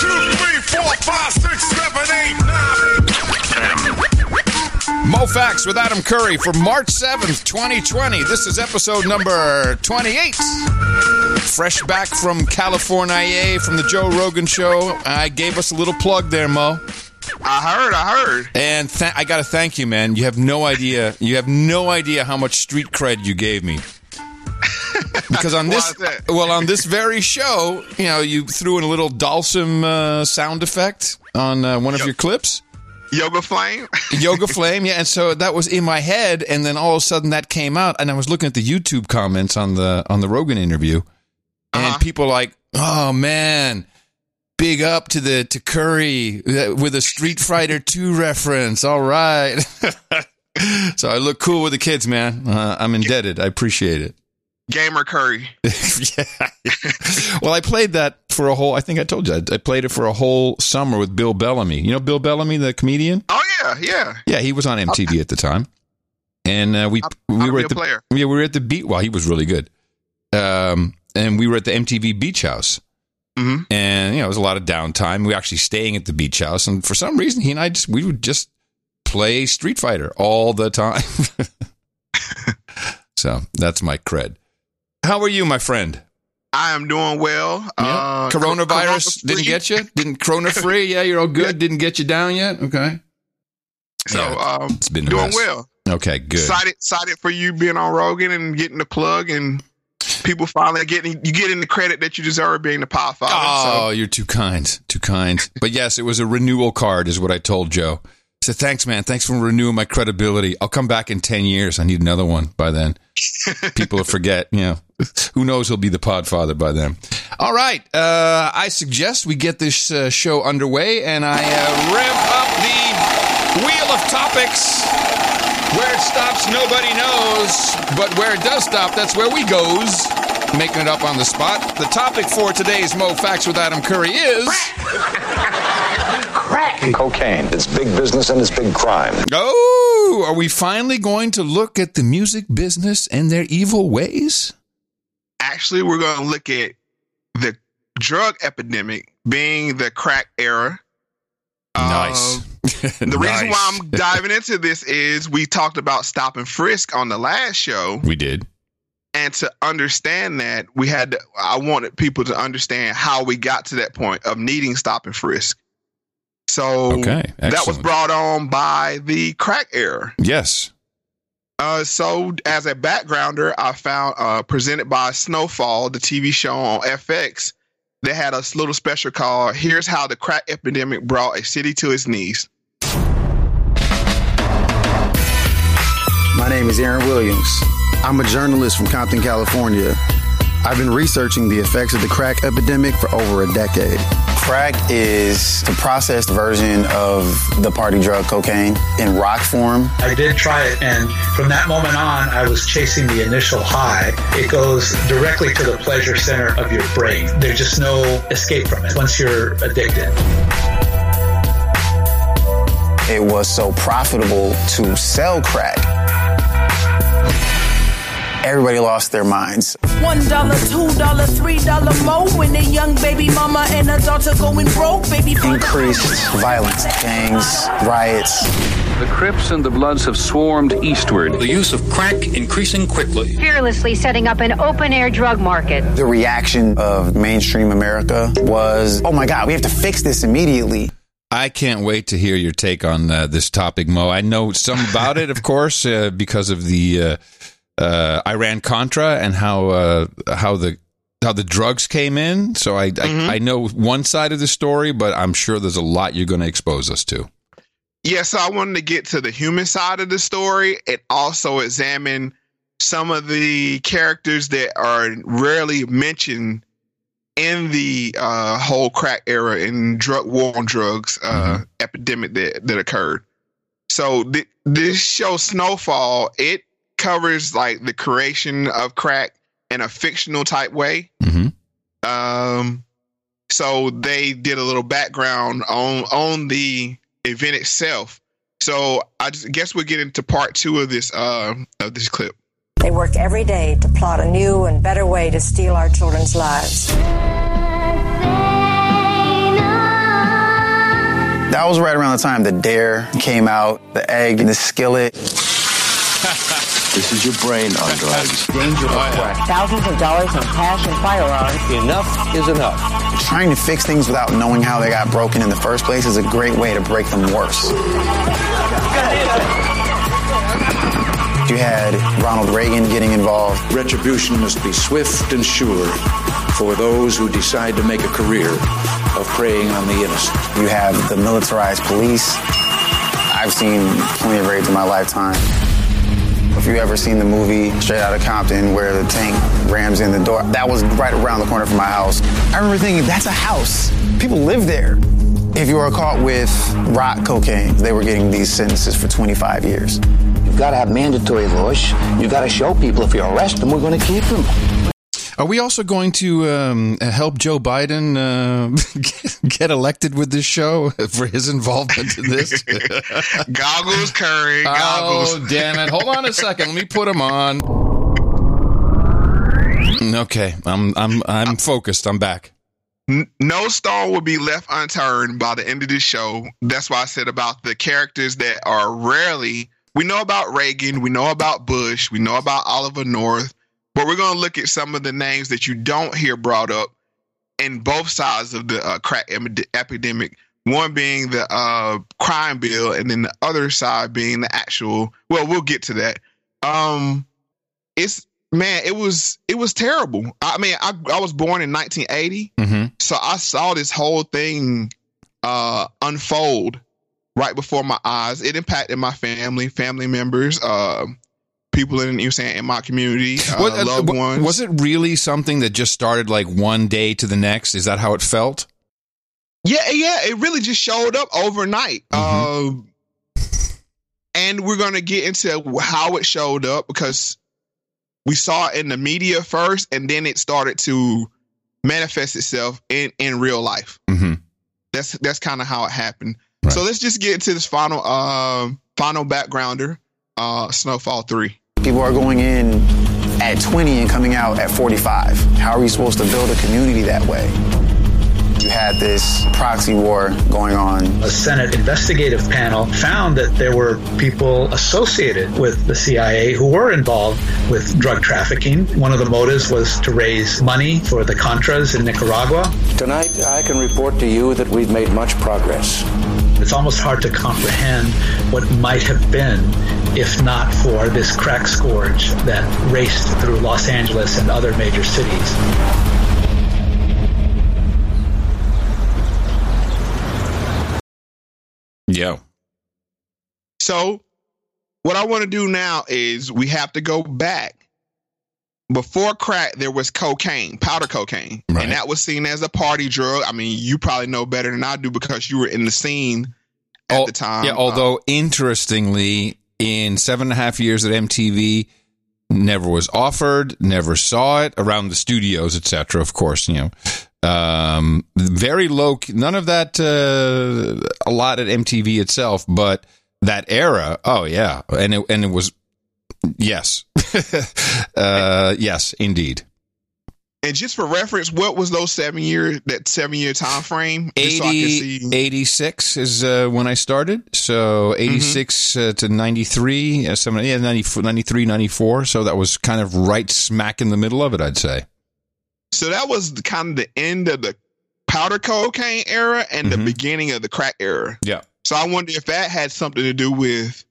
two, three, four, five, six, seven, eight, nine. Mo with Adam Curry for March 7th, 2020. This is episode number 28. Fresh back from California from the Joe Rogan show. I gave us a little plug there, Mo. I heard, I heard. And th- I got to thank you, man. You have no idea. You have no idea how much street cred you gave me. Because on this, well, on this very show, you know, you threw in a little Dhalsim uh, sound effect on uh, one of Yep. your clips. Yoga Flame. Yoga Flame, yeah, and so that was in my head, and then all of a sudden that came out, and I was looking at the YouTube comments on the on the Rogan interview, and Uh-huh. people like, "Oh man, big up to the to Curry uh, with a Street Fighter Two reference." All right, so I look cool with the kids, man. Uh, I'm indebted. I appreciate it. Gamer Curry. yeah. well, I played that for a whole. I think I told you I, I played it for a whole summer with Bill Bellamy. You know Bill Bellamy, the comedian. Oh yeah, yeah. Yeah, he was on MTV at the time, and uh, we How- we were at the player. yeah we were at the beat. Well, he was really good, um, and we were at the MTV Beach House, Mhm. and you know it was a lot of downtime. We were actually staying at the beach house, and for some reason, he and I just we would just play Street Fighter all the time. so that's my cred. How are you, my friend? I am doing well. Uh, Coronavirus corona-free. didn't get you? Didn't Corona free? Yeah, you're all good. Didn't get you down yet? Okay. So Yeah, um, It's been doing well. Okay, good. Excited, excited for you being on Rogan and getting the plug and people finally getting you getting the credit that you deserve being the Podfather. Oh, you're too kind. Too kind. But yes, it was a renewal card, is what I told Joe. Said, thanks, man. Thanks for renewing my credibility. I'll come back in 10 years. I need another one by then. People will forget, you know. Who knows He'll be the podfather by then. All right. Uh, I suggest we get this uh, show underway and I uh, rev up the wheel of topics. Where it stops, nobody knows. But where it does stop, that's where we goes. Making it up on the spot. The topic for today's Mo Facts with Adam Curry is. Cocaine. It's big business and it's big crime. Oh, are we finally going to look at the music business and their evil ways? Actually, we're going to look at the drug epidemic being the crack era. Nice. Uh, the reason why I'm diving into this is we talked about stop and frisk on the last show. we did. and to understand that we had to, i wanted people to understand how we got to that point of needing stop and frisk so Okay, that was brought on by the crack era Yes. uh, so as a backgrounder i found uh, presented by snowfall the tv show on fx they had a little special called here's how the crack epidemic brought a city to its knees My name is Aaron Williams. I'm a journalist from Compton, California. I've been researching the effects of the crack epidemic for over a decade. Crack is the processed version of the party drug cocaine in rock form. I did try it, and from that moment on, I was chasing the initial high. It goes directly to the pleasure center of your brain. There's just no escape from it once you're addicted. It was so profitable to sell crack. Everybody lost their minds. One dollar, two dollar, three dollar more when a young baby mama and a daughter going broke, baby. Increased violence, gangs, riots. The Crips and the Bloods have swarmed eastward. The use of crack increasing quickly. fearlessly setting up an open air drug market. The reaction of mainstream America was, oh my God, we have to fix this immediately. I can't wait to hear your take on uh, this topic, Mo. I know some about it, of course, uh, because of the uh, uh, Iran Contra and how uh, how the how the drugs came in. So I, I I know one side of the story, but I'm sure there's a lot you're going to expose us to. Yeah, so I wanted to get to the human side of the story and also examine some of the characters that are rarely mentioned in the uh, whole crack era and drug war on drugs uh, epidemic that, that occurred. So th- this show Snowfall it covers like the creation of crack in a fictional type way. hmm Um, so they did a little background on on the event itself. So I just guess we'll get into part two of this uh, of this clip. They work every day to plot a new and better way to steal our children's lives. That was right around the time the Dare came out, the egg, and the skillet. This is your brain on drugs. Danger of crack. Thousands of dollars in cash and firearms. Enough is enough. Trying to fix things without knowing how they got broken in the first place is a great way to break them worse. You had Ronald Reagan getting involved. Retribution must be swift and sure for those who decide to make a career of preying on the innocent. You have the militarized police. I've seen plenty of raids in my lifetime. If you ever seen the movie Straight Outta Compton where the tank rams in the door, that was right around the corner from my house. I remember thinking, that's a house. People live there. If you were caught with rock cocaine, they were getting these sentences for 25 years. You've got to have mandatory laws. You've got to show people if you arrest them, we're going to keep them. Are we also going to um, help Joe Biden uh, get elected with this show for his involvement in this? goggles, Curry. Goggles. Oh, damn it. Hold on a second. Let me put him on. Okay, I'm I'm I'm focused. I'm back. No stone will be left unturned by the end of this show. That's why I said about the characters that are rarely. We know about Reagan. We know about Bush. We know about Oliver North. But we're going to look at some of the names that you don't hear brought up in both sides of the uh, crack epidemic. One being the uh, crime bill, and then the other side being the actual. Well, we'll get to that. Um, it's man, it was it was terrible. I mean, I I was born in 1980, mm-hmm. so I saw this whole thing uh, unfold right before my eyes. It impacted my family, family members. Uh, people in you saying in my community, uh, What- uh, loved ones. Was it really something that just started like one day to the next? Is that how it felt? Yeah, yeah, it really just showed up overnight. Um, and we're gonna get into how it showed up because we saw it in the media first, and then it started to manifest itself in in real life. Mm-hmm. That's that's kind of how it happened. So let's just get into this final um final backgrounder, uh, Snowfall Three. People are going in at 20 and coming out at 45. How are you supposed to build a community that way? You had this proxy war going on. A Senate investigative panel found that there were people associated with the CIA who were involved with drug trafficking. One of the motives was to raise money for the Contras in Nicaragua. Tonight, I can report to you that we've made much progress. It's almost hard to comprehend what might have been if not for this crack scourge that raced through Los Angeles and other major cities. Yeah. So, what I want to do now is we have to go back. Before crack, there was cocaine, powder cocaine, and that was seen as a party drug. I mean, you probably know better than I do because you were in the scene at the time. Yeah, although um, interestingly, in seven and a half years at MTV, never was offered, never saw it around the studios, etc. Of course, you know, um, very low. None of that. Uh, a lot at MTV itself, but that era. Oh yeah, and it, and it was yes, uh, yes, indeed. And just for reference, what was those seven year that seven year time frame? Just so I can see. 86 is uh, when I started. So 86 uh, to 93, uh, yeah, 90, 93, 94. So that was kind of right smack in the middle of it, I'd say. So that was kind of the end of the powder cocaine era and the beginning of the crack era. Yeah. So I wonder if that had something to do with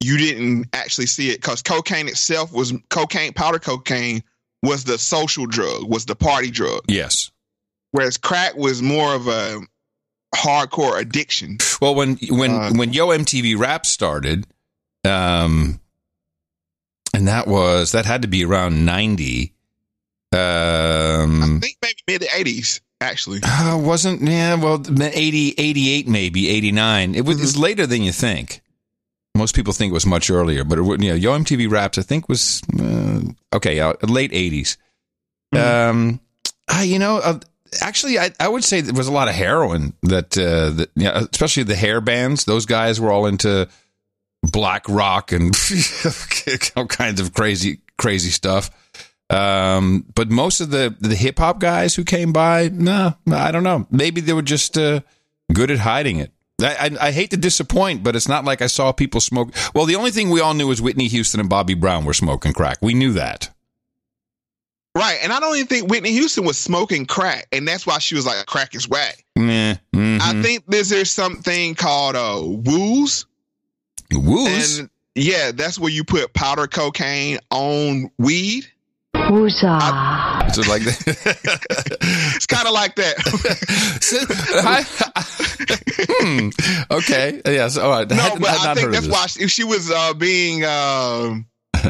you didn't actually see it because cocaine itself was cocaine, powder cocaine was the social drug, was the party drug. Yes. Whereas crack was more of a hardcore addiction. Well, when when when Yo MTV Rap started, um, and that was that had to be around ninety. Um, I think maybe mid eighties, actually. uh, wasn't yeah. Well, 80, 88 maybe eighty nine. It was it's later than you think. Most people think it was much earlier, but it, would- yeah, Yo MTV Raps I think was uh, okay, uh, late 80s Um, uh, you know, uh, actually, I, I would say there was a lot of heroin that, uh, that yeah, especially the hair bands. Those guys were all into black rock and all kinds of crazy, crazy stuff. Um, but most of the the hip hop guys who came by, no, I don't know. Maybe they were just uh, good at hiding it. I, I, I hate to disappoint, but it's not like I saw people smoke. Well, the only thing we all knew was Whitney Houston and Bobby Brown were smoking crack. We knew that. Right. And I don't even think Whitney Houston was smoking crack. And that's why she was like, crack is whack. Yeah. mhm. I think there's, there's something called uh, woos. Woos? And yeah, that's where you put powder cocaine on weed. Woozah. So like that. It's kind of like that. So, I- hmm. Okay. Yes. All right. no, Had- but had I think that's why she, she was uh, being um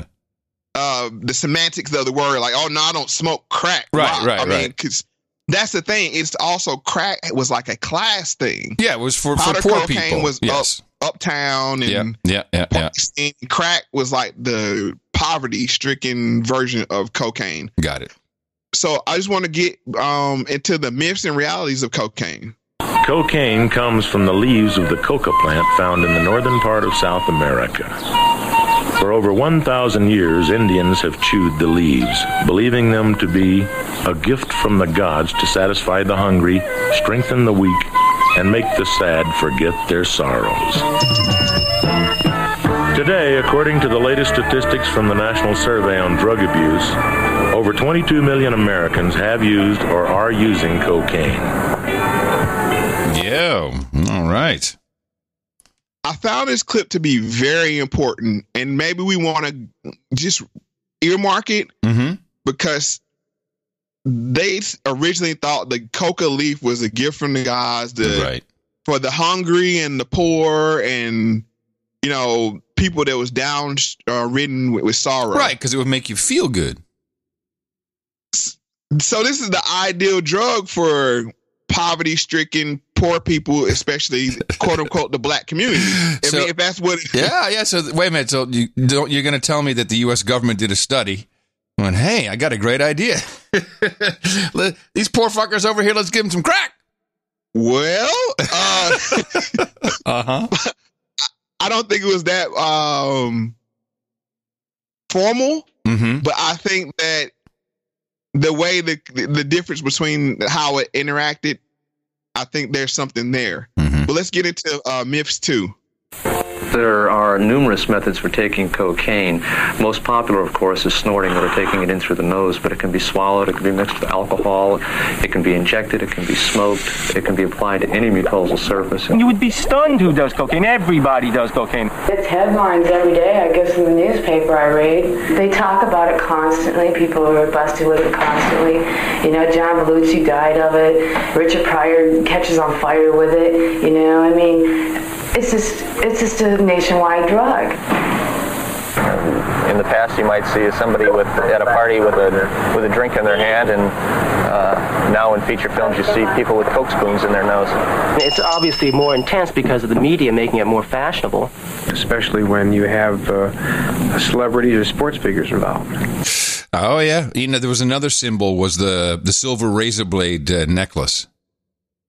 uh, the semantics of the word, like, oh no, I don't smoke crack. Right, Rock. right, I mean, right. because that's the thing. It's also crack was like a class thing. Yeah, it was for, for poor people. was yes. up uptown, Yeah. and, Yeah. Yeah. Yeah. and crack was like the poverty-stricken version of cocaine. Got it. So I just want to get um, into the myths and realities of cocaine. Cocaine comes from the leaves of the coca plant found in the northern part of South America. For over 1,000 years, Indians have chewed the leaves, believing them to be a gift from the gods to satisfy the hungry, strengthen the weak, and make the sad forget their sorrows. Today, according to the latest statistics from the National Survey on Drug Abuse, over 22 million Americans have used or are using cocaine. Yeah. All right. I found this clip to be very important, and maybe we want to just earmark it Mm-hmm. because they originally thought the coca leaf was a gift from the gods the, Right. for the hungry and the poor and you know people that was down uh, ridden with, with sorrow. Right. Because it would make you feel good. So this is the ideal drug for poverty-stricken poor people, especially quote unquote the black community. I mean, if that's what Yeah. Yeah. So wait a minute. So you don't, you're going to tell me that the U.S. government did a study? Went, hey, I got a great idea. These poor fuckers over here, let's give them some crack. Well, uh, Uh huh. I don't think it was that um, formal, Mm-hmm. but I think that the way the the difference between how it interacted, I think there's something there. Mm-hmm. But let's get into uh, myths too. There are numerous methods for taking cocaine. Most popular, of course, is snorting or taking it in through the nose, but it can be swallowed, it can be mixed with alcohol, it can be injected, it can be smoked, it can be applied to any mucosal surface. You would be stunned who does cocaine. Everybody does cocaine. It's headlines every day, I guess, in the newspaper I read. They talk about it constantly. People are busted with it constantly. You know, John Belushi died of it. Richard Pryor catches on fire with it. You know, I mean, it's just it's just a nationwide drug. In the past, you might see somebody with at a party with a with a drink in their hand, and uh, now in feature films, you see people with coke spoons in their nose. It's obviously more intense because of the media making it more fashionable. especially when you have uh, celebrities or sports figures involved. Oh yeah. You know, there was another symbol was the the silver razor blade uh, necklace.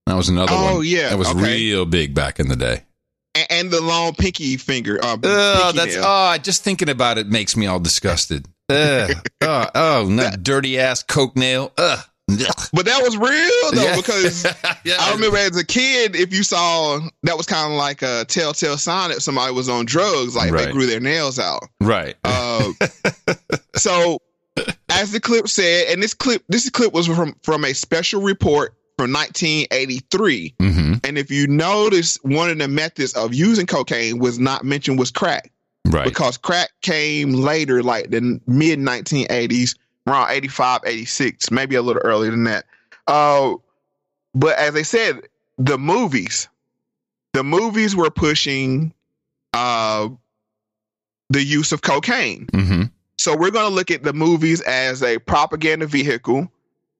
That was another one. Oh, yeah, That was okay. real big back in the day. And, the long pinky finger. Uh, Oh, pinky that's nail. oh, just thinking about it makes me all disgusted. Ugh. oh, oh, no, dirty ass coke nail. Ugh. But that was real though, Yeah. because I remember as a kid, if you saw that was kind of like a telltale sign that somebody was on drugs, like Right. they grew their nails out. Right. Uh, so, as the clip said, and this clip, this clip was from from a special report from 1983. Mm-hmm. And if you notice, one of the methods of using cocaine was not mentioned was crack, Right. because crack came later, like the mid 1980s, around 85, 86, maybe a little earlier than that. Uh, but as I said, the movies, the movies were pushing uh, the use of cocaine. Mm-hmm. So we're going to look at the movies as a propaganda vehicle.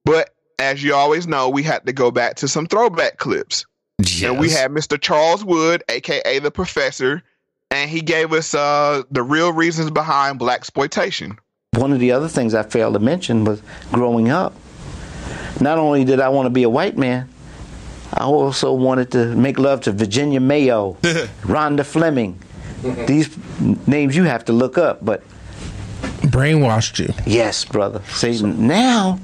But as you always know, we had to go back to some throwback clips. And we had Mr. Charles Wood, aka the Professor, and he gave us uh, the real reasons behind black exploitation. One of the other things I failed to mention was growing up. Not only did I want to be a white man, I also wanted to make love to Virginia Mayo, Rhonda Fleming. These names you have to look up, but brainwashed you. Yes, brother. See, now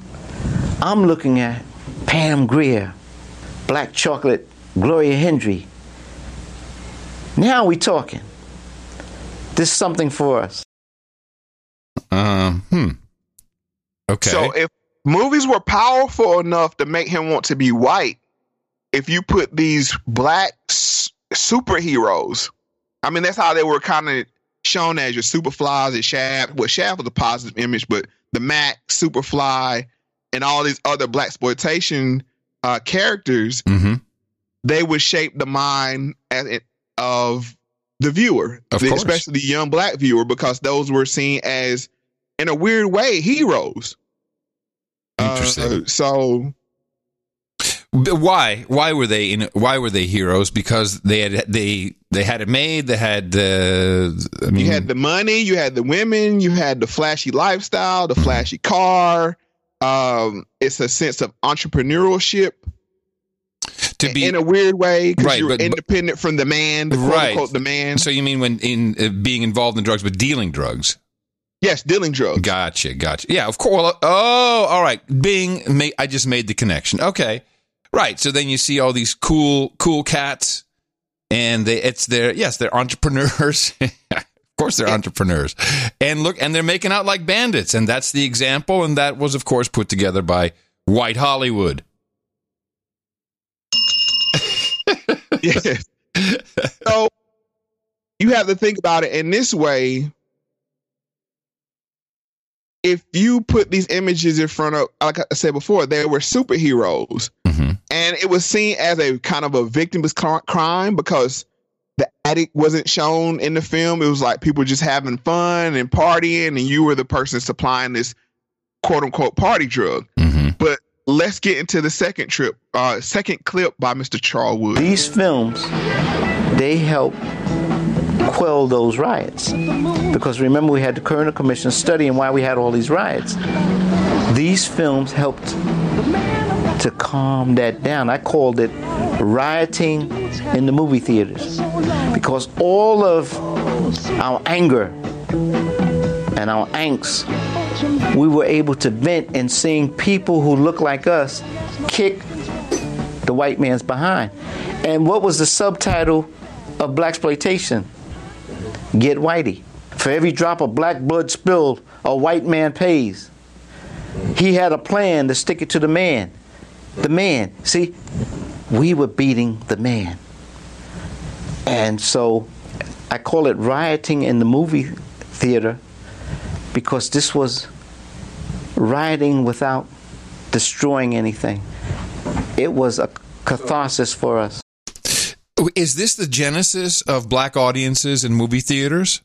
I'm looking at Pam Grier, Black Chocolate, Gloria Hendry, Now we talking. This is something for us. Um, hmm. Okay. So if movies were powerful enough to make him want to be white, if you put these black s- superheroes, I mean that's how they were kind of shown as your Superflies and Shaft. Well, Shaft was a positive image, but the Mack, Superfly, and all these other black exploitation uh, characters, Mhm. they would shape the mind as of the viewer, Of the- especially the young black viewer, because those were seen as, in a weird way, heroes. Interesting. Uh, so Why? Why were they in? Why were they heroes? Because they had they they had it made. They had the. I mean, you had the money, you had the women, you had the flashy lifestyle, the flashy car. Um, it's a sense of entrepreneurship to be in a weird way because Right, you're but- but- independent from the man, the right. unquote the man. So you mean when in uh, being involved in drugs, but dealing drugs? Yes, dealing drugs. Gotcha, gotcha. Yeah, of course. Oh, all right. Being, ma- I just made the connection. Okay, right. So then you see all these cool, cool cats, and they, it's their, yes, they're entrepreneurs. of course, they're entrepreneurs, and look, and they're making out like bandits, and that's the example, and that was, of course, put together by White Hollywood. yes. so you have to think about it in this way. If you put these images in front of, like I said before, they were superheroes, mm-hmm. and it was seen as a kind of a victimless crime because the addict wasn't shown in the film. It was like people just having fun and partying, and you were the person supplying this quote unquote party drug. But let's get into the second trip, uh, second clip by Mr. Charles Wood. These films, they help quell those riots. Because remember, we had the Kerner Commission studying why we had all these riots. These films helped to calm that down. I called it rioting in the movie theaters. Because all of our anger and our angst, we were able to vent in seeing people who look like us kick the white man's behind. And what was the subtitle of black exploitation? Get whitey. For every drop of black blood spilled, a white man pays. He had a plan to stick it to the man. The man. See, we were beating the man. And so I call it rioting in the movie theater because this was rioting without destroying anything. It was a catharsis for us. Is this the genesis of black audiences in movie theaters?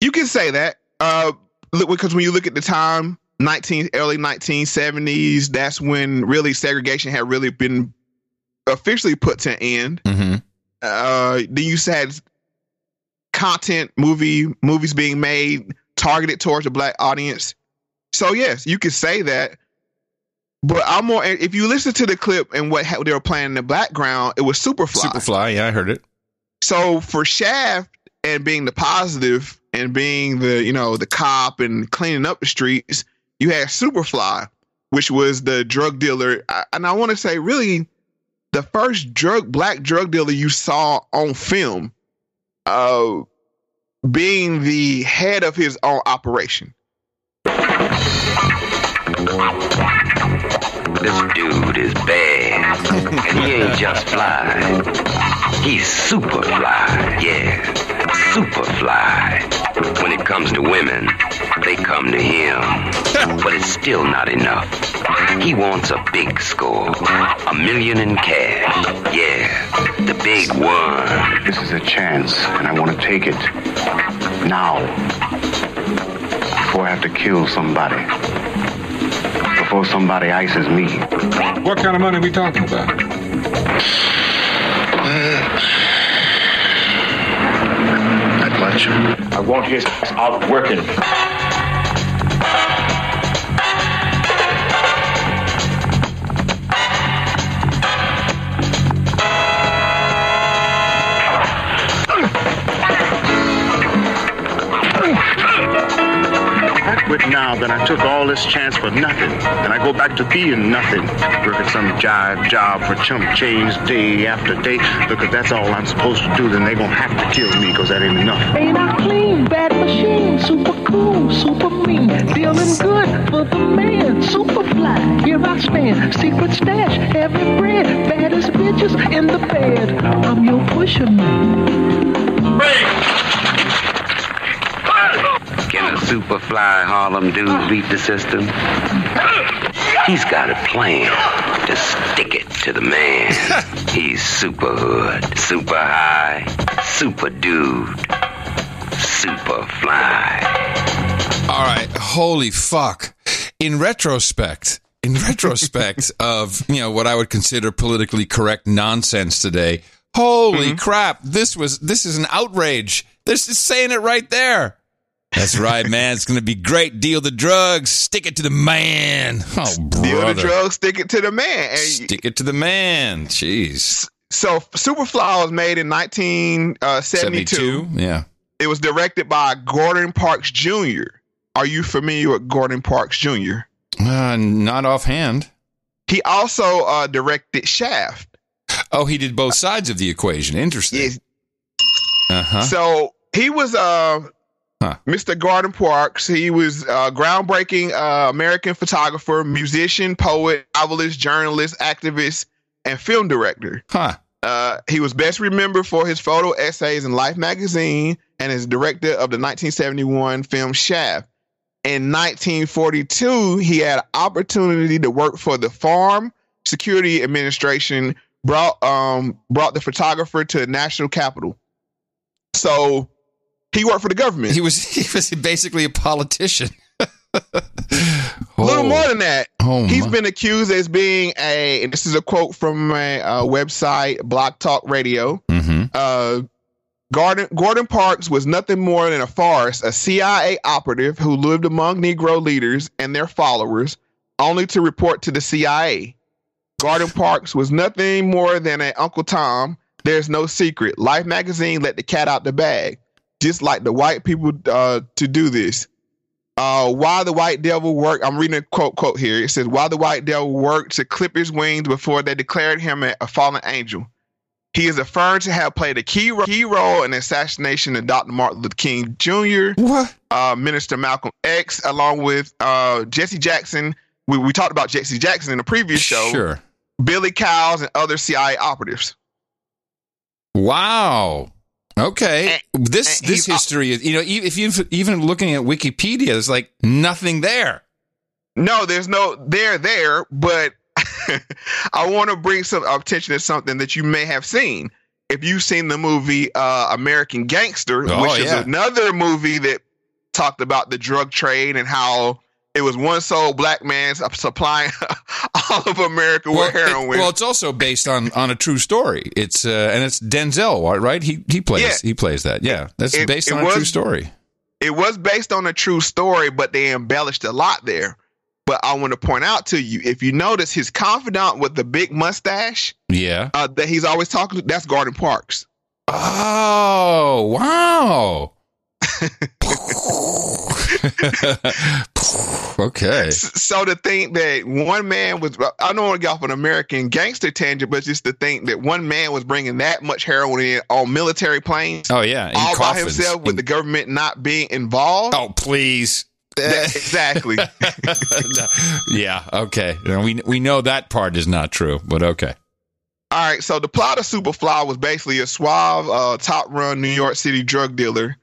You can say that. Uh, look, because when you look at the time, nineteen early nineteen seventies, that's when really segregation had really been officially put to an end. Mm-hmm. Uh, then you had content movie movies being made targeted towards a black audience. So yes, you could say that. But I'm more. If you listen to the clip and what ha- they were playing in the background, it was Superfly. Superfly, yeah, I heard it. So for Shaft and being the positive and being the you know the cop and cleaning up the streets, you had Superfly, which was the drug dealer, and I want to say really the first drug black drug dealer you saw on film, uh, being the head of his own operation. This dude is bad. and he ain't just fly. He's super fly. Yeah, super fly. When it comes to women, they come to him. But it's still not enough. He wants a big score. A million in cash. Yeah, the big one. This is a chance, and I want to take it now. Before I have to kill somebody. Before somebody ices me. What kind of money are we talking about? Not much. I want his out working. Quit now. now that I took all this chance for nothing, and I go back to being nothing, working some jive job for chump change day after day, because that's all I'm supposed to do, then they gonna have to kill me, because that ain't enough. Ain't I clean? Bad machine, super cool, super mean, dealing good for the man, super fly. Here I stand, secret stash, every bread, baddest bitches in the bed. I'm your pusher man. Can a super fly Harlem dude oh. beat the system? He's got a plan to stick it to the man. He's super hood, super high, super dude, super fly. All right, holy fuck. In retrospect, in retrospect of, you know, what I would consider politically correct nonsense today, holy mm-hmm. crap, this was this is an outrage. This is saying it right there. That's right, man. It's going to be great. Deal the drugs, stick it to the man. Oh, brother. Deal the drugs, stick it to the man. And Stick it to the man. Jeez. so Superfly was made in 1972. 72? Yeah. It was directed by Gordon Parks Jr. Are you familiar with Gordon Parks Jr.? Uh, not offhand. He also uh, directed Shaft. Oh, he did both sides of the equation. Interesting. Uh huh. So he was uh, Mr. Gordon Parks. He was a groundbreaking uh, American photographer, musician, poet, novelist, journalist, activist, and film director. Huh. Uh, he was best remembered for his photo essays in Life magazine and is director of the 1971 film Shaft. In 1942, he had an opportunity to work for the Farm Security Administration. Brought um brought the photographer to the national capital. So he worked for the government. He was he was basically a politician. A little more than that. Oh, He's my. been accused as being a, and this is a quote from a uh, website, Block Talk Radio. Mm-hmm. Uh, Gordon, Gordon Parks was nothing more than a farce, a CIA operative who lived among Negro leaders and their followers, only to report to the CIA. Gordon Parks was nothing more than an Uncle Tom. There's no secret. Life magazine let the cat out the bag, just like the white people uh, to do this uh, why the white devil worked. I'm reading a quote quote here. It says, "Why the white devil worked to clip his wings before they declared him a, fallen angel." He is affirmed to have played a key ro- key role in the assassination of Dr. Martin Luther King Jr.? Uh, Minister Malcolm X, along with uh, Jesse Jackson. We, we talked about Jesse Jackson in the previous show. Sure. Billy Cowles and other CIA operatives. Wow. Okay. Eh, this and this he's- uh, history is you know e- if you even looking at Wikipedia, there's like nothing there. No, there's no there there, but I want to bring some attention to something that you may have seen. If you've seen the movie uh, American Gangster, Oh, which is yeah. another movie that talked about the drug trade and how it was one sole black man supplying all of America Well, with it- heroin. well, it's also based on on a true story. It's uh, and it's Denzel, right? He he plays Yeah. he plays that. Yeah, that's It- based it on a true story. it was based on a true story, but they embellished a lot there. But I want to point out to you, if you notice, his confidant with the big mustache Yeah. uh, that he's always talking to, that's Gordon Parks. Oh wow. okay. So to think that one man was, I don't want to get off an American gangster tangent, but just to think that one man was bringing that much heroin in on military planes, Oh yeah. in all by himself, with the government not being involved. Oh please. That- exactly. yeah. Okay. We we know that part is not true, but okay. All right, so the plot of Superfly was basically a suave, uh, top run New York City drug dealer.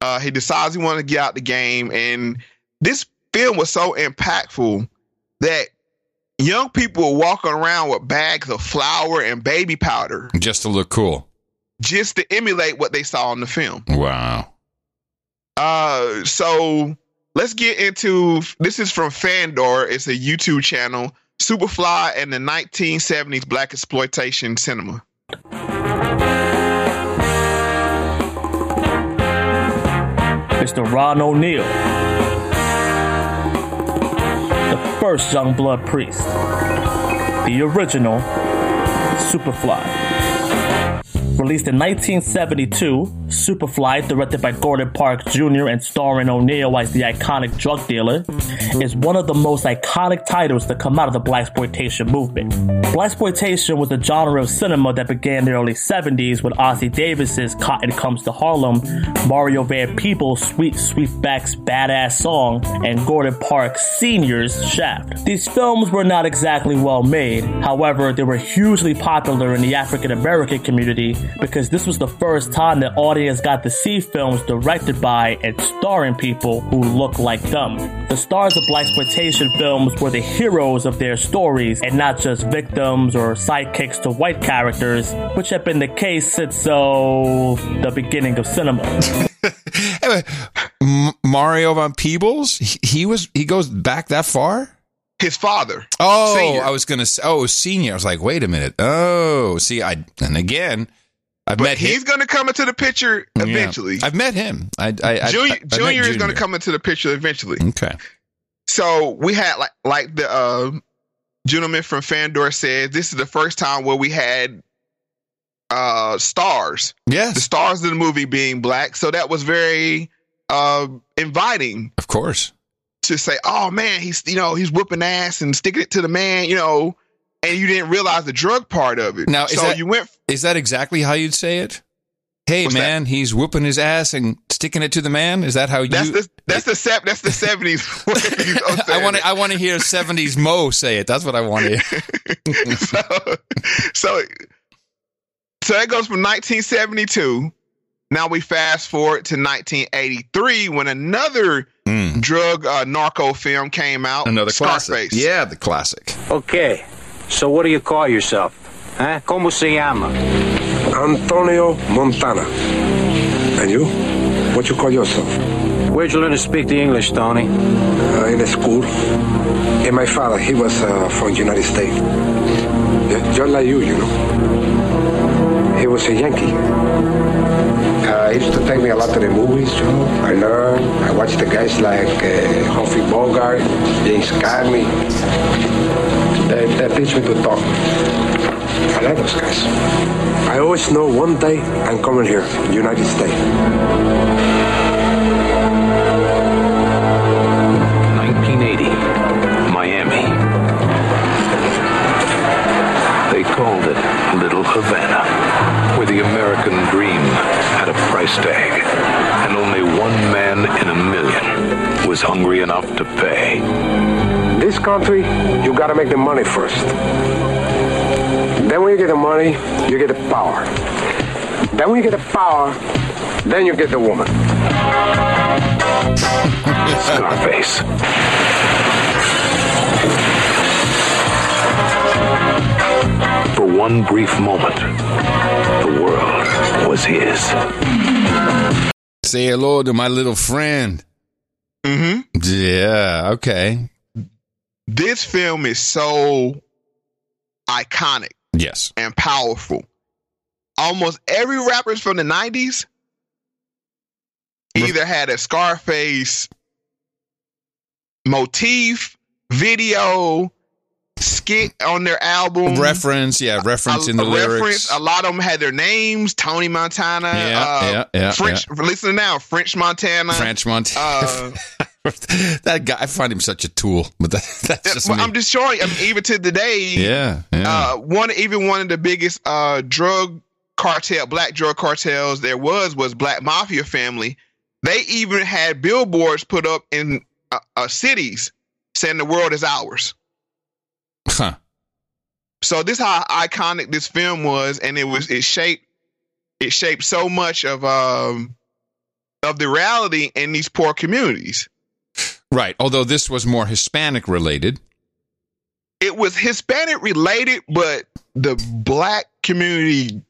Uh, he decides he wanted to get out the game, and this film was so impactful that young people were walking around with bags of flour and baby powder Just to look cool. just to emulate what they saw in the film. Wow. Uh, so let's get into this is from Fandor. It's a YouTube channel. Superfly and the 1970s black exploitation cinema. Mr. Ron O'Neal, the first Youngblood priest, the original Superfly. Released in 1972, Superfly, directed by Gordon Park Jr. and starring O'Neal as the iconic drug dealer, is one of the most iconic titles to come out of the blaxploitation movement. Blaxploitation was a genre of cinema that began in the early 70s with Ossie Davis's Cotton Comes to Harlem, Mario Van Peebles' Sweet Sweetback's Badass Song, and Gordon Park Sr.'s Shaft. These films were not exactly well made, however, they were hugely popular in the African American community because this was the first time the audience got to see films directed by and starring people who look like them. The stars of blaxploitation films were the heroes of their stories and not just victims or sidekicks to white characters, which had been the case since so the beginning of cinema. Anyway, M- Mario Van Peebles, he, he was he goes back that far. His father. Oh, Senior. I was gonna oh, senior. I was like, wait a minute. Oh, see, I and again, I've But met he's going to come into the picture Yeah. eventually. I've met him. I, I, I Junior, met Junior is going to come into the picture eventually. Okay. So we had like like the uh, gentleman from Fandor said, this is the first time where we had uh stars. Yes. The stars of the movie being black. So that was very uh inviting Of course. to say, oh man, he's you know, he's whooping ass and sticking it to the man, you know, and you didn't realize the drug part of it. Now, is so that- you went Is that exactly how you'd say it? Hey What's that? man, he's whooping his ass and sticking it to the man. Is that how that's you? the that's the sep- that's the seventies. I want to. I want to hear '70s Mo say it. That's what I want to hear. so, so, so that goes from 1972. Now we fast forward to 1983 when another drug uh, narco film came out. Another classic. Yeah, the classic. Okay, so what do you call yourself? Huh? ¿Cómo se llama? Antonio Montana. And you? What you call yourself? Where'd you learn to speak the English, Tony? Uh, in a school. And my father, he was uh, from United States. Yeah, Just like you, you know. He was a Yankee. Uh, he used to take me a lot to the movies, you know. I learned. I watched the guys like uh, Humphrey Bogart, James Cagney. They, teach me to talk. I like those guys. I always know one day I'm coming here, United States. 1980, Miami. They called it Little Havana, where the American dream had a price tag, and only one man in a million was hungry enough to pay. This country, you gotta make the money first. Then when you get the money, you get the power. Then when you get the power, then you get the woman. Scarface. For one brief moment, the world was his. Say hello to my little friend. Mm-hmm. Yeah. Okay. This film is so iconic Yes. and powerful. Almost every rapper from the 90s either had a Scarface motif, video, skit on their album. Reference. Yeah. Reference in the a lyrics. reference. A lot of them had their names. Tony Montana. Yeah, uh, yeah, yeah, French. Listen now, French Montana. French Montana. Uh, that guy. I find him such a tool. But that, that's just well, me. I'm just showing. I mean, even to today, yeah. Yeah. uh, one even one of the biggest uh, drug cartel, black drug cartels there was was Black Mafia Family. They even had billboards put up in uh, uh, cities saying the world is ours. huh. So this how iconic this film was, and it was it shaped it shaped so much of um of the reality in these poor communities. Right. Although this was more Hispanic related. It was Hispanic related, but the black community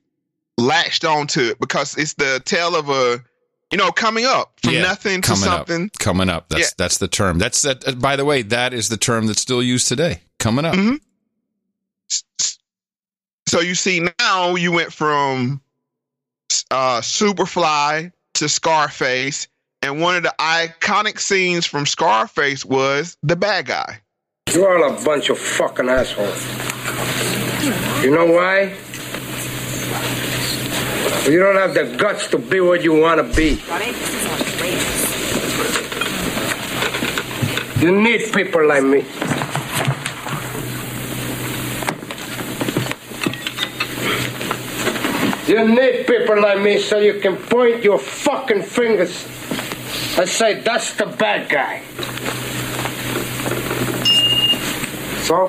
latched onto it because it's the tale of a you know coming up from Yeah, nothing to coming something. Up, coming up. That's Yeah. that's the term. That's that. uh, By the way, that is the term that's still used today. Coming up. Mhm. So you see now you went from uh, Superfly to Scarface, and one of the iconic scenes from Scarface was the bad guy. You're all a bunch of fucking assholes. You know why? You don't have the guts to be what you want to be. You need people like me. You need people like me so you can point your fucking fingers and say, that's the bad guy. So,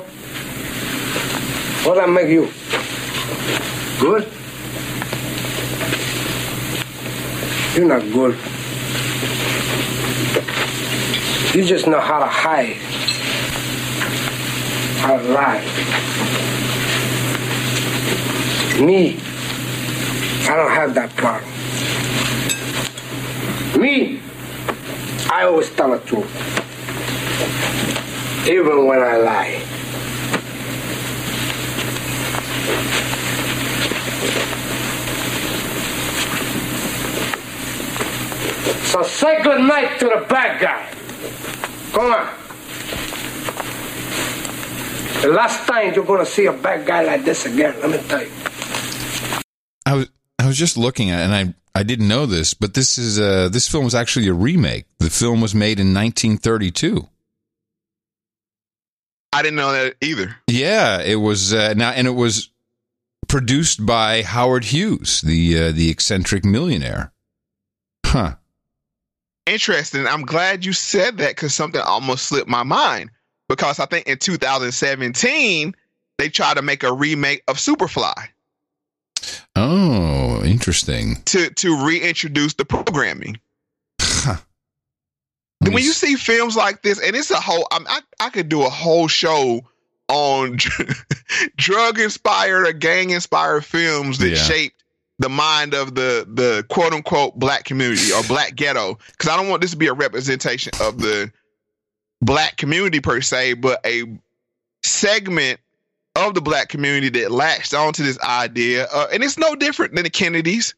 what I make you? Good? You're not good. You just know how to hide, how to lie. Me, I don't have that problem. Me, I always tell the truth, even when I lie. So say good night to the bad guy. Come on. The last time you're gonna see a bad guy like this again, let me tell you. I was just looking at, and I I didn't know this, but this is uh this film was actually a remake. The film was made in 1932. I didn't know that either. Yeah, it was uh, now, and it was produced by Howard Hughes, the uh, the eccentric millionaire. Huh. Interesting. I'm glad you said that because something almost slipped my mind. Because I think in 2017 they tried to make a remake of Superfly Oh, interesting. to to reintroduce the programming. when you see films like this, and it's a whole, I, I, I could do a whole show on drug inspired or gang inspired films that Yeah. shaped the mind of the the quote unquote black community or black ghetto. Because I don't want this to be a representation of the black community per se, but a segment of the black community that latched onto this idea. Uh, and it's no different than the Kennedys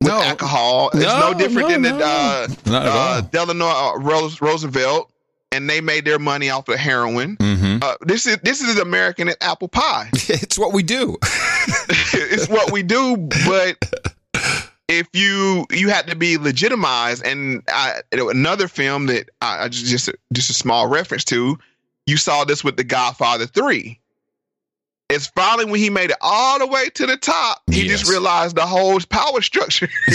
with alcohol. It's No, no, different no, than no. the uh, uh. Delano uh, Rose, Roosevelt, and they made their money off of heroin. Mhm. Uh, this is this is American apple pie. it's what we do. it's what we do, but if you you had to be legitimized, and I, another film that I, I just just a, just a small reference to, you saw this with The Godfather Three. It's finally when he made it all the way to the top, he just realized the whole power structure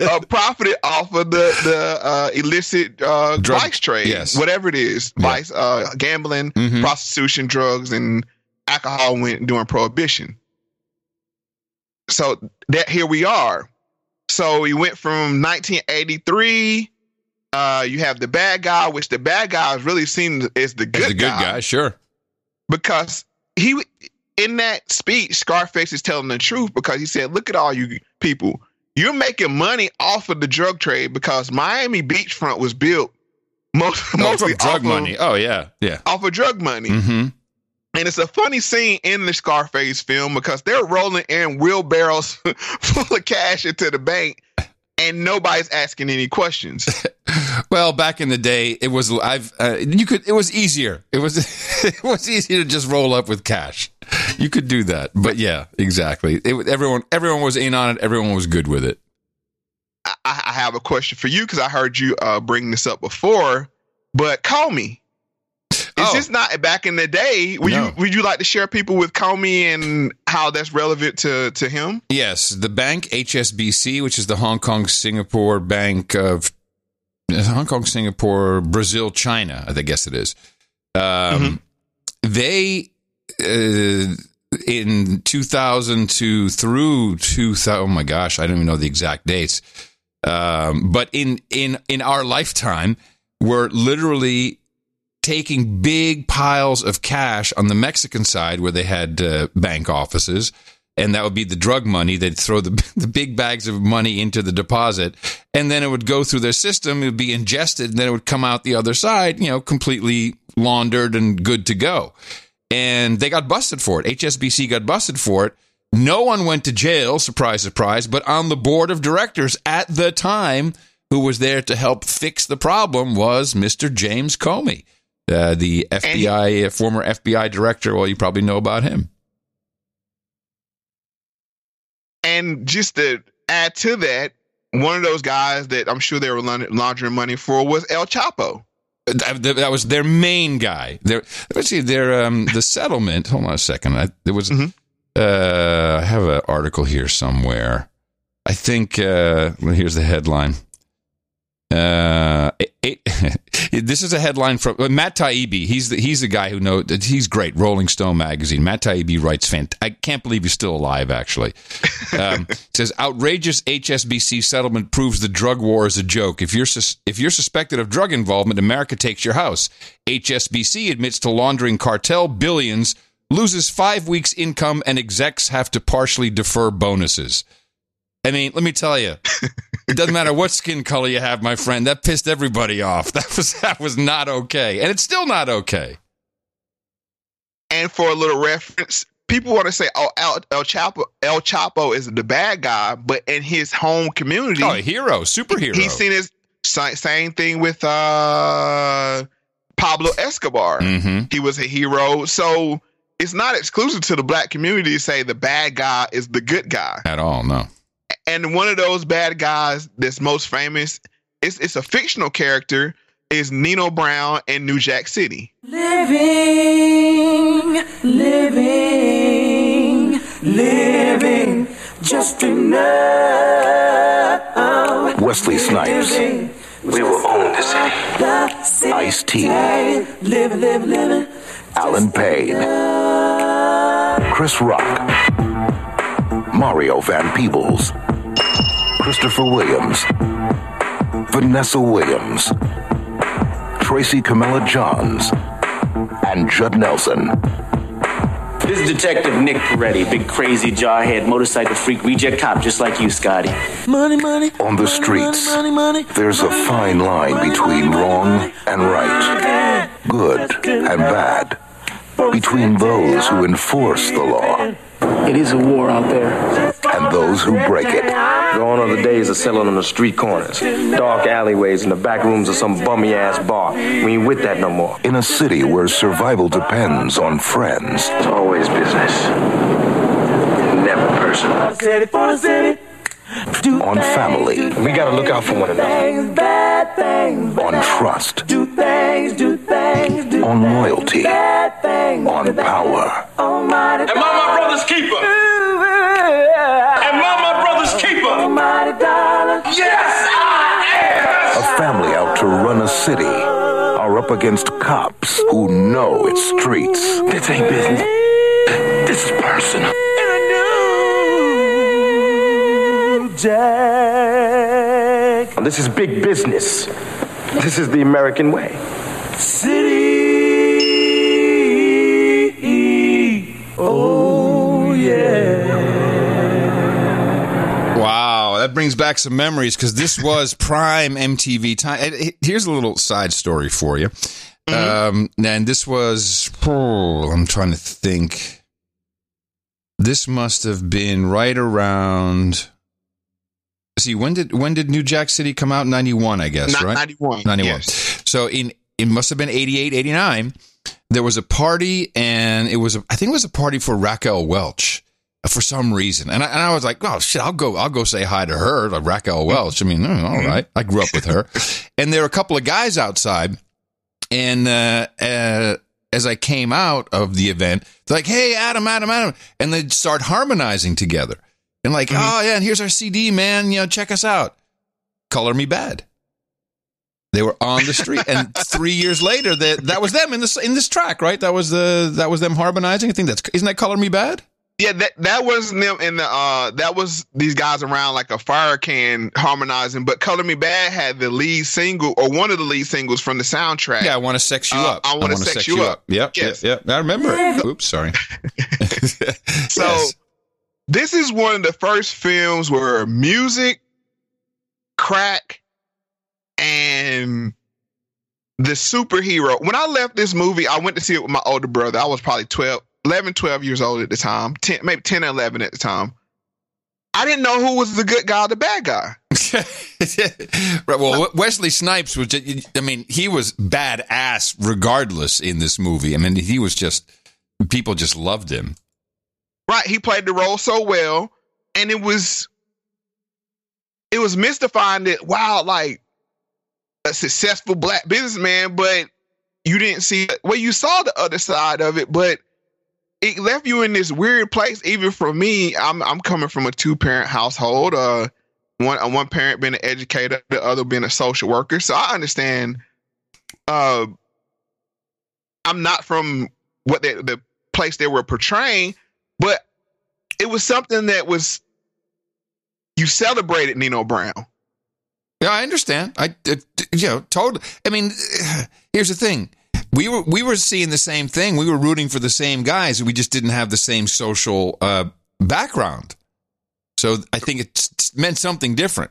uh, profited off of the the uh, illicit uh, Drug- vice trade, yes. whatever it is, vice, uh, gambling, Mhm. prostitution, drugs, and alcohol went during prohibition. So that here we are. So we went from 1983. Uh, you have the bad guy, which the bad guy is really seen as the good As a good guy, sure. because he in that speech, Scarface is telling the truth because he said, "Look at all you people. You're making money off of the drug trade because Miami beachfront was built most Oh, mostly drug off of- money. Oh yeah, yeah. off of drug money." Mm-hmm. And it's a funny scene in the Scarface film because they're rolling in wheelbarrows full of cash into the bank, and nobody's asking any questions. Well, back in the day, it was I've uh, you could it was easier. It was it was easier to just roll up with cash. You could do that, but yeah, exactly. It, everyone everyone was in on it. Everyone was good with it. I, I have a question for you because I heard you uh, bring this up before. But Comey, is this not back in the day? Would Oh. No. you would you like to share people with Comey and how that's relevant to to him? Yes, the bank HSBC, which is the Hong Kong Singapore Bank of Hong Kong Singapore Brazil China, I guess it is. Um, They uh, in 2002 through 2000. Oh my gosh, I don't even know the exact dates. Um, but in in in our lifetime, we're literally taking big piles of cash on the Mexican side where they had uh, bank offices, and that would be the drug money. They'd throw the, the big bags of money into the deposit, and then it would go through their system. It would be ingested, and then it would come out the other side, you know, completely laundered and good to go. And they got busted for it. HSBC got busted for it. No one went to jail, surprise, surprise, but on the board of directors at the time, who was there to help fix the problem was Mr. James Comey, uh, the FBI, uh, former FBI director. Well, you probably know about him. And just to add to that, one of those guys that I'm sure they were laundering money for was El Chapo. That, that was their main guy. Their let's see, their um the settlement. Hold on a second. I, there was Mm-hmm. uh I have an article here somewhere. I think uh well, here's the headline. Uh, it, this is a headline from uh, Matt Taibbi. He's the, he's the guy who knows. He's great. Rolling Stone magazine. Matt Taibbi writes. Fant- I can't believe he's still alive. Actually, um, says outrageous HSBC settlement proves the drug war is a joke. If you're sus- if you're suspected of drug involvement, America takes your house. HSBC admits to laundering cartel billions, loses five weeks' income, and execs have to partially defer bonuses. I mean, let me tell you, it doesn't matter what skin color you have, my friend. That pissed everybody off. That was that was not okay, and it's still not okay. And for a little reference, people want to say, "Oh, El, El Chapo, El Chapo is the bad guy," but in his home community, Oh, a hero, superhero. he's seen as same thing with uh, Pablo Escobar. Mm-hmm. He was a hero, so it's not exclusive to the black community to say the bad guy is the good guy. At all, no. And one of those bad guys that's most famous, it's it's a fictional character, is Nino Brown in New Jack City. Living, living, living, just enough. Wesley Snipes. We will own the city. Ice T. Living, living, living. Allen Payne. Chris Rock. Mario Van Peebles. Christopher Williams. Vanessa Williams. Tracy Camilla Johns. And Judd Nelson. This is Detective Nick Peretti, big crazy jarhead motorcycle freak reject cop just like you, Scotty. Money, money. On the streets, Money, money. there's a fine line between wrong and right, good and bad, between those who enforce the law It is a war out there. and those who break it. Gone are the days of selling on the street corners, dark alleyways, and the back rooms of some bummy ass bar. We ain't with that no more. In a city where survival depends on friends, It's always business, never personal. City for the city. Do on family, We gotta look out for one another. things, bad on trust, Do things, do things, do on loyalty, bad things. on power. Almighty Am I my brother's keeper? Am I my brother's keeper? Almighty dollar. Yes, I am. A family out to run a city are up against cops who know its streets. This ain't business. This is personal. Jack This is big business. This is the American way. City. Oh yeah. Wow, that brings back some memories because this was prime MTV time. Here's a little side story for you. Um, and this was, oh, I'm trying to think. This must have been right around. See, when did when did New Jack City come out? 91, I guess, Ni- right? 91, 91. yes. So in it must have been 88, 89. There was a party, and it was a, I think it was a party for Raquel Welch for some reason. And I, and I was like, oh shit, I'll go, I'll go say hi to her, like Raquel Welch. I mean, mm, all right. I grew up with her. and there were a couple of guys outside. And, uh, uh, as I came out of the event, they're like, Hey, Adam, Adam, Adam. And they'd start harmonizing together. And like, oh yeah, and here's our CD, man. You know, check us out. Color Me Badd. They were on the street, and three years later, that that was them in this in this track, right? That was the that was them harmonizing. I think that's isn't that Color Me Badd? Yeah, that that wasn't them in the uh that was these guys around like a fire can harmonizing, but Color Me Badd had the lead single or one of the lead singles from the soundtrack. Yeah, I want to sex you Uh, up. I wanna sex you up. Yep, Yes. yep, yep. I remember. Oops, sorry. So Yes. This is one of the first films where music, crack, and the superhero. When I left this movie, I went to see it with my older brother. I was probably 12, 11, 12 years old at the time, 10, maybe 10 or 11 at the time. I didn't know who was the good guy or the bad guy. right, well, Wesley Snipes was. Just, I mean, he was badass regardless in this movie. I mean, he was just people just loved him. Right. He played the role so well. and it was it was mystifying that wow, like a successful black businessman, but you didn't see well, you saw the other side of it, but it left you in this weird place. Even for me, I'm I'm coming from a two parent household. Uh, one uh, one parent being an educator, the other being a social worker. So I understand. Uh, I'm not from what they, the place they were portraying, but it was something that was you celebrated Nino Brown. Yeah, I understand. I, you know, totally. I mean, here's the thing: we were we were seeing the same thing. We were rooting for the same guys. We just didn't have the same social uh, background. So I think it meant something different.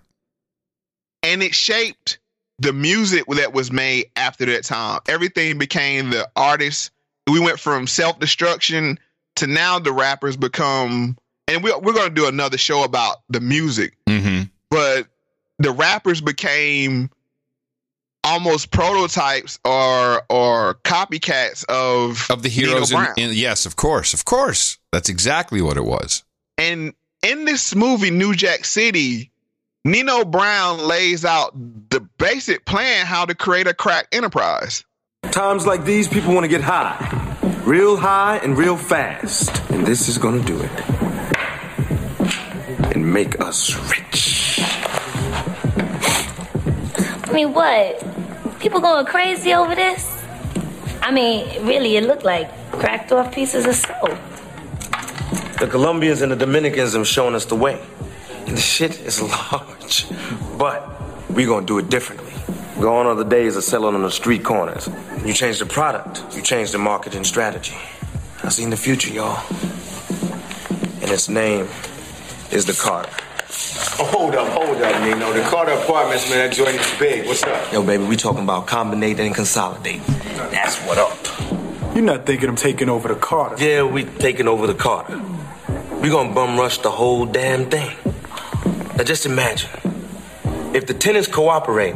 And it shaped the music that was made after that time. Everything became the artists. We went from self destruction to now the rappers become. And we, we're going to do another show about the music. Mm-hmm. But the rappers became almost prototypes or or copycats of of the heroes. In, in, yes, of course, of course. That's exactly what it was. And in this movie, New Jack City, Nino Brown lays out the basic plan how to create a crack enterprise. Times like these, people want to get high, real high and real fast, and this is to do it and make us rich. I mean, what? People going crazy over this? I mean, really, it looked like cracked off pieces of soap. The Colombians and the Dominicans have shown us the way. And the shit is large. But we gonna do it differently. Gone are the days of selling on the street corners. You change the product, you change the marketing strategy. I seen the future, y'all. And its name is the Carter. Oh, hold up, hold up, Nino. The Carter Apartments, man, that joint is big. What's up? Yo, baby, we talking about combinating and consolidating. That's what up. You're not thinking I'm taking over the Carter. Yeah, we taking over the Carter. We gonna bum rush the whole damn thing. Now just imagine. If the tenants cooperate,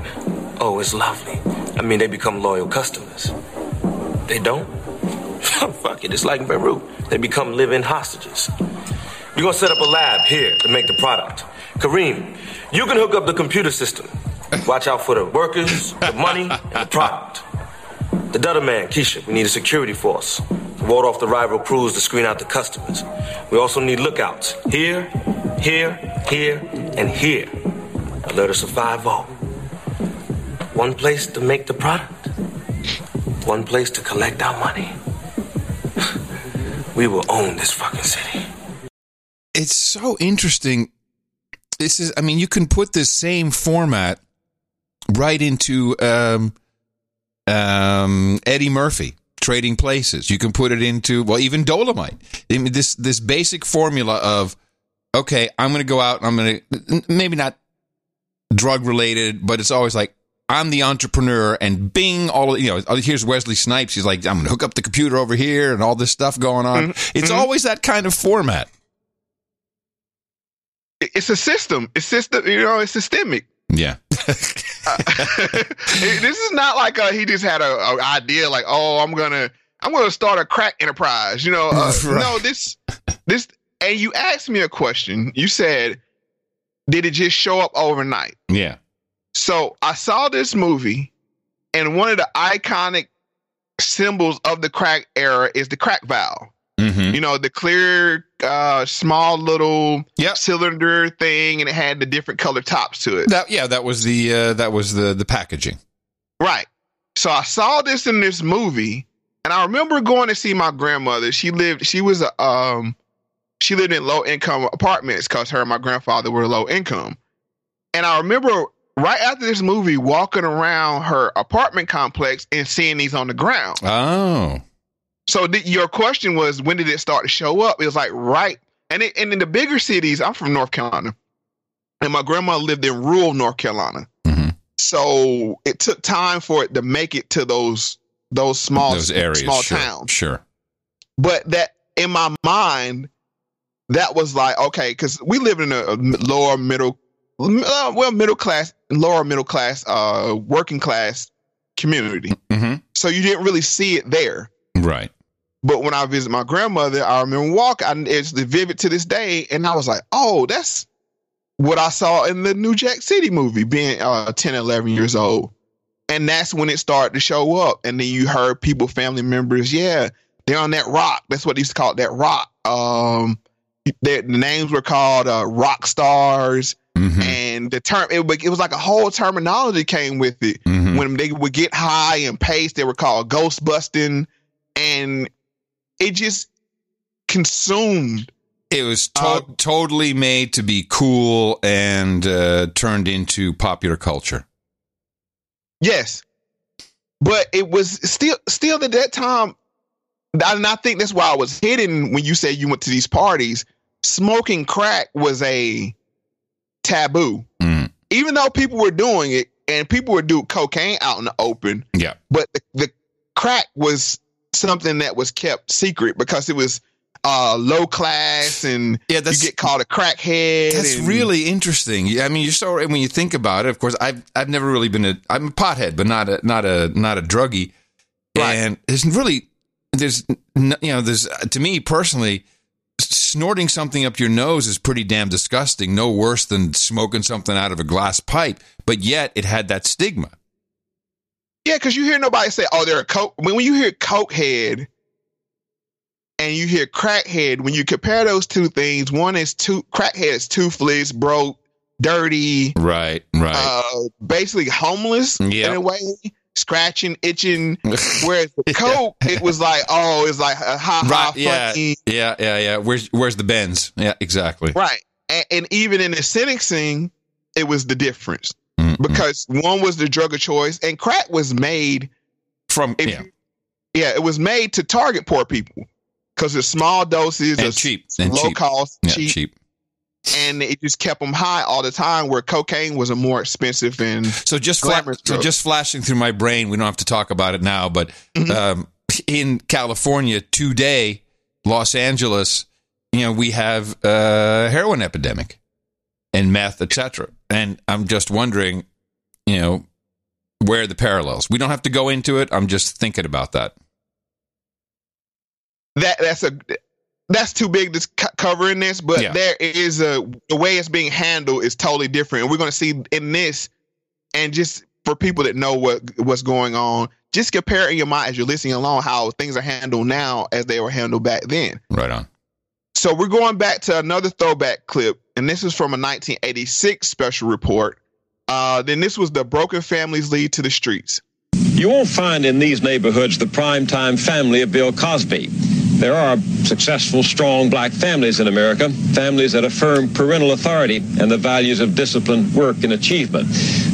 oh, it's lovely. I mean, they become loyal customers. They don't? Fuck it, it's like Beirut. They become living hostages. We're gonna set up a lab here to make the product. Kareem, you can hook up the computer system. Watch out for the workers, the money, and the product. The Dutter man, Keisha, we need a security force. To ward off the rival crews to screen out the customers. We also need lookouts here, here, here, and here. Alert us of 5 One place to make the product, one place to collect our money. we will own this fucking city. It's so interesting. This is, I mean, you can put this same format right into um, um, Eddie Murphy trading places. You can put it into well, even Dolomite. I mean, this this basic formula of okay, I'm going to go out. and I'm going to maybe not drug related, but it's always like I'm the entrepreneur and bing, all of, you know, oh, here's Wesley Snipes. He's like, I'm going to hook up the computer over here and all this stuff going on. Mm-hmm. It's always that kind of format. It's a system. It's system, you know, it's systemic. Yeah. uh, this is not like uh, he just had a, a, idea like, oh, I'm gonna I'm gonna start a crack enterprise. You know, uh, right. no, this this. And you asked me a question. You said, did it just show up overnight? Yeah. So I saw this movie, and one of the iconic symbols of the crack era is the crack valve. Mm-hmm. You know, the clear, uh, small little yep. cylinder thing, and it had the different color tops to it. That yeah, that was the uh, that was the the packaging. Right. So I saw this in this movie, and I remember going to see my grandmother. She lived. She was a um, she lived in low income apartments because her and my grandfather were low income. And I remember right after this movie walking around her apartment complex and seeing these on the ground. Oh. So th- your question was when did it start to show up? It was like right, and it, and in the bigger cities, I'm from North Carolina, and my grandma lived in rural North Carolina. Mm-hmm. So it took time for it to make it to those those small those areas, small sure, towns. Sure. But that in my mind, that was like okay, because we live in a lower middle, uh, well, middle class, lower middle class, uh, working class community. Mm-hmm. So you didn't really see it there. Right. But when I visit my grandmother, I remember walking. I, it's vivid to this day, and I was like, "Oh, that's what I saw in the New Jack City movie." Being uh, 10, 11 years old, and that's when it started to show up. And then you heard people, family members, yeah, they're on that rock. That's what they used to call it, that rock. Um, their, the names were called uh, rock stars, Mm-hmm. and the term it, it was like a whole terminology came with it. Mm-hmm. When they would get high and pace, they were called ghost busting, and it just consumed. It was uh, to- totally made to be cool and uh, turned into popular culture. Yes, but it was still still at that time. And I think that's why I was hidden when you said you went to these parties. Smoking crack was a taboo, even though people were doing it and people were doing cocaine out in the open. Yeah, but the, the crack was something that was kept secret because it was uh, low class and yeah, you get called a crackhead. That's and- really interesting. Yeah, I mean, you're so when you think about it. Of course, I've I've never really been a I'm a pothead, but not a not a not a druggie. And there's really there's you know there's to me personally snorting something up your nose is pretty damn disgusting. No worse than smoking something out of a glass pipe. But yet it had that stigma. Yeah, because you hear nobody say, "Oh, they're a coke." When when you hear cokehead and you hear crackhead, when you compare those two things, one is two crackhead is toothless, broke, dirty, Right, right. uh, basically homeless Yep. in a way, scratching, itching. Whereas the coke, it was like, oh, it's like a ha ha right. Yeah. funny. Yeah. Yeah. Yeah. Where's Where's the Benz? Yeah. Exactly. Right. And, and even in the sentencing, it was the difference mm-hmm. because one was the drug of choice and crack was made from, yeah. you- yeah, it was made to target poor people because it's small doses, And cheap, and low cheap. cost, Yeah, cheap, cheap. And it just kept them high all the time. Where cocaine was a more expensive and So just fla- so just flashing through my brain. We don't have to talk about it now, but Mm-hmm. um, in California today, Los Angeles, you know, we have a heroin epidemic and meth, etc. And I'm just wondering, you know, where are the parallels? We don't have to go into it. I'm just thinking about that. that that's a that's too big to co- cover in this, but Yeah. there is a the way it's being handled is totally different. And we're going to see in this, and just for people that know what what's going on, just compare in your mind as you're listening along how things are handled now as they were handled back then. Right on. So we're going back to another throwback clip, and this is from a 1986 special report. Uh, then this was the broken families lead to the streets. You won't find in these neighborhoods the primetime family of Bill Cosby. There are successful, strong black families in America, families that affirm parental authority and the values of discipline, work, and achievement.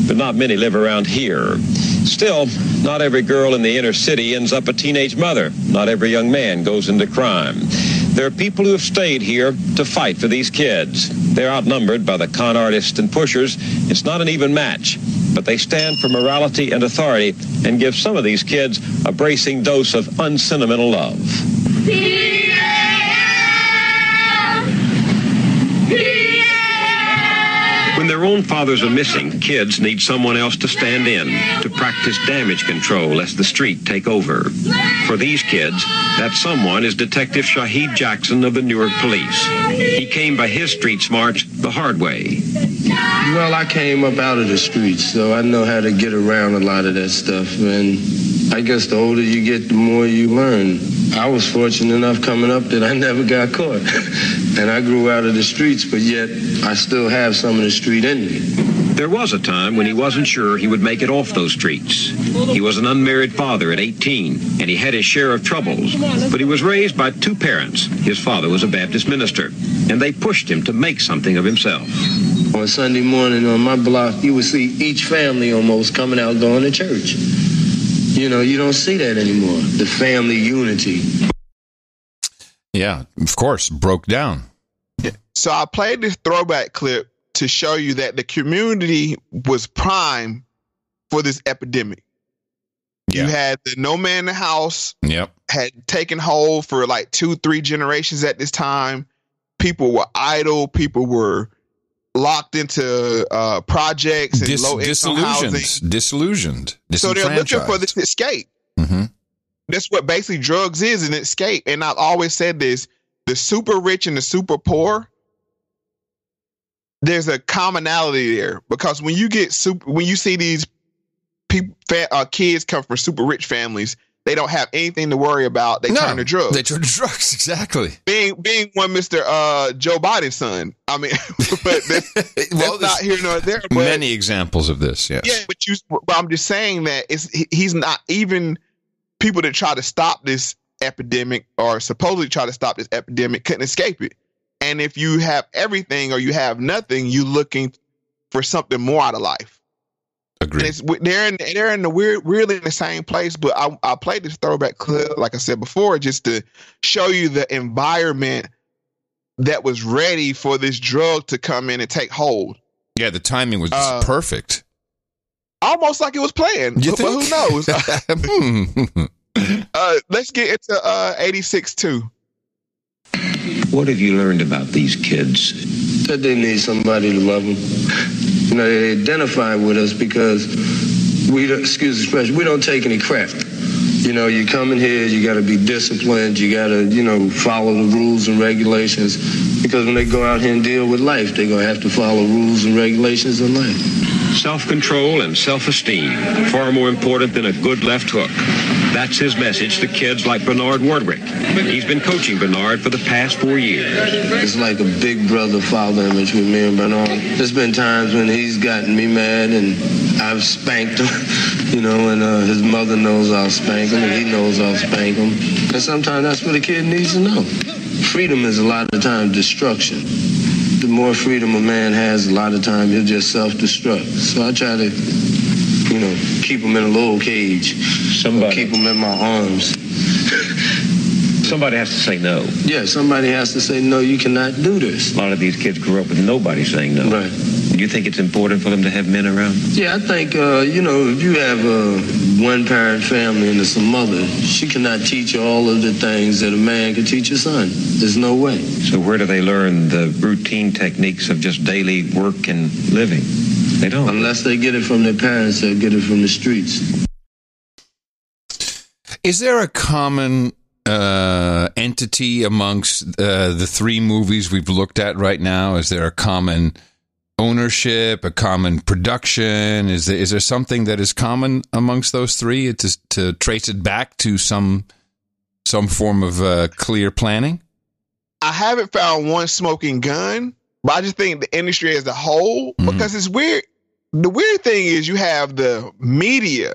But not many live around here. Still, not every girl in the inner city ends up a teenage mother. Not every young man goes into crime. There are people who have stayed here to fight for these kids. They're outnumbered by the con artists and pushers. It's not an even match, but they stand for morality and authority and give some of these kids a bracing dose of unsentimental love. When their own fathers are missing, kids need someone else to stand in, to practice damage control as the street take over. For these kids, that someone is Detective Shahid Jackson of the Newark Police. He came by his street smarts the hard way. Well, I came up out of the streets, so I know how to get around a lot of that stuff. And I guess the older you get, the more you learn. I was fortunate enough coming up that I never got caught. and I grew out of the streets, but yet I still have some of the street in me. There was a time when he wasn't sure he would make it off those streets. He was an unmarried father at 18, and he had his share of troubles. But he was raised by two parents. His father was a Baptist minister, and they pushed him to make something of himself. On Sunday morning on my block, you would see each family almost coming out going to church. You know, you don't see that anymore. The family unity. Yeah, of course, broke down. So I played this throwback clip to show you that the community was prime for this epidemic. You had the no man in the house Yep. had taken hold for like two, three generations at this time. People were idle. People were locked into uh, projects and Dis- low income housing. disillusioned, disillusioned, So they're looking for this escape. Mm-hmm. that's what basically drugs is an escape. And I've always said this: the super rich and the super poor. There's a commonality there because when you get super, when you see these people, uh, kids come from super rich families, they don't have anything to worry about. They No, turn to drugs. They turn to drugs, exactly. being being one Mister uh, Joe Biden's son. I mean, but that's, that's Well, not here nor there. But Many examples of this, yes. yeah, but you. But I'm just saying that it's he's not even people that try to stop this epidemic or supposedly try to stop this epidemic couldn't escape it. And if you have everything or you have nothing, you looking for something more out of life. Agreed. And it's they're in they're in the weird really in the same place. But I I played this throwback clip, like I said before, just to show you the environment that was ready for this drug to come in and take hold. Yeah, the timing was Uh, perfect. Almost like it was planned. You but, but who knows? Hmm. uh, let's get into uh, 86 2. What have you learned about these kids? That they need somebody to love them. You know, they identify with us because we don't, excuse the expression, we don't take any crap. You know, you come in here, you got to be disciplined, you got to, you know, follow the rules and regulations because when they go out here and deal with life, they're going to have to follow rules and regulations of life. Self control and self esteem, far more important than a good left hook. That's his message to kids like Bernard Wardwick. He's been coaching Bernard for the past four years. It's like a big brother father image with me and Bernard. There's been times when he's gotten me mad and I've spanked him, you know, and uh, his mother knows I'll spank him and he knows I'll spank him. And sometimes that's what a kid needs to know. Freedom is a lot of times destruction. The more freedom a man has, a lot of time he'll just self-destruct. So I try to, you know, keep them in a little cage. Somebody. Keep them in my arms. Somebody has to say no. Yeah, somebody has to say, no, you cannot do this. A lot of these kids grew up with nobody saying no. Right. Do you think it's important for them to have men around? Yeah, I think, uh, you know, if you have a one parent family and it's a mother, she cannot teach you all of the things that a man can teach a son. There's no way. So where do they learn the routine techniques of just daily work and living? They don't. Unless they get it from their parents, they'll get it from the streets. Is there a common uh, entity amongst uh, the three movies we've looked at right now? Is there a common ownership, a common production? Is there, is there something that is common amongst those three to, to trace it back to some some form of uh, clear planning? I haven't found one smoking gun, but I just think the industry as a whole, because it's weird. The weird thing is you have the media,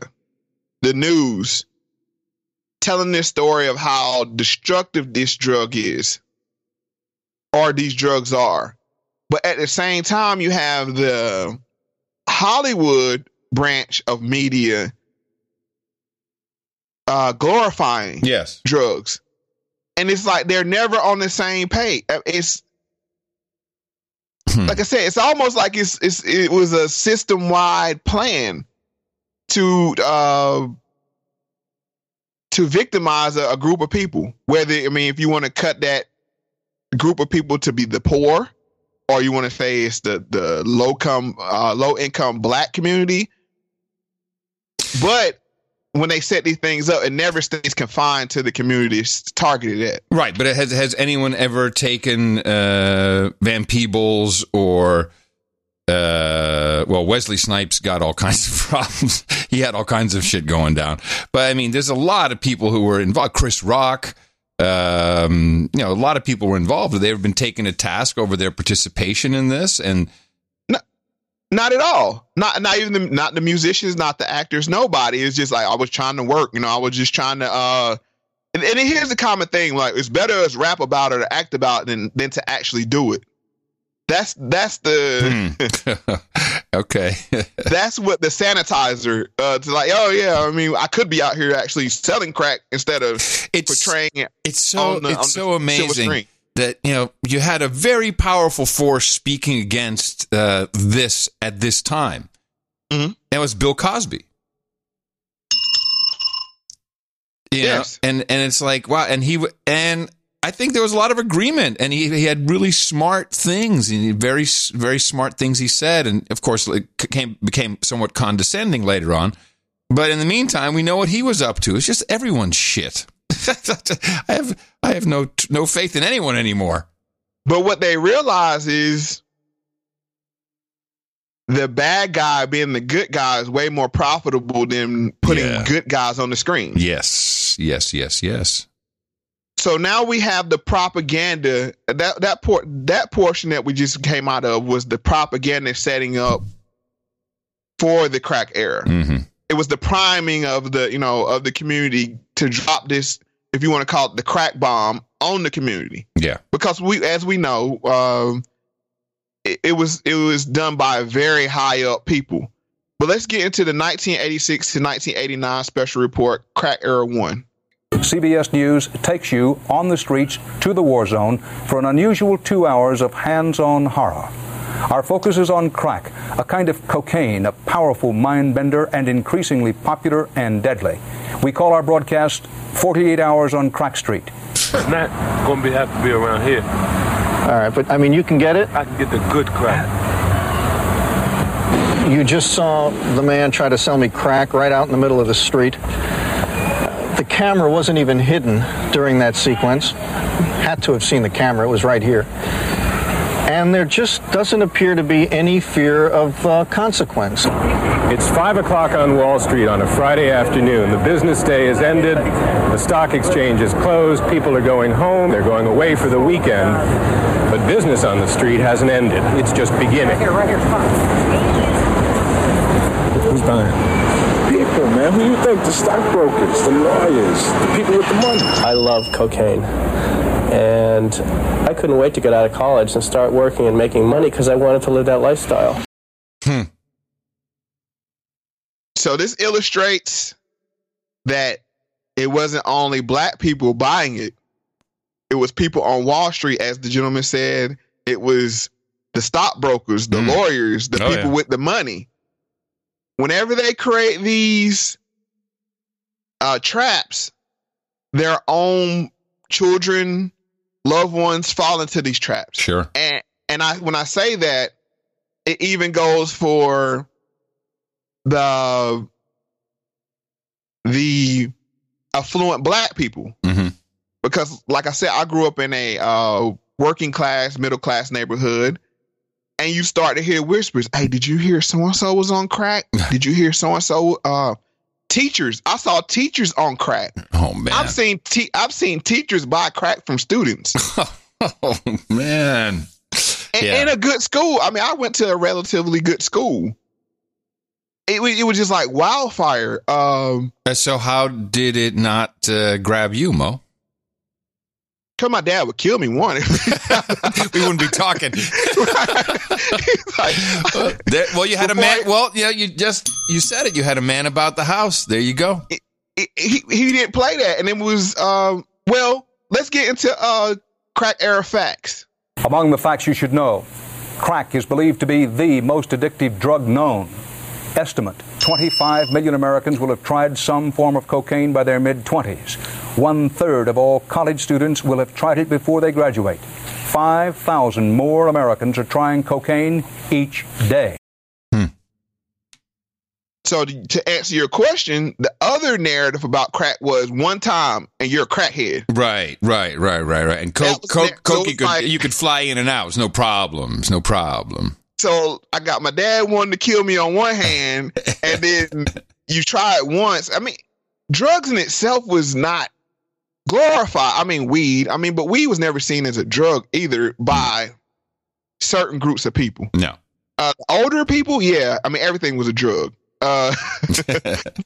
the news, telling this story of how destructive this drug is or these drugs are. But at the same time, you have the Hollywood branch of media uh, glorifying yes drugs, and it's like they're never on the same page. Uh, It's like I said, it's almost like it's, it's it was a system wide plan to uh, to victimize a, a group of people. Whether I mean, if you want to cut that group of people to be the poor, or you want to say it's the the low come uh, low income black community. But when they set these things up, it never stays confined to the community it's targeted at. Right, but has has anyone ever taken uh, Van Peebles or uh, well Wesley Snipes got all kinds of problems. he had all kinds of shit going down. But I mean, there's a lot of people who were involved. Chris Rock, um, you know, a lot of people were involved. They've been taken a task over their participation in this, and Not at all. Not not even the not the musicians, not the actors, nobody. It's just like I was trying to work, you know, I was just trying to uh and, and here's the common thing, like it's better to rap about it or act about it than than to actually do it. That's that's the okay, that's what the sanitizer uh to like, oh yeah, I mean I could be out here actually selling crack instead of portraying it. It's so the- it's so amazing that you know you had a very powerful force speaking against uh, this at this time. Mm-hmm. It was Bill Cosby. You know, Yes. and and it's like wow, and he and I think there was a lot of agreement, and he he had really smart things, and he very very smart things he said, and of course, like came became somewhat condescending later on. But in the meantime, we know what he was up to. It's just everyone's shit. I have I have no no faith in anyone anymore. But what they realize is the bad guy being the good guy is way more profitable than putting Yeah. good guys on the screen. Yes, yes, yes, yes. So now we have the propaganda that that por- that portion that we just came out of was the propaganda setting up for the crack era. Mm-hmm. It was the priming of the you know of the community to drop this, if you want to call it the crack bomb, on the community. Yeah. because we, as we know, um, it, it was it was done by very high up people. But let's get into the 1986 to 1989 special report, Crack Era One. CBS News takes you on the streets to the war zone for an unusual two hours of hands on horror. Our focus is on crack, a kind of cocaine, a powerful mind bender and increasingly popular and deadly. We call our broadcast 48 Hours on Crack Street. It's not going to be have to be around here. All right, but I mean, you can get it. I can get the good crack. You just saw the man try to sell me crack right out in the middle of the street. The camera wasn't even hidden during that sequence. Had to have seen the camera, it was right here. And there just doesn't appear to be any fear of uh, consequence. It's 5 o'clock on Wall Street on a Friday afternoon. The business day is ended. The stock exchange is closed. People are going home. They're going away for the weekend. But business on the street hasn't ended. It's just beginning. Who's buying? People, man. Who you think? The stockbrokers, the lawyers, the people with the money. I love cocaine. And I couldn't wait to get out of college and start working and making money because I wanted to live that lifestyle. Hmm. So this illustrates that it wasn't only black people buying it; it was people on Wall Street, as the gentleman said. It was the stockbrokers, the lawyers, the Oh, people yeah. with the money. Whenever they create these uh, traps, their own children, loved ones fall into these traps. Sure. And and I when I say that, it even goes for the the affluent black people Mm-hmm. because like I said, I grew up in a uh, working class, middle class neighborhood. And you start to hear whispers. Hey, did you hear so and so was on crack? Did you hear so and so? Uh, teachers. I saw teachers on crack. Oh man. I've seen te- I've seen teachers buy crack from students. oh man. in, Yeah. in a good school. I mean, I went to a relatively good school. It, wa- it was just like wildfire. Um, So how did it not uh, grab you, Mo? Cause my dad would kill me one. we wouldn't be talking. There- well, you had a man. Well, yeah, you just you said it. You had a man about the house. There you go. he, he he didn't play that, and it was um. Well, let's get into uh crack era facts. Among the facts you should know, crack is believed to be the most addictive drug known. Estimate 25 million Americans will have tried some form of cocaine by their mid 20s. One third of all college students will have tried it before they graduate. 5,000 more Americans are trying cocaine each day. Hmm. So to, to answer your question, the other narrative about crack was one time and you're a crackhead. Right, right, right, right, right. And coke, was coke, coke. You could like- you could fly in and out. It's no problems. No problem. So I got my dad wanting to kill me on one hand, and then you try it once. I mean, drugs in itself was not glorified. I mean, weed. I mean, but weed was never seen as a drug either by certain groups of people. No. Uh, older people, yeah. I mean, everything was a drug. Uh,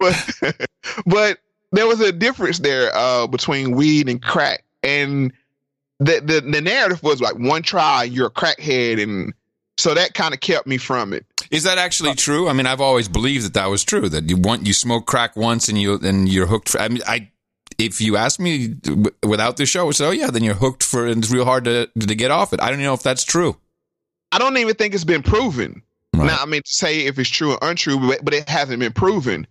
but but there was a difference there uh, between weed and crack, and the, the the narrative was like one try, you're a crackhead, and so that kind of kept me from it. Is that actually true? I mean, I've always believed that that was true. That you want you smoke crack once and you and you're hooked. For, I mean, I if you ask me w- without the show, so yeah, then you're hooked for and it's real hard to to get off it. I don't know if that's true. I don't even think it's been proven. Now, I mean, to say if it's true or untrue, but, but it hasn't been proven.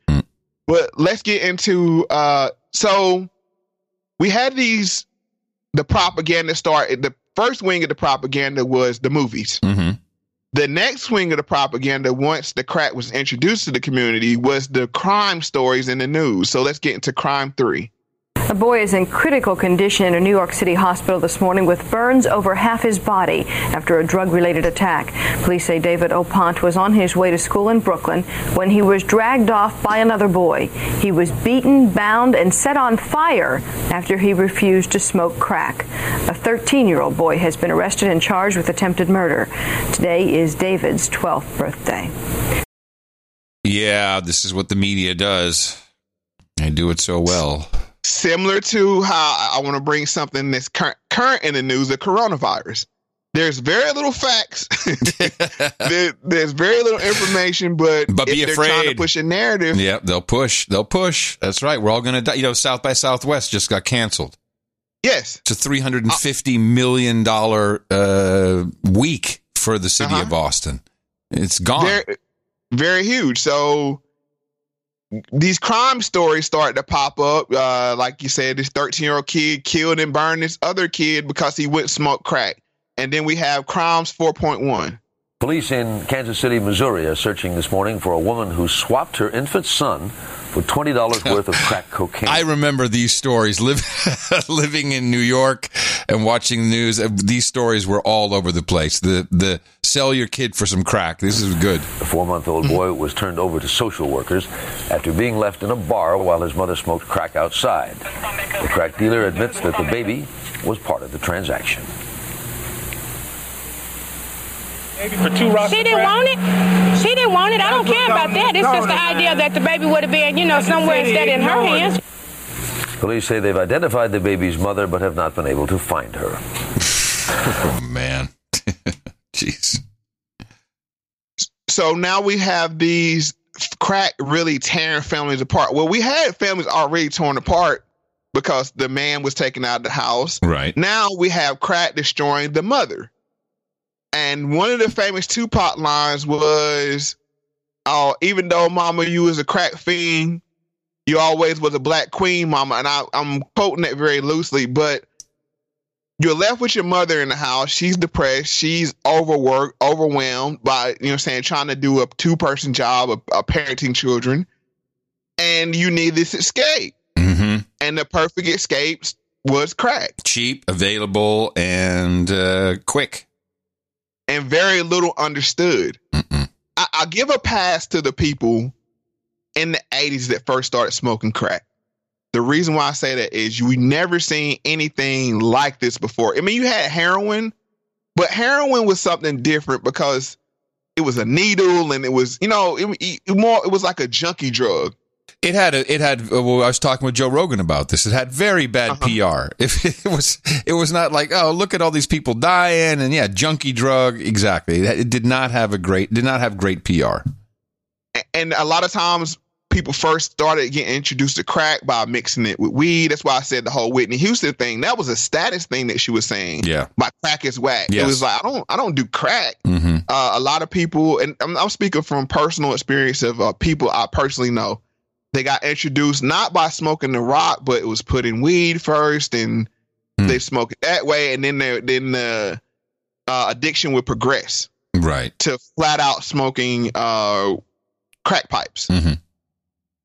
But let's get into uh so we had these the propaganda start the first wing of the propaganda was the movies. Mm-hmm. The next wing of the propaganda, once the crack was introduced to the community, was the crime stories in the news. So let's get into crime three. A boy is in critical condition in a New York City hospital this morning with burns over half his body after a drug related attack. Police say David Opont was on his way to school in Brooklyn when he was dragged off by another boy. He was beaten, bound, and set on fire after he refused to smoke crack. A 13 year old boy has been arrested and charged with attempted murder. Today is David's 12th birthday. Yeah, this is what the media does. They do it so well. Similar to how I want to bring something that's cur- current in the news, the coronavirus. There's very little facts. there, there's very little information, but, But be they're trying to afraid. push a narrative, Yeah, they'll push. They'll push. That's right. We're all going to die. You know, South by Southwest just got canceled. yes, It's a three hundred and fifty million dollar uh, week for the city of Austin. It's gone. very, very huge. So these crime stories start to pop up. Uh, like you said, this 13 year old kid killed and burned this other kid because he went smoke crack. And then we have crimes 4.1. Police in Kansas City, Missouri are searching this morning for a woman who swapped her infant son for $20 worth of crack cocaine. I remember these stories. Live, living in New York and watching the news, uh, these stories were all over the place. The the sell your kid for some crack. This is good. The four month old boy was turned over to social workers after being left in a bar while his mother smoked crack outside. The crack dealer admits that the baby was part of the transaction. For two rocks She didn't want it. She didn't want it. I don't care about that. It's just the idea that the baby would have been, you know, somewhere instead in her hands. Police say they've identified the baby's mother but have not been able to find her. Oh man, jeez. So now we have these crack really tearing families apart. Well, we had families already torn apart because the man was taken out of the house. Right. Now we have crack destroying the mother. And one of the famous Tupac lines was, "Oh, even though Mama, you was a crack fiend, you always was a black queen, Mama." And I, I'm quoting it very loosely, but you're left with your mother in the house. She's depressed. She's overworked, overwhelmed by, you know, what I'm saying trying to do a two person job of, of parenting children, and you need this escape. hmm And the perfect escape was crack. Cheap, available, and uh, quick. And very little understood. I, I give a pass to the people in the 80s that first started smoking crack. The reason why I say that is we never seen anything like this before. I mean, you had heroin, but heroin was something different because it was a needle and it was, you know, it, it more it was like a junkie drug. It had a, it had. uh, Well, I was talking with Joe Rogan about this. It had very bad Uh-huh. PR. If it was, it was not like, oh, look at all these people dying, and yeah, junkie drug. Exactly. It did not have a great, did not have great PR. and a lot of times people first started getting introduced to crack by mixing it with weed. That's why I said the whole Whitney Houston thing. That was a status thing that she was saying. Yeah. My crack is whack. It was like I don't I don't do crack. Mm-hmm. Uh, a lot of people, and I'm, I'm speaking from personal experience of uh, people I personally know. They got introduced not by smoking the rock, but it was putting weed first, and Hmm. they smoke it that way, and then the then the uh, addiction would progress Right. to flat out smoking uh, crack pipes. Mm-hmm.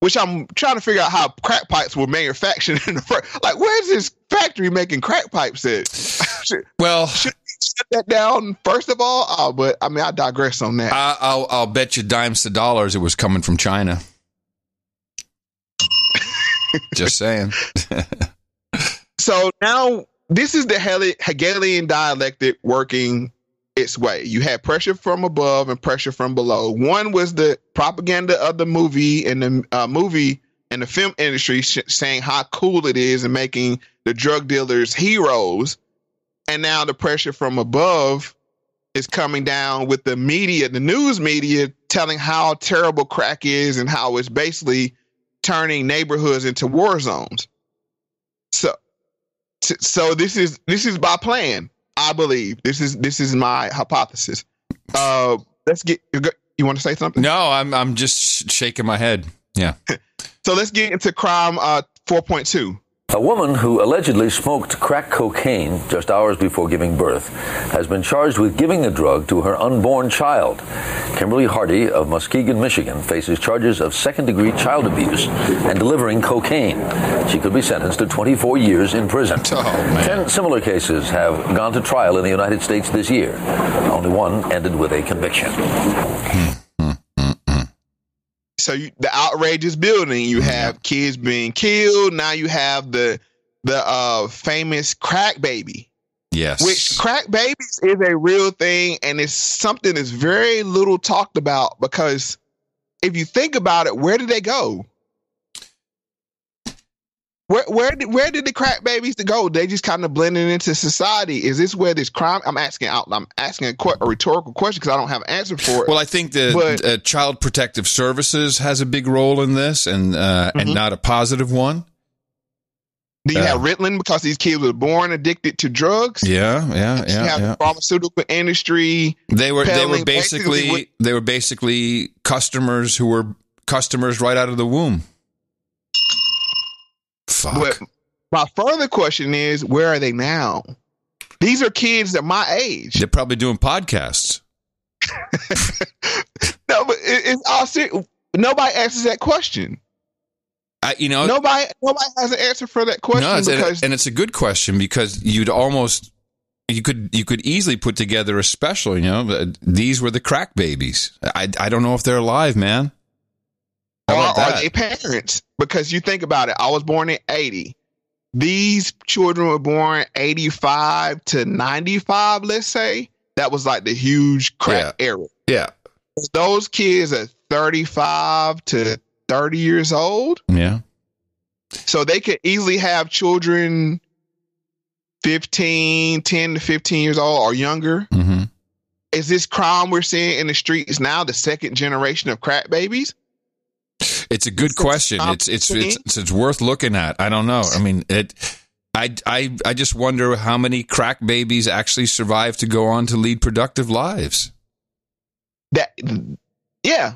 Which I'm trying to figure out how crack pipes were manufactured in the first. Like, where's this factory making crack pipes at? should, well, should we shut that down first of all? Oh, but I mean, I digress on that. I, I'll, I'll bet you dimes to dollars it was coming from China. Just saying. so now this is the Hegelian dialectic working its way. You had pressure from above and pressure from below. One was the propaganda of the movie and the uh, movie and the film industry sh- saying how cool it is and making the drug dealers heroes. And now the pressure from above is coming down with the media, the news media, telling how terrible crack is and how it's basically turning neighborhoods into war zones. So, so this is this is by plan. I believe this is this is my hypothesis. Uh, let's get. You You want to say something? No, I'm I'm just shaking my head. Yeah. So let's get into crime uh 4.2. A woman who allegedly smoked crack cocaine just hours before giving birth has been charged with giving the drug to her unborn child. Kimberly Hardy of Muskegon, Michigan faces charges of second degree child abuse and delivering cocaine. She could be sentenced to 24 years in prison. Oh, Ten similar cases have gone to trial in the United States this year. Only one ended with a conviction. Hmm. So you, the outrage is building. You have kids being killed. Now you have the the uh, famous crack baby. Yes. Which crack babies is a real thing, and it's something that's very little talked about because if you think about it, where did they go? Where where did where did the crack babies to go? They just kind of blending into society. Is this where this crime? I'm asking out. I'm asking a, que- a rhetorical question because I don't have an answer for it. Well, I think the But- uh, Child Protective Services has a big role in this, and uh, and Mhm. not a positive one. Do you Uh, have Ritalin because these kids were born addicted to drugs? Yeah, yeah, you yeah, have yeah. the pharmaceutical industry. They were they were peddling basically they were basically customers who were customers right out of the womb. Fuck. But my further question is, where are they now? These are kids that my age. They're probably doing podcasts. No, but it, it's all Nobody answers that question. I, you know, Nobody, nobody has an answer for that question no, it's, and, because and it's a good question because you'd almost you could you could easily put together a special. You know, these were the crack babies. I I don't know if they're alive, man. Are that? they parents? Because you think about it, I was born in 80. These children were born 85 to 95, let's say. That was like the huge crack era. Yeah, Those kids are 35 to 30 years old. yeah. So they could easily have children 15, 10 to 15 years old or younger. Mm-hmm. Is this crime we're seeing in the streets now the second generation of crack babies? It's a good question. It's it's, it's it's it's worth looking at. I don't know. I mean, it. I I I just wonder how many crack babies actually survive to go on to lead productive lives. that yeah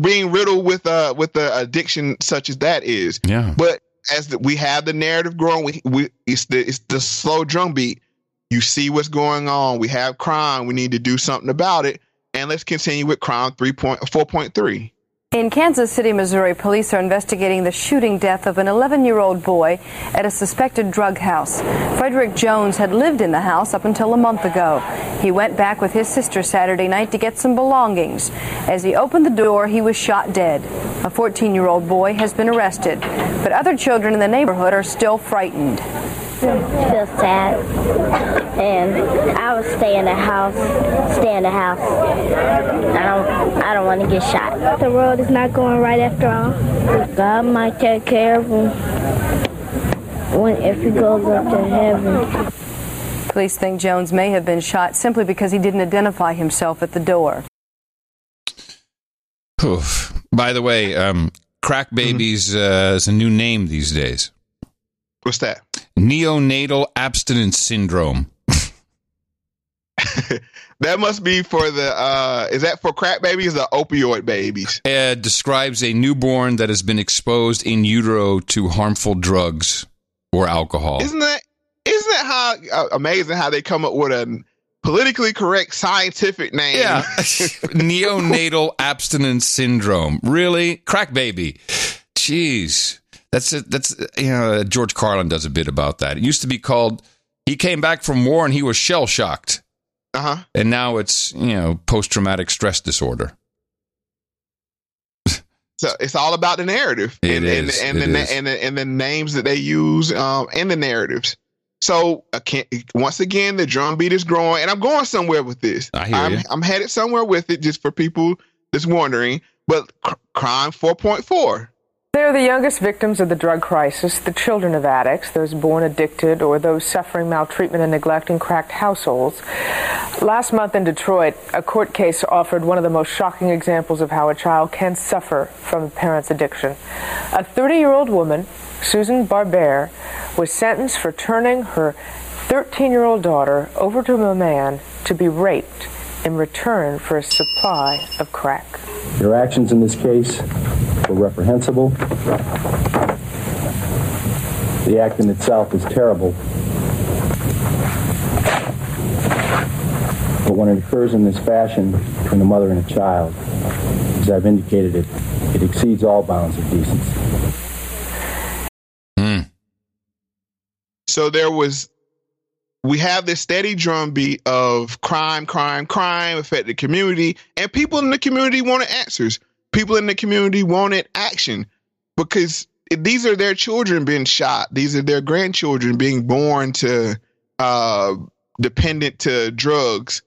being riddled with uh with the addiction such as that is Yeah. but as the, we have the narrative growing we, we it's the it's the slow drumbeat you see what's going on we have crime we need to do something about it and let's continue with crime 3.4.3 In Kansas City, Missouri, police are investigating the shooting death of an 11 year old boy at a suspected drug house. Frederick Jones had lived in the house up until a month ago. He went back with his sister Saturday night to get some belongings. As he opened the door, he was shot dead. A 14 year old boy has been arrested, but other children in the neighborhood are still frightened. Feel sad. And I would stay in the house, stay in the house. I don't, I don't want to get shot. The world is not going right after all. God might take care of him when if he goes up to heaven. Police think Jones may have been shot simply because he didn't identify himself at the door. Oof. By the way, um, crack babies uh, is a new name these days. What's that Neonatal abstinence syndrome. that must be for the uh is that for crack babies or opioid babies uh, describes a newborn that has been exposed in utero to harmful drugs or alcohol. isn't that isn't that how uh, amazing how they come up with a politically correct scientific name Yeah. Neonatal abstinence syndrome. Really? Crack baby. Jeez. That's it. That's, you know, George Carlin does a bit about that. It used to be called, he came back from war and he was shell shocked. uh-huh And now it's, you know, post traumatic stress disorder. So it's all about the narrative It and, is, and, and, it the, na- and, the, and the names that they use um, in the narratives. So uh, once again, the drum beat is growing, and I'm going somewhere with this. I hear I'm, you. I'm headed somewhere with it, just for people that's wondering. But cr- crime 4.4. They're the youngest victims of the drug crisis, the children of addicts, those born addicted or those suffering maltreatment and neglect in cracked households. Last month in Detroit, a court case offered one of the most shocking examples of how a child can suffer from a parent's addiction. A 30 year old woman, Susan Barber, was sentenced for turning her 13 year old daughter over to a man to be raped in return for a supply of crack. Your actions in this case were reprehensible. The act in itself is terrible. But when it occurs in this fashion between a mother and a child, as I've indicated, it, it exceeds all bounds of decency. Hmm. So there was, we have this steady drumbeat of crime, crime, crime affect the community, and people in the community wanted answers. People in the community wanted action because these are their children being shot. These are their grandchildren being born to uh, dependent to drugs.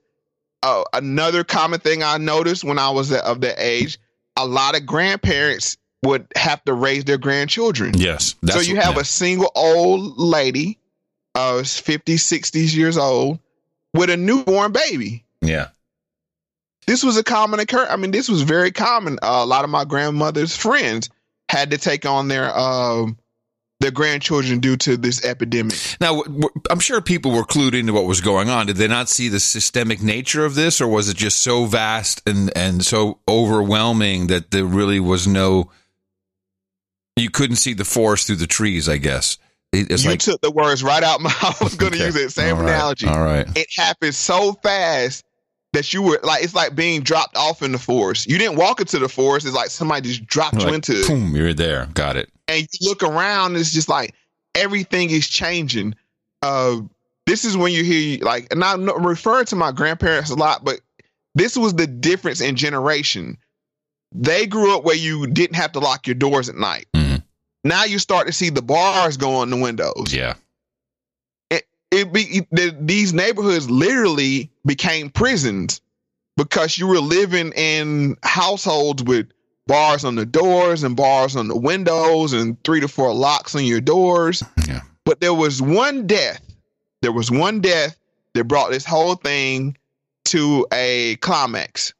Uh, another common thing I noticed when I was of that age, a lot of grandparents would have to raise their grandchildren. Yes. so you have a single old lady, uh, 50, 60s years old, with a newborn baby. Yeah. This was a common occurrence. I mean, this was very common. Uh, a lot of my grandmother's friends had to take on their um, their grandchildren due to this epidemic. Now, I'm sure people were clued into what was going on. Did they not see the systemic nature of this, or was it just so vast and, and so overwhelming that there really was no. You couldn't see the forest through the trees, I guess. It- It's you like. took the words right out my. Mouth. I was going to Okay. use that same All right. analogy. All right. It happened so fast that you were like, it's like being dropped off in the forest. You didn't walk into the forest. It's like somebody just dropped you like, into it. boom, you're there. Got it. and you look around, it's just like everything is changing. Uh, this is when you hear like, and I'm referring to my grandparents a lot, but this was the difference in generation. They grew up where you didn't have to lock your doors at night. Now you start to see the bars go on the windows. Yeah. It, it be the, these neighborhoods literally became prisons because you were living in households with bars on the doors and bars on the windows and three to four locks on your doors. Yeah. But there was one death. There was one death that brought this whole thing to a climax.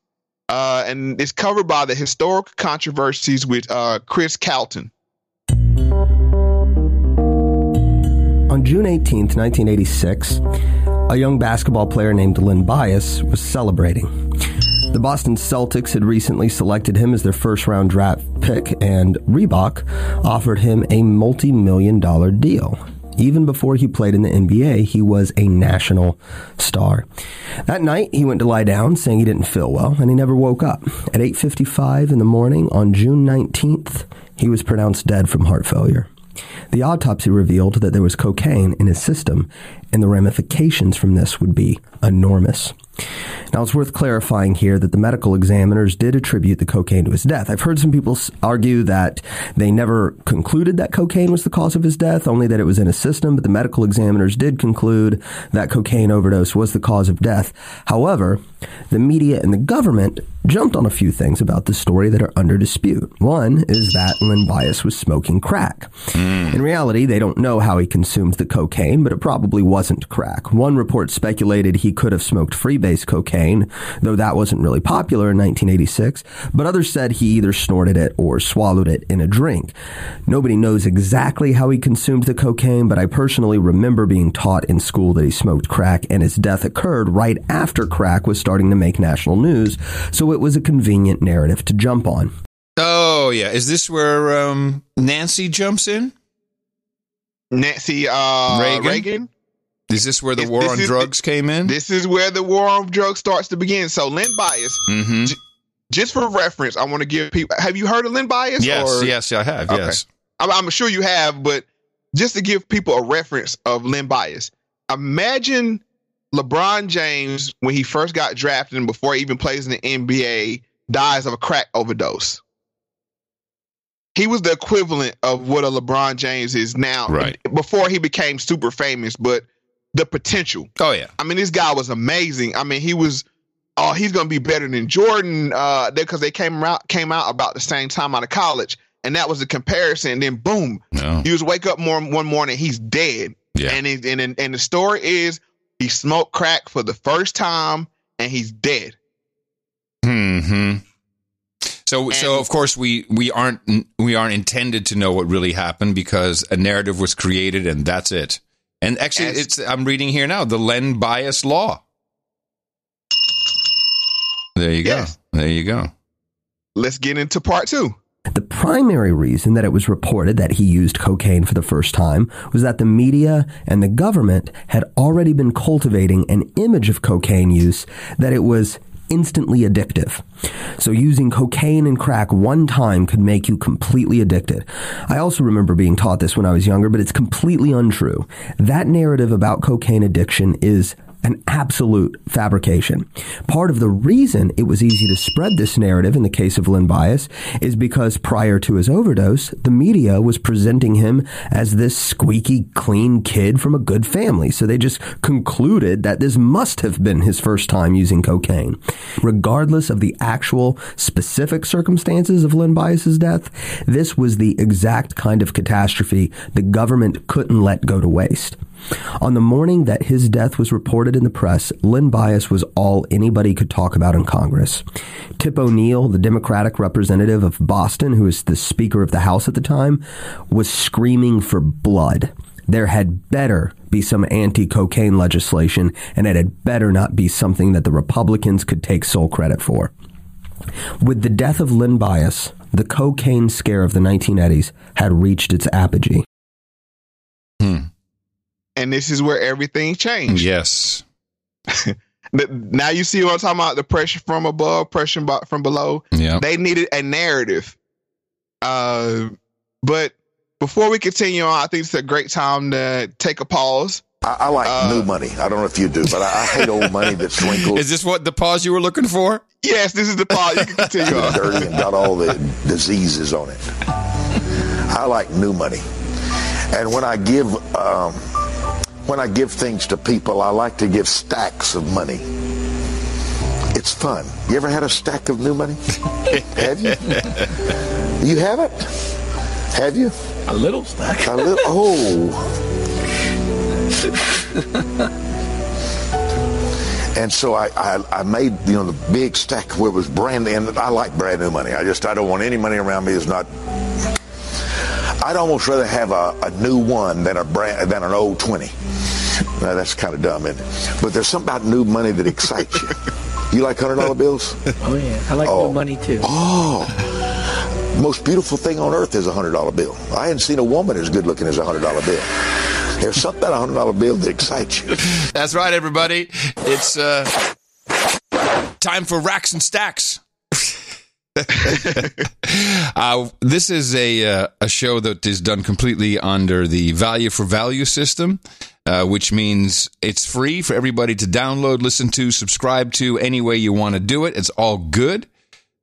Uh, and it's covered by the historical controversies with uh, Chris Calton. On June 18, 1986, a young basketball player named Len Bias was celebrating. The Boston Celtics had recently selected him as their first round draft pick, and Reebok offered him a multi million dollar deal. Even before he played in the NBA, he was a national star. That night, he went to lie down, saying he didn't feel well, and he never woke up. At 8:55 in the morning on June 19th, he was pronounced dead from heart failure. The autopsy revealed that there was cocaine in his system, and the ramifications from this would be enormous. Now, it's worth clarifying here that the medical examiners did attribute the cocaine to his death. I've heard some people argue that they never concluded that cocaine was the cause of his death, only that it was in his system, but the medical examiners did conclude that cocaine overdose was the cause of death. However, the media and the government jumped on a few things about this story that are under dispute. One is that Len Bias was smoking crack. Hmm. In reality, they don't know how he consumed the cocaine, but it probably wasn't crack. One report speculated he could have smoked freebase cocaine, though that wasn't really popular in 1986, but others said he either snorted it or swallowed it in a drink. Nobody knows exactly how he consumed the cocaine, but I personally remember being taught in school that he smoked crack and his death occurred right after crack was starting to make national news, so it was a convenient narrative to jump on. Oh, yeah. Is this where um, Nancy jumps in? Nancy uh, Reagan? Reagan? Is this where the This- war on is- drugs came in? This is where the war on drugs starts to begin. So Len Bias, Mm-hmm. j- just for reference, I want to give people. Have you heard of Len Bias? Yes, or- yes, I have. Okay. Yes. I'm, I'm sure you have, but just to give people a reference of Len Bias, imagine LeBron James when he first got drafted and before he even plays in the NBA dies of a crack overdose. He was the equivalent of what a LeBron James is now, Right. Before he became super famous, but the potential. Oh yeah. I mean, this guy was amazing. I mean, he was. Oh, he's gonna be better than Jordan. Uh, because they came out came out about the same time out of college, and that was the comparison. And then boom, No. he was wake up more one morning, he's dead. Yeah. And he, and and the story is he smoked crack for the first time, and he's dead. Hmm. So, so of course we we aren't we aren't intended to know what really happened because a narrative was created and that's it. And actually, As- it's I'm reading here now the Len bias law. There you go. Yes. There you go. Let's get into part two. The primary reason that it was reported that he used cocaine for the first time was that the media and the government had already been cultivating an image of cocaine use that it was instantly addictive. So using cocaine and crack one time could make you completely addicted. I also remember being taught this when I was younger, but it's completely untrue. That narrative about cocaine addiction is an absolute fabrication. Part of the reason it was easy to spread this narrative in the case of Len Bias is because prior to his overdose, the media was presenting him as this squeaky clean kid from a good family. So they just concluded that this must have been his first time using cocaine. Regardless of the actual specific circumstances of Len Bias's death, this was the exact kind of catastrophe the government couldn't let go to waste. On the morning that his death was reported in the press, Len Bias was all anybody could talk about in Congress. Tip O'Neill, the Democratic representative of Boston, who was the Speaker of the House at the time, was screaming for blood. There had better be some anti cocaine legislation, and it had better not be something that the Republicans could take sole credit for. With the death of Len Bias, the cocaine scare of the 1980s had reached its apogee. Hmm and this is where everything changed. Yes. now you see what I'm talking about the pressure from above, pressure from below. Yeah. They needed a narrative. Uh, but before we continue on, I think it's a great time to take a pause. I, I like uh, new money. I don't know if you do, but I, I hate old money that's wrinkled. Is this what the pause you were looking for? Yes, this is the pause. You can continue on. Dirty and got all the diseases on it. I like new money, and when I give. Um, when I give things to people, I like to give stacks of money. It's fun. You ever had a stack of new money? have you? You haven't? Have you? A little stack. A little. Oh. and so I, I, I, made you know the big stack where it was brand new and I like brand new money. I just I don't want any money around me that's not. I'd almost rather have a, a new one than a brand than an old twenty. Now, that's kind of dumb, isn't it? But there's something about new money that excites you. You like hundred dollar bills? Oh yeah, I like oh. new money too. Oh, most beautiful thing on earth is a hundred dollar bill. I hadn't seen a woman as good looking as a hundred dollar bill. There's something about a hundred dollar bill that excites you. That's right, everybody. It's uh, time for racks and stacks. uh, this is a uh, a show that is done completely under the value for value system, uh, which means it's free for everybody to download, listen to, subscribe to any way you want to do it. It's all good.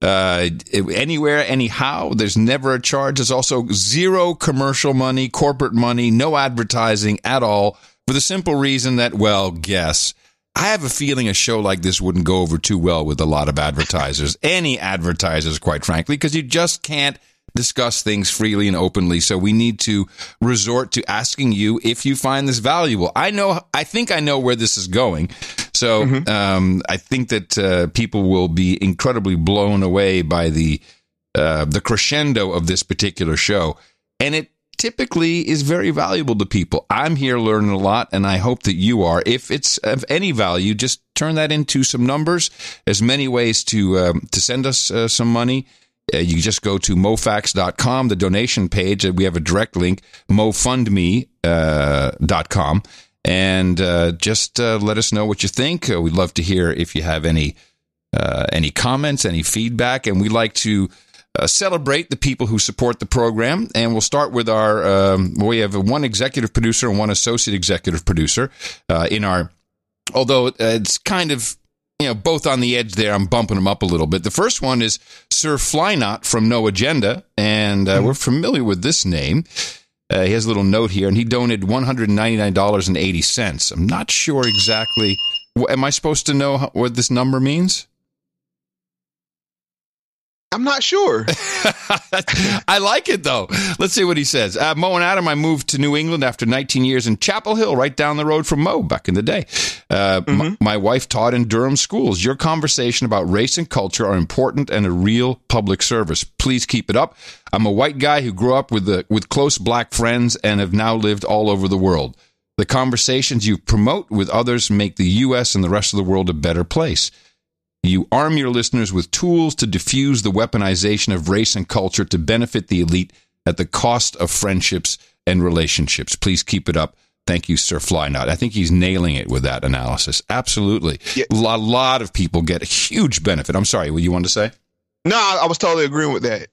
Uh, anywhere, anyhow. There's never a charge. There's also zero commercial money, corporate money, no advertising at all. For the simple reason that, well, guess I have a feeling a show like this wouldn't go over too well with a lot of advertisers, any advertisers, quite frankly, because you just can't discuss things freely and openly. So we need to resort to asking you if you find this valuable. I know, I think I know where this is going. So mm-hmm. um, I think that uh, people will be incredibly blown away by the uh, the crescendo of this particular show, and it typically is very valuable to people. I'm here learning a lot, and I hope that you are. If it's of any value, just turn that into some numbers. There's many ways to um, to send us uh, some money. Uh, you just go to mofax.com, the donation page. We have a direct link, mofundme.com, uh, and uh, just uh, let us know what you think. Uh, we'd love to hear if you have any uh, any comments, any feedback, and we like to uh, celebrate the people who support the program. And we'll start with our, um, we have one executive producer and one associate executive producer uh, in our, although it's kind of, you know, both on the edge there. I'm bumping them up a little bit. The first one is Sir Flynot from No Agenda, and uh, mm-hmm. we're familiar with this name. Uh, he has a little note here, and he donated $199.80. I'm not sure exactly. Am I supposed to know what this number means? I'm not sure. I like it though. Let's see what he says. Uh, Mo and Adam, I moved to New England after 19 years in Chapel Hill, right down the road from Mo back in the day. Uh, mm-hmm. m- my wife taught in Durham schools. Your conversation about race and culture are important and a real public service. Please keep it up. I'm a white guy who grew up with the, with close black friends and have now lived all over the world. The conversations you promote with others make the U.S. and the rest of the world a better place. You arm your listeners with tools to diffuse the weaponization of race and culture to benefit the elite at the cost of friendships and relationships. Please keep it up. Thank you, Sir Flyknot. I think he's nailing it with that analysis. Absolutely. A lot, lot of people get a huge benefit. I'm sorry, what you want to say? No, I I was totally agreeing with that.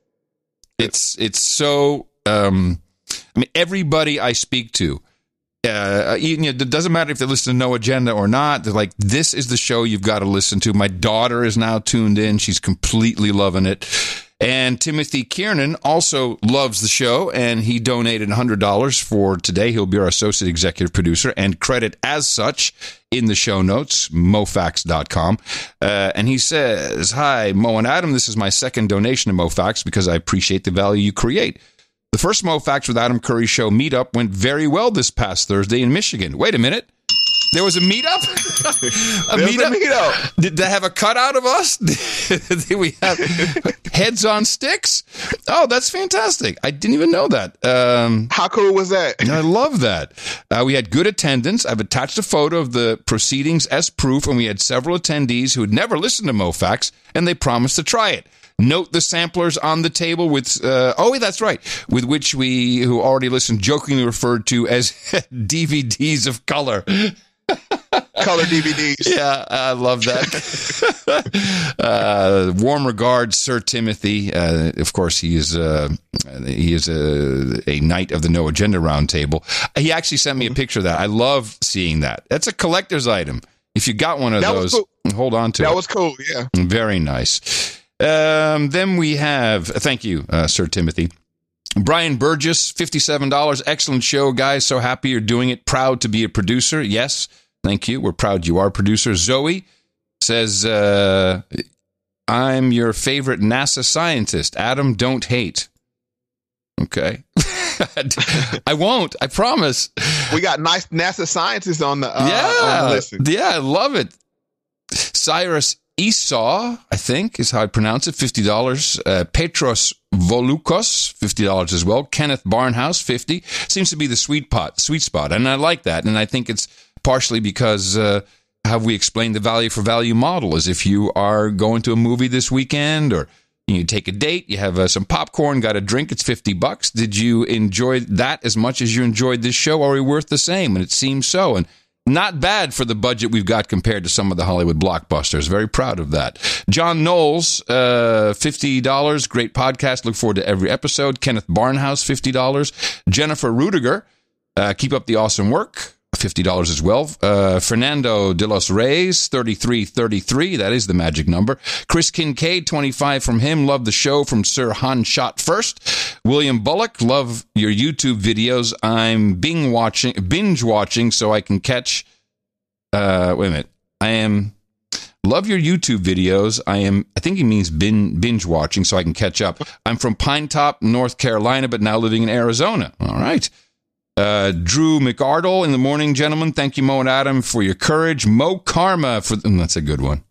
It's it's so. Um, I mean, everybody I speak to, uh, you know, it doesn't matter if they listen to No Agenda or not. They're like, this is the show you've got to listen to. My daughter is now tuned in; she's completely loving it. And Timothy Kiernan also loves the show, and he donated $100 for today. He'll be our associate executive producer and credit as such in the show notes, mofax.com. Uh, and he says, Hi, Mo and Adam. This is my second donation to Mofax because I appreciate the value you create. The first Mofax with Adam Curry show meetup went very well this past Thursday in Michigan. Wait a minute. There was a meetup? a There a meetup? meetup. Did they have a cutout of us? Did we have heads on sticks? Oh, that's fantastic. I didn't even know that. Um, How cool was that? I love that. Uh, we had good attendance. I've attached a photo of the proceedings as proof, and we had several attendees who had never listened to Mofax, and they promised to try it. Note the samplers on the table with, uh, oh, that's right, with which we, who already listened, jokingly referred to as DVDs of color. Color DVDs. Yeah, I love that. uh, warm regards, Sir Timothy. Uh, of course, he is uh, he is a, a knight of the No Agenda Roundtable. He actually sent me a picture of that. I love seeing that. That's a collector's item. If you got one of That those, cool. hold on to it. That was cool. Yeah. Very nice. Um, then we have, thank you, uh, Sir Timothy. Brian Burgess, $57. Excellent show, guys. So happy you're doing it. Proud to be a producer. Yes. Thank you. We're proud you are a producer. Zoe says, uh, I'm your favorite NASA scientist. Adam, don't hate. Okay. I won't. I promise. We got nice NASA scientists on the, uh, on the Yeah. Yeah, I love it. Cyrus Esau, I think is how I pronounce it, $50. Uh, Petros Volukos, $50 as well. Kenneth Barnhouse, 50 Seems to be the sweet pot, sweet spot. And I like that. And I think it's partially because, uh, have we explained the value for value model is if you are going to a movie this weekend or you take a date, you have uh, some popcorn, got a drink, it's 50 bucks. Did you enjoy that as much as you enjoyed this show? Are we worth the same? And it seems so. And not bad for the budget we've got compared to some of the Hollywood blockbusters. Very proud of that. John Knowles, uh, $50. Great podcast. Look forward to every episode. Kenneth Barnhouse, $50. Jennifer Rudiger, uh, keep up the awesome work. $50 as well. Uh, Fernando de los Reyes, 3333. That is the magic number. Chris Kincaid, 25 from him. Love the show from Sir Han Shot First. William Bullock, love your YouTube videos. I'm binge watching, binge watching so I can catch, uh, wait a minute. I am, love your YouTube videos. I am, I think he means bin, binge watching so I can catch up. I'm from Pine Top, North Carolina, but now living in Arizona. All right. Uh, Drew McArdle in the morning, gentlemen. Thank you, Mo and Adam, for your courage. Mo Karma for mm, that's a good one.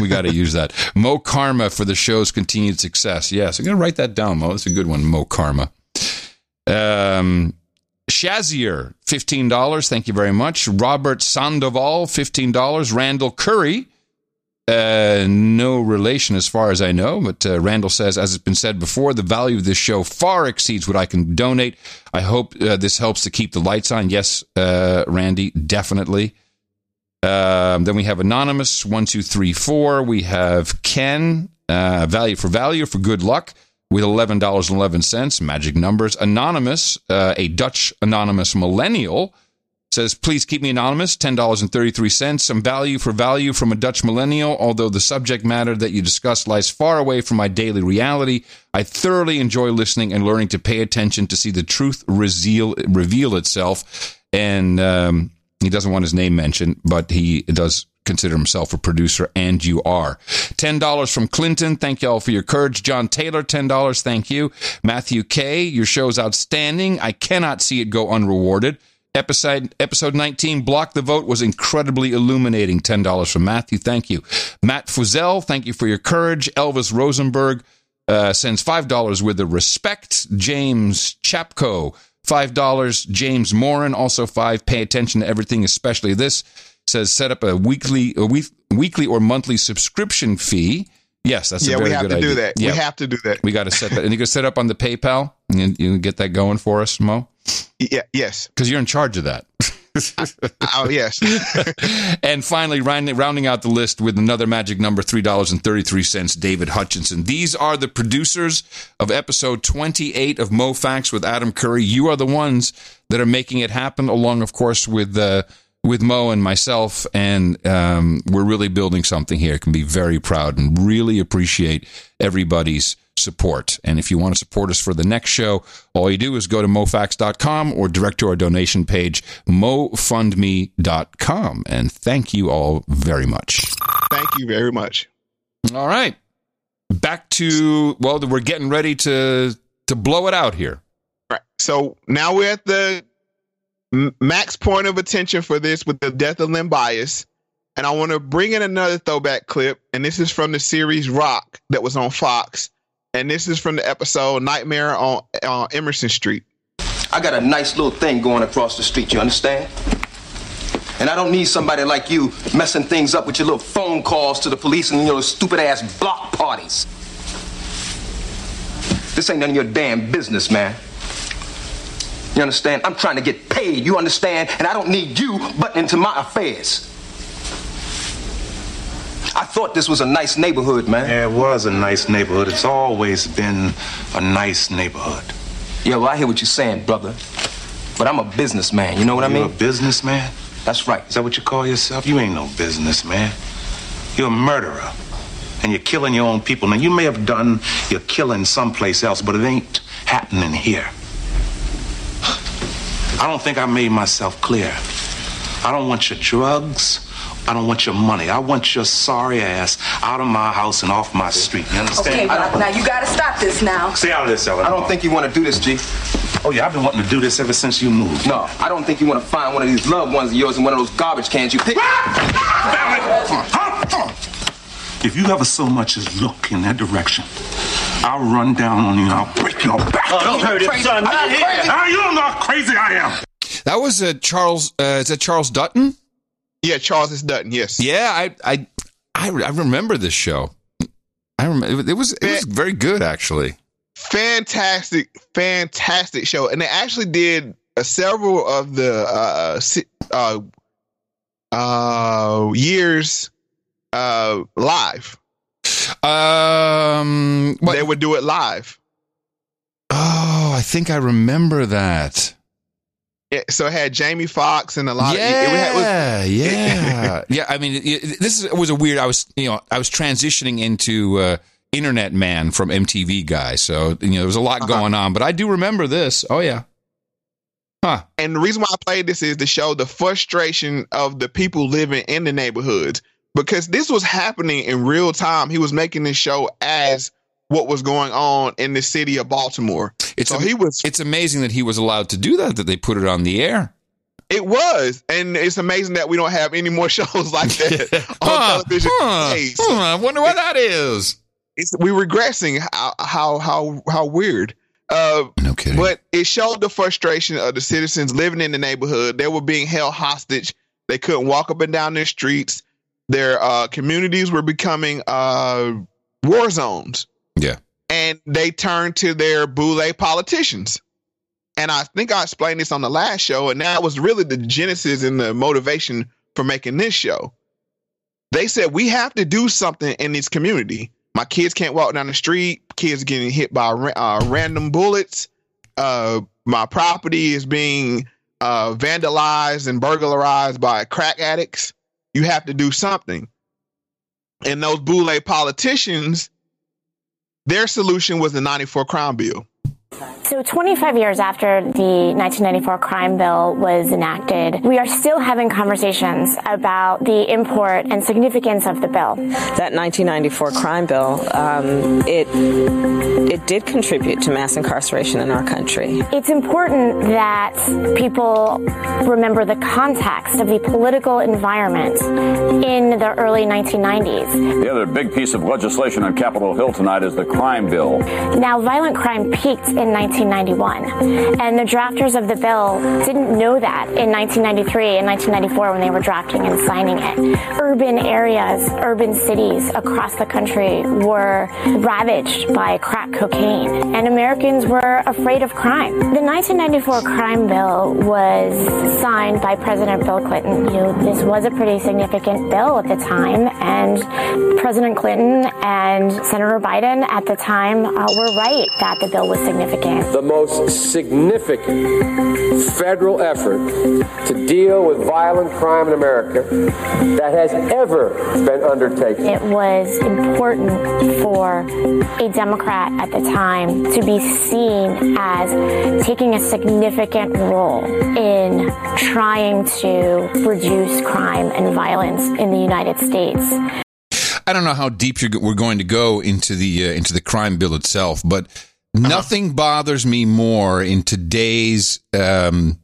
We, got to use that. Mo Karma for the show's continued success. Yes, I'm going to write that down, Mo. That's a good one. Mo Karma. Um, Shazier, fifteen dollars. Thank you very much. Robert Sandoval, fifteen dollars. Randall Curry. Uh, no relation as far as I know, but uh, Randall says, as it's been said before, the value of this show far exceeds what I can donate. I hope uh, this helps to keep the lights on. Yes, uh, Randy, definitely. Um, then we have Anonymous, one, two, three, four. We have Ken, uh, value for value for good luck with $11.11, magic numbers. Anonymous, uh, a Dutch anonymous millennial, says, please keep me anonymous, $10.33. Some value for value from a Dutch millennial. Although the subject matter that you discuss lies far away from my daily reality, I thoroughly enjoy listening and learning to pay attention to see the truth reveal, reveal itself. And um, he doesn't want his name mentioned, but he does consider himself a producer, and you are. $10 from Clinton. Thank you all for your courage. John Taylor, $10. Thank you. Matthew K., your show's outstanding. I cannot see it go unrewarded. Episode episode 19, Block the Vote, was incredibly illuminating. $10 from Matthew. Thank you. Matt Fuzel, thank you for your courage. Elvis Rosenberg uh, sends $5 with the respect. James Chapko, $5. James Morin, also 5 Pay attention to everything, especially this. says set up a weekly, a week, weekly or monthly subscription fee. Yes, that's yeah, we have to idea. do that. Yeah, We have to do that. we got to set that, and you can set up on the PayPal. And you can get that going for us, Mo, Yeah, yes. because you're in charge of that. Oh, yes. and finally, rounding, out the list with another magic number, $3.33, David Hutchinson. These are the producers of episode 28 of Mo Facts with Adam Curry. You are the ones that are making it happen, along, of course, with uh, with Mo and myself. And um, we're really building something here. Can be very proud and really appreciate everybody's support. And if you want to support us for the next show, all you do is go to mofax.com or direct to our donation page, mofundme.com. And thank you all very much. Thank you very much. All right. Back to, well, we're getting ready to to blow it out here. Right. So now we're at the max point of attention for this with the death of Len Bias. And I want to bring in another throwback clip. And this is from the series Roc that was on Fox. And this is from the episode Nightmare on, on Emerson Street. I got a nice little thing going across the street, you understand? And I don't need somebody like you messing things up with your little phone calls to the police and your stupid ass block parties. This ain't none of your damn business, man. You understand? I'm trying to get paid, you understand? And I don't need you butting into my affairs. I thought this was a nice neighborhood, man. Yeah, it was a nice neighborhood. It's always been a nice neighborhood. Yeah, well, I hear what you're saying, brother. But I'm a businessman, you know what I mean? You're mean? a businessman? That's right. Is that what you call yourself? You ain't no businessman. You're a murderer. And you're killing your own people. Now, you may have done your killing someplace else, but it ain't happening here. I don't think I made myself clear. I don't want your drugs. I don't want your money. I want your sorry ass out of my house and off my street. You understand? Okay, now, now you gotta stop this now. Stay out of this, Ellen. I don't think you want to do this, G. Oh, yeah, I've been wanting to do this ever since you moved. No, I don't think you want to find one of these loved ones of yours in one of those garbage cans you pick. If you ever so much as look in that direction, I'll run down on you and I'll break your back. Oh, don't hurt him, son. Not here. Ah, you don't know how crazy I am. That was uh, Charles, uh, is that Charles Dutton? Yeah, Charles is Dutton, yes. Yeah, I, I, I, I remember this show. I remember, it was, it was very good, actually. fantastic, fantastic show, and they actually did uh, several of the uh, uh, uh, years uh, live. Um, they would do it live. Oh, I think I remember that. Yeah, so it had Jamie Foxx and a lot yeah, of it, it was- yeah, yeah. I mean, it, it- this is, was a weird. I was, you know, I was transitioning into uh, internet man from MTV guy, so you know there was a lot Uh-huh. going on. But I do remember this. Oh yeah, huh? And the reason why I played this is to show the frustration of the people living in the neighborhoods because this was happening in real time. He was making this show as what was going on in the city of Baltimore. It's so he was. It's amazing that he was allowed to do that. That they put it on the air. It was, and it's amazing that we don't have any more shows like that on Huh, television. huh, today. huh, I wonder what that is. It's we regressing. How how how how weird. Uh, no kidding. But it showed the frustration of the citizens living in the neighborhood. They were being held hostage. They couldn't walk up and down their streets. Their uh, communities were becoming uh, war zones. And they turned to their boule politicians. And I think I explained this on the last show, and that was really the genesis and the motivation for making this show. They said we have to do something in this community. My kids can't walk down the street. Kids getting hit by uh, random bullets. Uh, my property is being uh, vandalized and burglarized by crack addicts. You have to do something. And those boule politicians, their solution was the 94 crime bill. So, 25 years after the 1994 crime bill was enacted, we are still having conversations about the import and significance of the bill. That 1994 crime bill, um, it it did contribute to mass incarceration in our country. It's important that people remember the context of the political environment in the early 1990s. The other big piece of legislation on Capitol Hill tonight is the crime bill. Now, violent crime peaked in 1991. And the drafters of the bill didn't know that in 1993 and 1994 when they were drafting and signing it. Urban areas, urban cities across the country were ravaged by crack cocaine, and Americans were afraid of crime. The 1994 crime bill was signed by President Bill Clinton. You know, this was a pretty significant bill at the time, and President Clinton and Senator Biden at the time uh, were right that the bill was significant. The most significant federal effort to deal with violent crime in America that has ever been undertaken. It was important for a Democrat at the time to be seen as taking a significant role in trying to reduce crime and violence in the United States. I don't know how deep we're going to go into the uh, into the crime bill itself, but nothing bothers me more in today's um,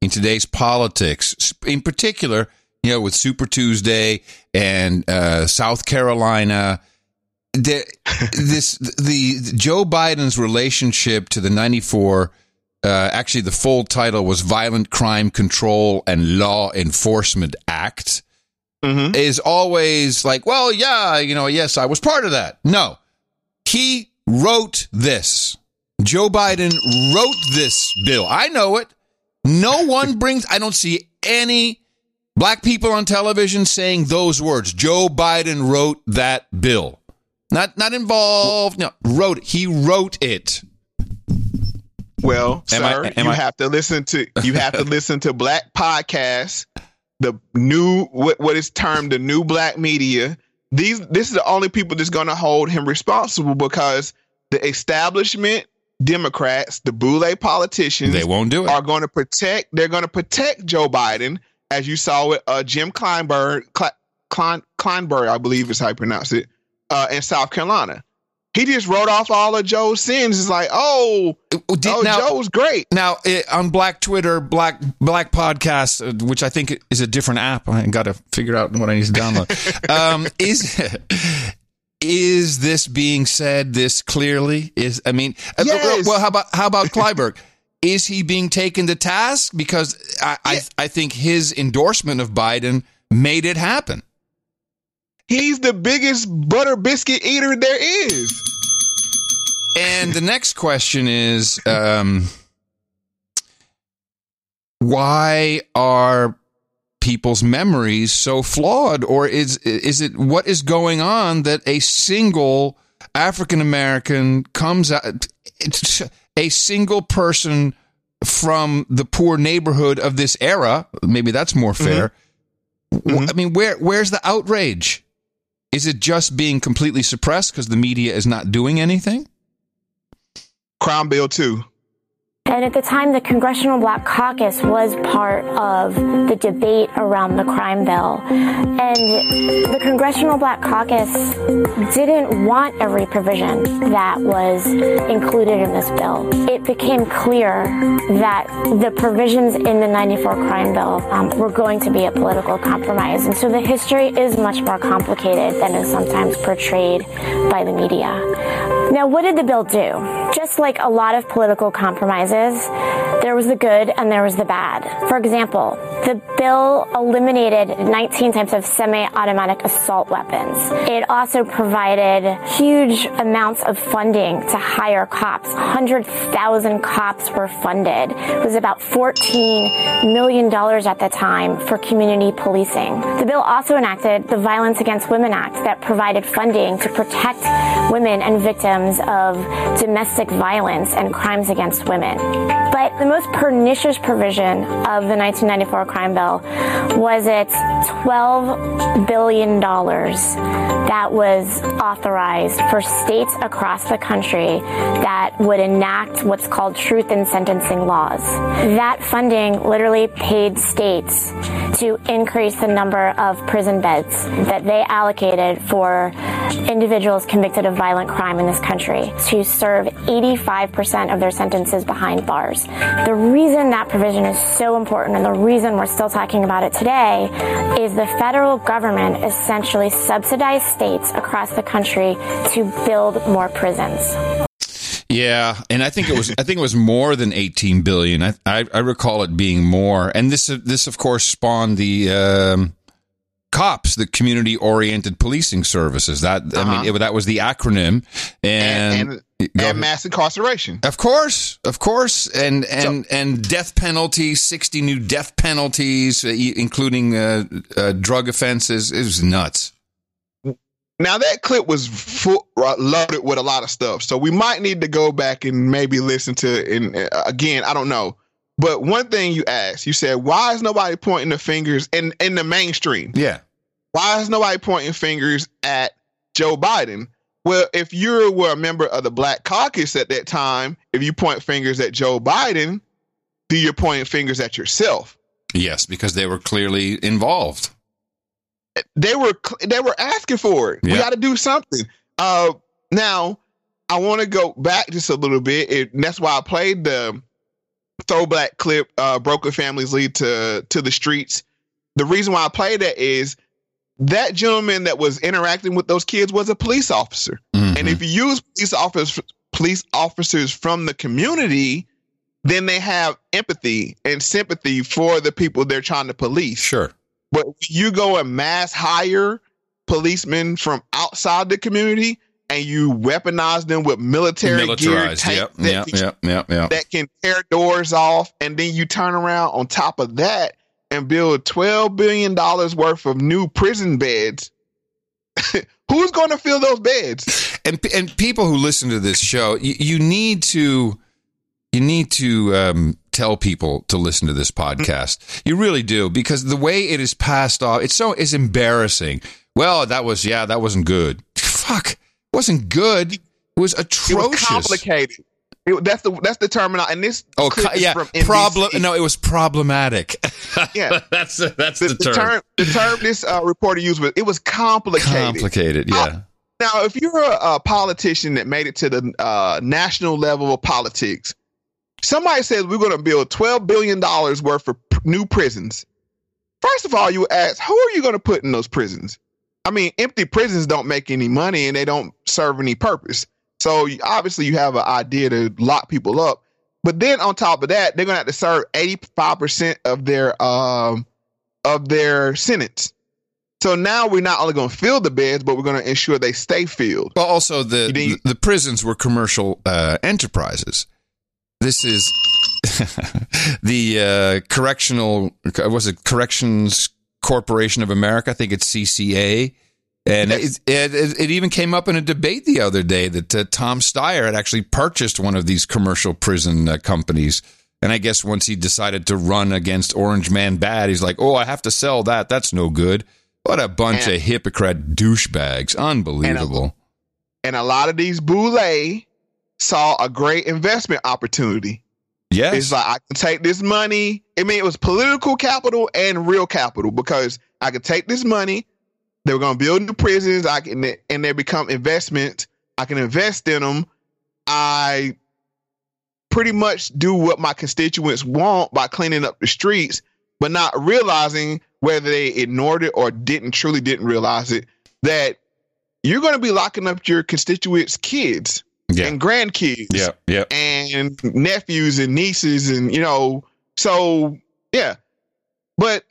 in today's politics, in particular, you know, with Super Tuesday and uh, South Carolina. The, this the Joe Biden's relationship to the ninety four. Uh, actually, the full title was Violent Crime Control and Law Enforcement Act mm-hmm. is always like, well, yeah, you know, yes, I was part of that. No, he wrote this. Joe Biden wrote this bill. I know it. No one brings, I don't see any black people on television saying those words. Joe Biden wrote that bill. Not not involved. No, wrote it. He wrote it. Well, am sir, I, you I, have to listen to you have to listen to black podcasts the new what, what is termed the new black media. These this is the only people that's going to hold him responsible because the establishment Democrats, the boule politicians, they won't do it. Are going to protect. They're going to protect Joe Biden, as you saw with uh, Jim Kleinberg, Klein, Kleinberg, I believe is how you pronounce it, uh, in South Carolina. He just wrote off all of Joe's sins. It's like, oh, Did, oh now, Joe's great. Now it, on Black Twitter, Black Black Podcast, uh, which I think is a different app. I got to figure out what I need to download. um, is is this being said this clearly? Is I mean, uh, yes. well, how about how about Clyburn? is he being taken to task? Because I, yeah. I I think his endorsement of Biden made it happen. He's the biggest butter biscuit eater there is. And the next question is um, why are people's memories so flawed or is is it what is going on that a single African American comes out a single person from the poor neighborhood of this era maybe that's more fair mm-hmm. I mean where where's the outrage is it just being completely suppressed because the media is not doing anything? Crime Bill 2. And at the time, the Congressional Black Caucus was part of the debate around the crime bill. And the Congressional Black Caucus didn't want every provision that was included in this bill. It became clear that the provisions in the 94 crime bill um, were going to be a political compromise. And so the history is much more complicated than is sometimes portrayed by the media. Now, what did the bill do? Just like a lot of political compromises, there was the good and there was the bad. For example, the bill eliminated 19 types of semi-automatic assault weapons. It also provided huge amounts of funding to hire cops. 100,000 cops were funded. It was about $14 million at the time for community policing. The bill also enacted the Violence Against Women Act that provided funding to protect women and victims victims of domestic violence and crimes against women. But the most pernicious provision of the 1994 crime bill was its $12 billion that was authorized for states across the country that would enact what's called truth in sentencing laws. That funding literally paid states to increase the number of prison beds that they allocated for individuals convicted of violent crime in this country to serve 85% of their sentences behind bars. The reason that provision is so important and the reason we're still talking about it today is the federal government essentially subsidized states across the country to build more prisons. Yeah, and I think it was I think it was more than 18 billion. I I, I recall it being more. And this this of course spawned the um, cops, the community oriented policing services. That I Uh-huh. mean it, that was the acronym and, and, Go and mass incarceration. Of course, of course, and and and death penalties, sixty new death penalties, uh, including uh, uh, drug offenses. It was nuts. Now that clip was full, uh, loaded with a lot of stuff, so we might need to go back and maybe listen to. And uh, again, I don't know, but one thing you asked, you said, "Why is nobody pointing the fingers in in the mainstream? Yeah, Why is nobody pointing fingers at Joe Biden?" Well, if you were a member of the Black Caucus at that time, if you point fingers at Joe Biden, do you point fingers at yourself. Yes, because they were clearly involved. they were they were asking for it. We got to do something. Uh, now I want to go back just a little bit, it, and that's why I played the throwback clip. Uh, Broken families lead to to the streets. The reason why I play that is that gentleman that was interacting with those kids was a police officer, and if you use police officers police officers from the community, then they have empathy and sympathy for the people they're trying to police. Sure. But you go and mass hire policemen from outside the community and you weaponize them with military gear, tanks Yep, that, yep, can, yep, that can tear doors off, and then you turn around on top of that and build twelve billion dollars worth of new prison beds. Who's going to fill those beds? And and people who listen to this show, you, you need to you need to um, tell people to listen to this podcast. You really do because the way it is passed off, it's so it's embarrassing. Well, that was yeah, that wasn't good. Fuck, wasn't good. It was atrocious. It atrocious. was complicated. It, that's the that's the terminology. And this Oh, clip co- yeah, problem. No, it was problematic. Yeah, that's that's the, the, the term. term. The term this uh, reporter used was it was complicated. Complicated, yeah. Now, if you're a, a politician that made it to the uh, national level of politics, somebody says we're going to build twelve billion dollars worth of p- new prisons. First of all, you ask, who are you going to put in those prisons? I mean, empty prisons don't make any money and they don't serve any purpose. So you- obviously, you have an idea to lock people up. But then on top of that, they're going to have to serve eighty five percent of their um of their sentence. So now we're not only going to fill the beds, but we're going to ensure they stay filled. Well, also the the, the prisons were commercial uh, enterprises. This is the uh, correctional was it Corrections Corporation of America? I think it's CCA. And it, it, it even came up in a debate the other day that uh, Tom Steyer had actually purchased one of these commercial prison uh, companies. And I guess once he decided to run against Orange Man Bad, he's like, oh, I have to sell that. That's no good. What a bunch And- of hypocrite douchebags. Unbelievable. And a lot of these boule saw a great investment opportunity. Yes. It's like I can take this money. I mean, it was political capital and real capital because I could take this money. They were going to build new prisons. I can, and they become investments. I can invest in them. I pretty much do what my constituents want by cleaning up the streets, but not realizing whether they ignored it or didn't truly didn't realize it that you're going to be locking up your constituents' kids and grandkids Yeah, yeah. and nephews and nieces and you know so yeah but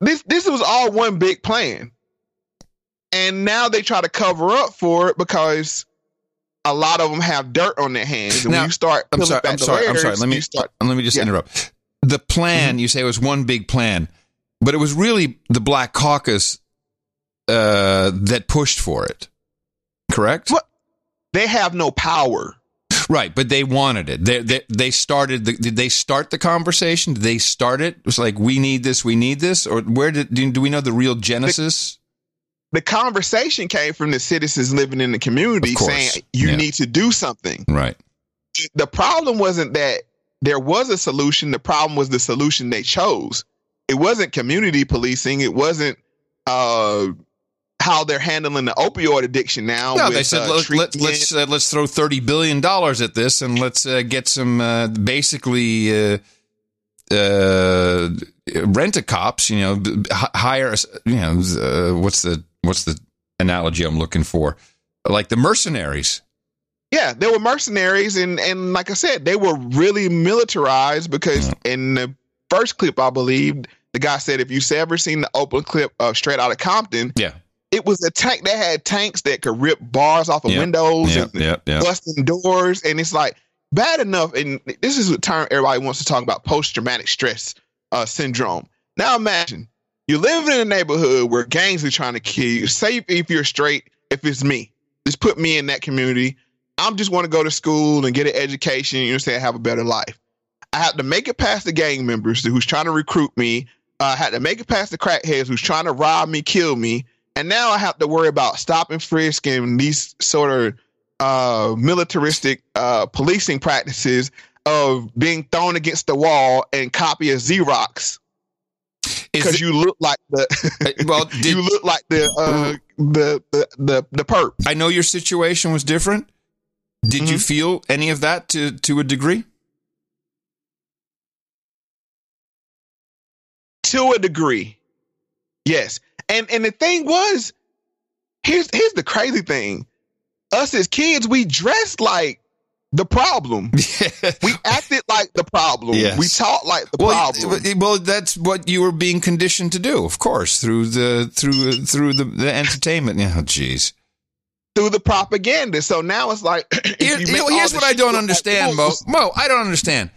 this this was all one big plan and now they try to cover up for it because a lot of them have dirt on their hands and Now, when you start I'm sorry. I'm sorry. I'm sorry. Let me start let me just Yeah. Mm-hmm. interrupt. The plan you say was one big plan, but it was really the Black Caucus uh, that pushed for it. Correct. What? They have no power. Right, but they wanted it. They they, they started. The, did they start the conversation? Did they start it? It was like we need this. We need this. Or where did do, do we know the real genesis? the conversation came from the citizens living in the community saying you Yeah. need to do something Right. the problem wasn't that there was a solution. The problem was the solution they chose. It wasn't community policing. It wasn't uh, how they're handling the opioid addiction now. No, with, they said uh, let, let, let's uh, let's throw thirty billion dollars at this and let's uh, get some uh, basically uh, uh, rent a cops. You know, hire. You know, uh, what's the what's the analogy I'm looking for? Like the mercenaries. Yeah, they were mercenaries, and and like I said, they were really militarized because in the first clip, I believe the guy said, if you've ever seen the open clip of Straight Outta Compton, Yeah. It was a tank that had tanks that could rip bars off of Yep, windows yep, and yep, busting doors, and it's like bad enough. And this is a term everybody wants to talk about: post traumatic stress uh, syndrome. Now imagine you're living in a neighborhood where gangs are trying to kill you. Say if you're straight, if it's me, just put me in that community. I'm just want to go to school and get an education. You know, say have a better life. I have to make it past the gang members who's trying to recruit me. Uh, I had to make it past the crackheads who's trying to rob me, kill me, and now I have to worry about stop and frisk and these sort of uh, militaristic uh, policing practices of being thrown against the wall and copy a Xerox because you look like the well, you look like the uh, the the the the perp. I know your situation was different. Did you feel any of that to to a degree? to a degree. Yes. And and the thing was, here's here's the crazy thing. Us as kids, we dressed like the problem. we acted like the problem. Yes. We talked like the well, problem. Well, that's what you were being conditioned to do, of course, through the through through the, the entertainment. Yeah, oh, jeez. Through the propaganda. So now it's like Here- you all here's what I don't like understand, Mo. Mo, I don't understand.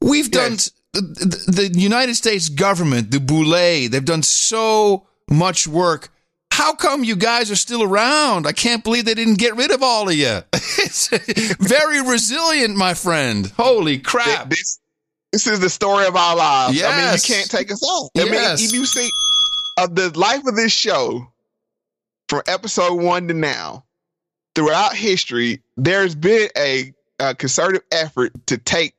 We've done the, the United States government, the Boule, they've done so much work. How come you guys are still around? I can't believe they didn't get rid of all of you. It's very resilient, my friend. Holy crap. This, this is the story of our lives. I mean, you can't take us off. I Yes. mean, if you see of the life of this show from episode one to now, throughout history, there's been a, a concerted effort to take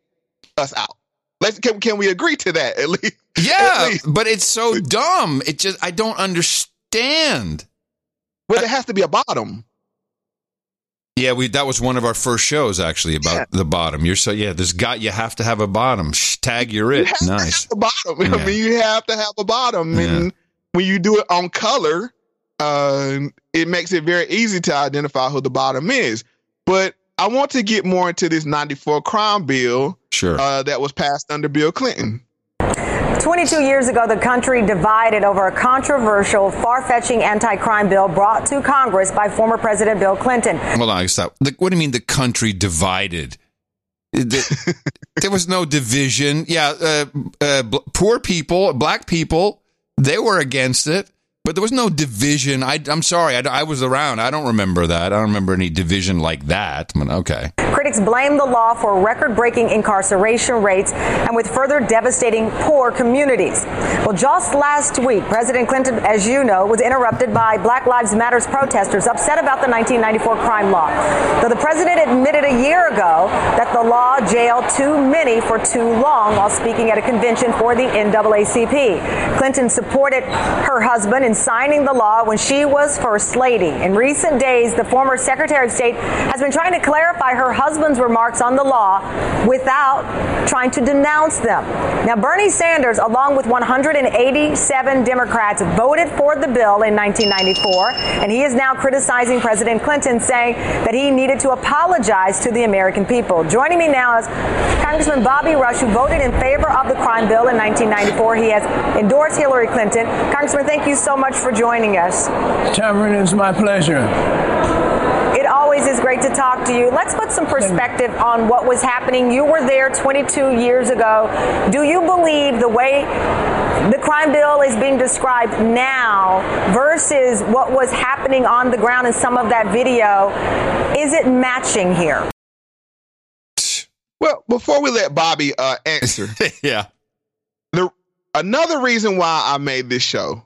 us out. Let's can, can we agree to that at least? Yeah, but it's so dumb. It just I don't understand. Well, there has to be a bottom. Yeah, we that was one of our first shows actually about the bottom. You're so yeah, this got you have to have a bottom. Shh, tag you're it. Nice. The bottom. Yeah. I mean, you have to have a bottom, and when you do it on color, uh, it makes it very easy to identify who the bottom is. But I want to get more into this '94 crime bill, Sure. uh, that was passed under Bill Clinton. 22 years ago, the country divided over a controversial, far fetching anti crime bill brought to Congress by former President Bill Clinton. Hold on, stop. The, what do you mean the country divided? The- there was no division. Yeah, uh, uh, bl- poor people, black people, they were against it, but there was no division. I, I'm sorry, I, I was around. I don't remember that. I don't remember any division like that. But okay. Critics blame the law for record breaking incarceration rates and with further devastating poor communities. Well, just last week, President Clinton, as you know, was interrupted by Black Lives Matters protesters upset about the 1994 crime law. Though the president admitted a year ago that the law jailed too many for too long while speaking at a convention for the NAACP. Clinton supported her husband in signing the law when she was First Lady. In recent days, the former Secretary of State has been trying to clarify her husband's remarks on the law without trying to denounce them. Now, Bernie Sanders, along with 187 Democrats, voted for the bill in 1994, and he is now criticizing President Clinton, saying that he needed to apologize to the American people. Joining me now is Congressman Bobby Rush, who voted in favor of the crime bill in 1994. He has endorsed Hillary Clinton. Congressman, thank you so much for joining us. Cameron, it's my pleasure. It always is great to talk to you. Let's put some perspective on what was happening. You were there 22 years ago. Do you believe the way the crime bill is being described now versus what was happening on the ground in some of that video, is it matching here? Well, before we let Bobby uh, answer, yeah, the another reason why I made this show,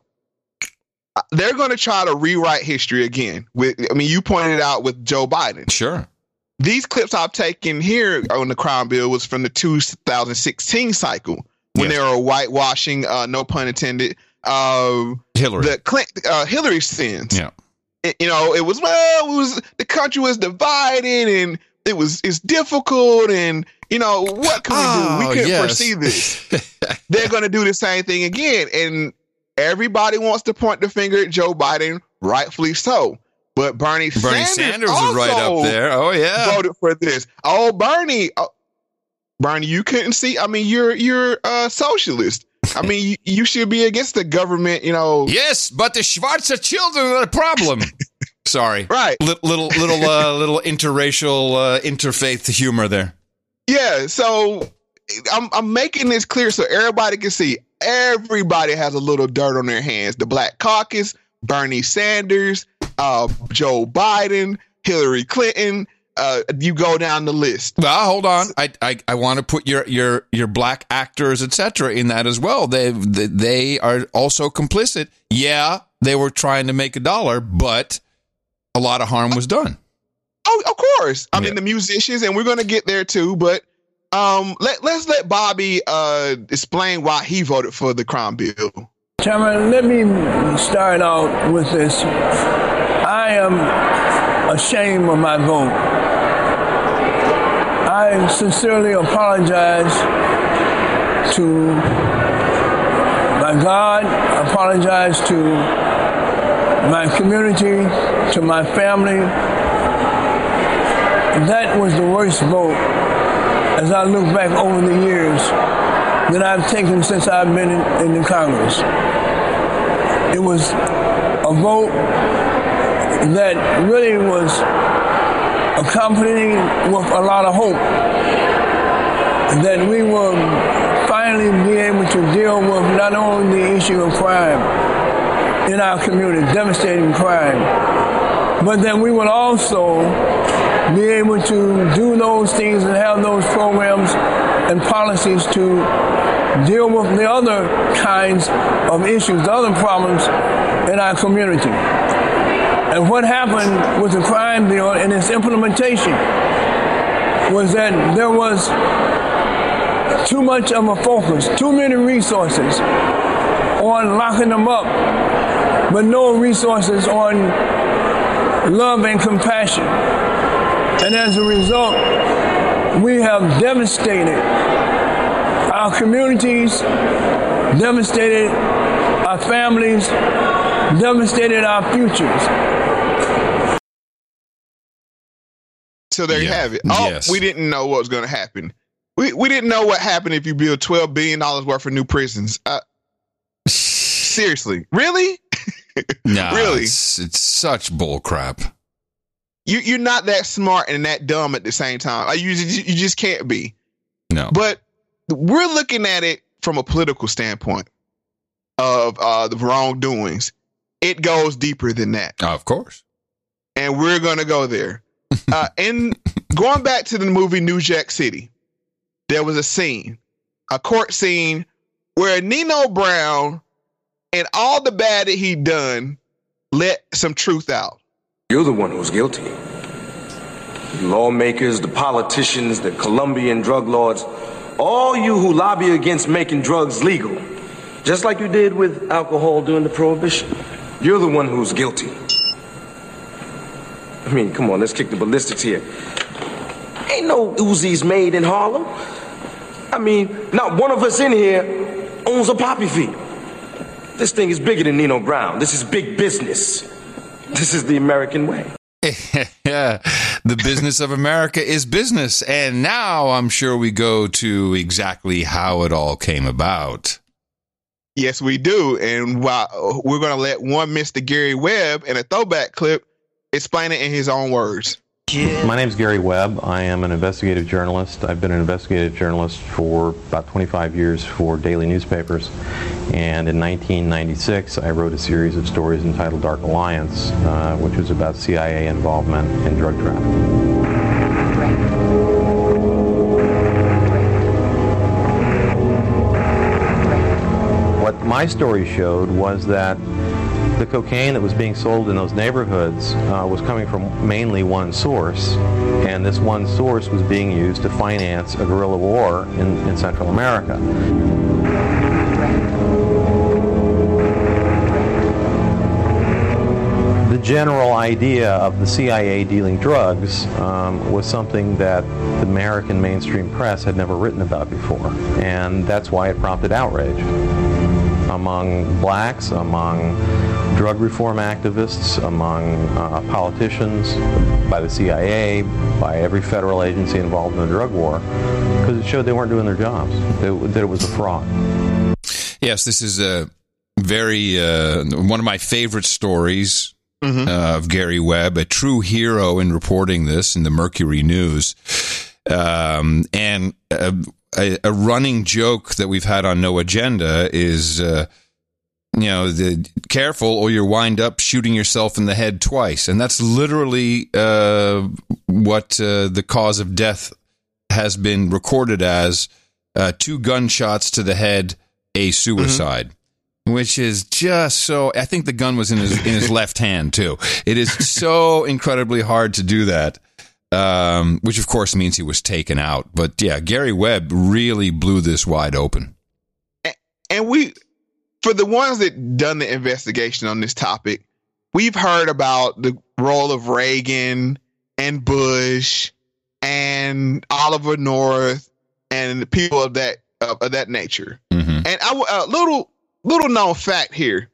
they're going to try to rewrite history again. With, I mean, you pointed out with Joe Biden. Sure. These clips I've taken here on the crime bill was from the 2016 cycle when they were whitewashing, uh, no pun intended, uh, Hillary. the Clinton, uh, Hillary sins. Yeah. It- you know, it was well, it was the country was divided and it was it's difficult and you know what can we Oh, do? We couldn't yes. foresee this. They're going to do the same thing again, and everybody wants to point the finger at Joe Biden, rightfully so. but Bernie, Bernie Sanders, Sanders was right up there. Oh yeah. voted for this. Oh, Bernie, oh, Bernie, you couldn't see. I mean, you're you're a socialist. I mean, you, you should be against the government. You know. Yes, but the Schwarzer children are the problem. Sorry. Right. Li- little little uh, little interracial uh, interfaith humor there. Yeah. So I'm I'm making this clear so everybody can see. Everybody has a little dirt on their hands. The Black Caucus, Bernie Sanders, uh, Joe Biden, Hillary Clinton. Uh, you go down the list. Well, hold on. I I, I want to put your your your black actors, etc., in that as well. They, they they are also complicit. Yeah, they were trying to make a dollar, but a lot of harm was done. Oh, of course. I mean the musicians, and we're going to get there too. But um, let let's let Bobby uh explain why he voted for the crime bill. Chairman, let me start out with this. I am ashamed of my vote. I sincerely apologize to my God, apologize to my community, to my family. That was the worst vote as I look back over the years that I've taken since I've been in, in the Congress. It was a vote that really was accompanied with a lot of hope that we will finally be able to deal with not only the issue of crime in our community, devastating crime, but that we would also be able to do those things and have those programs and policies to deal with the other kinds of issues, the other problems in our community. And what happened with the crime bill and its implementation was that there was too much of a focus, too many resources on locking them up, but no resources on love and compassion. And as a result, we have devastated our communities, devastated our families, devastated our futures. So there you have it. Oh, Yes. we didn't know what was going to happen. We we didn't know what happened if you build twelve billion dollars worth of new prisons. Uh, seriously, really? No, Really? it's, it's such bull crap. You you're not that smart and that dumb at the same time. Like, you you just can't be. No. But we're looking at it from a political standpoint of uh, the wrongdoings. It goes deeper than that. of course. And we're going to go there. uh, and going back to the movie New Jack City, there was a scene, a court scene where Nino Brown and all the bad that he'd done let some truth out. You're the one who's guilty. Lawmakers, the politicians, the Colombian drug lords, all you who lobby against making drugs legal, just like you did with alcohol during the prohibition, you're the one who's guilty. I mean, come on, let's kick the ballistics here. Ain't no Uzis made in Harlem. I mean, not one of us in here owns a poppy field. This thing is bigger than Nino Brown. This is big business. This is the American way. yeah, the business of America is business. And now I'm sure we go to exactly how it all came about. Yes, we do. And while we're going to let one Mr. Gary Webb in a throwback clip explain it in his own words. My name is Gary Webb. I am an investigative journalist. I've been an investigative journalist for about 25 years for daily newspapers. And in 1996, I wrote a series of stories entitled Dark Alliance, uh, which was about CIA involvement in drug trafficking. What my story showed was that the cocaine that was being sold in those neighborhoods uh, was coming from mainly one source, and this one source was being used to finance a guerrilla war in, in Central America. The general idea of the CIA dealing drugs um, was something that the American mainstream press had never written about before, and that's why it prompted outrage among blacks, among drug reform activists, among uh, politicians, by the CIA, by every federal agency involved in the drug war, because it showed they weren't doing their jobs, that it was a fraud. Yes, this is a very uh, one of my favorite stories mm-hmm. uh, of Gary Webb, a true hero in reporting this in the Mercury News, um, and a, a, a, running joke that we've had on No Agenda is. Uh, you know, the careful or you wind up shooting yourself in the head twice, and that's literally uh, what uh, the cause of death has been recorded as: uh, two gunshots to the head, a suicide. Mm-hmm which is just so. I think the gun was in his in his left hand too. It is so incredibly hard to do that. Um, which of course means he was taken out. But yeah, Gary Webb really blew this wide open. And we, for the ones that done the investigation on this topic, we've heard about the role of Reagan and Bush and Oliver North and people of that of, of that nature. Mm-hmm. And I, a little little known fact here.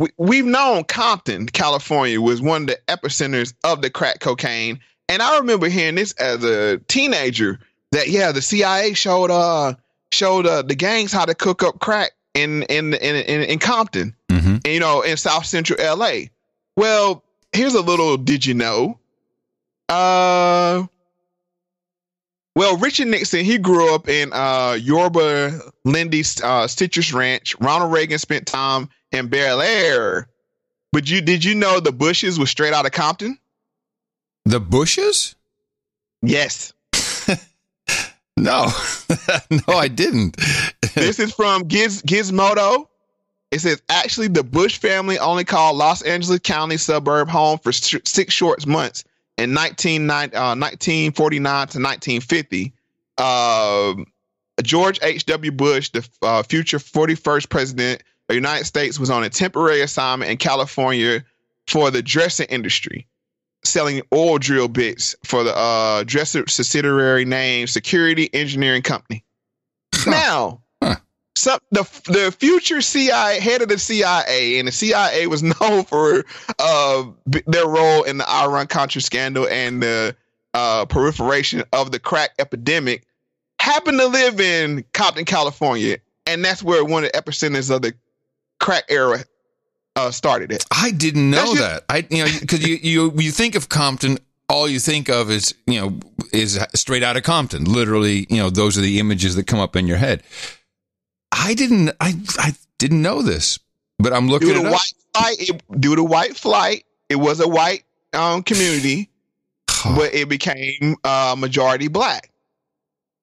We, we've known Compton, California, was one of the epicenters of the crack cocaine. And I remember hearing this as a teenager that yeah, the CIA showed uh showed uh, the gangs how to cook up crack in in in in, in Compton, mm-hmm. and, you know, in South Central LA. Well, here's a little did you know? Uh well, Richard Nixon, he grew up in uh, Yorba Linda uh, Citrus Ranch. Ronald Reagan spent time in Bel Air. But you did you know the Bushes was straight out of Compton? The Bushes? Yes. No, no, I didn't. this is from Giz, Gizmodo. It says actually the Bush family only called Los Angeles County suburb home for six short months in 19, uh, 1949 to 1950, uh, George H.W. Bush, the uh, future 41st president of the United States, was on a temporary assignment in California for the Dresser industry, selling oil drill bits for the uh, dresser subsidiary name Security Engineering Company. Now, some the the future CIA head of the CIA, and the CIA was known for uh, their role in the Iran Contra scandal and the uh, proliferation of the crack epidemic, happened to live in Compton, California, and that's where one of the epicenters of the crack era uh, started. It. I didn't know just, that. I you know because you you you think of Compton all you think of is you know is straight out of Compton. Literally, you know, those are the images that come up in your head. I didn't. I I didn't know this, but I'm looking. Due to white flight, it, due to white flight, it was a white um, community, but it became uh, majority black,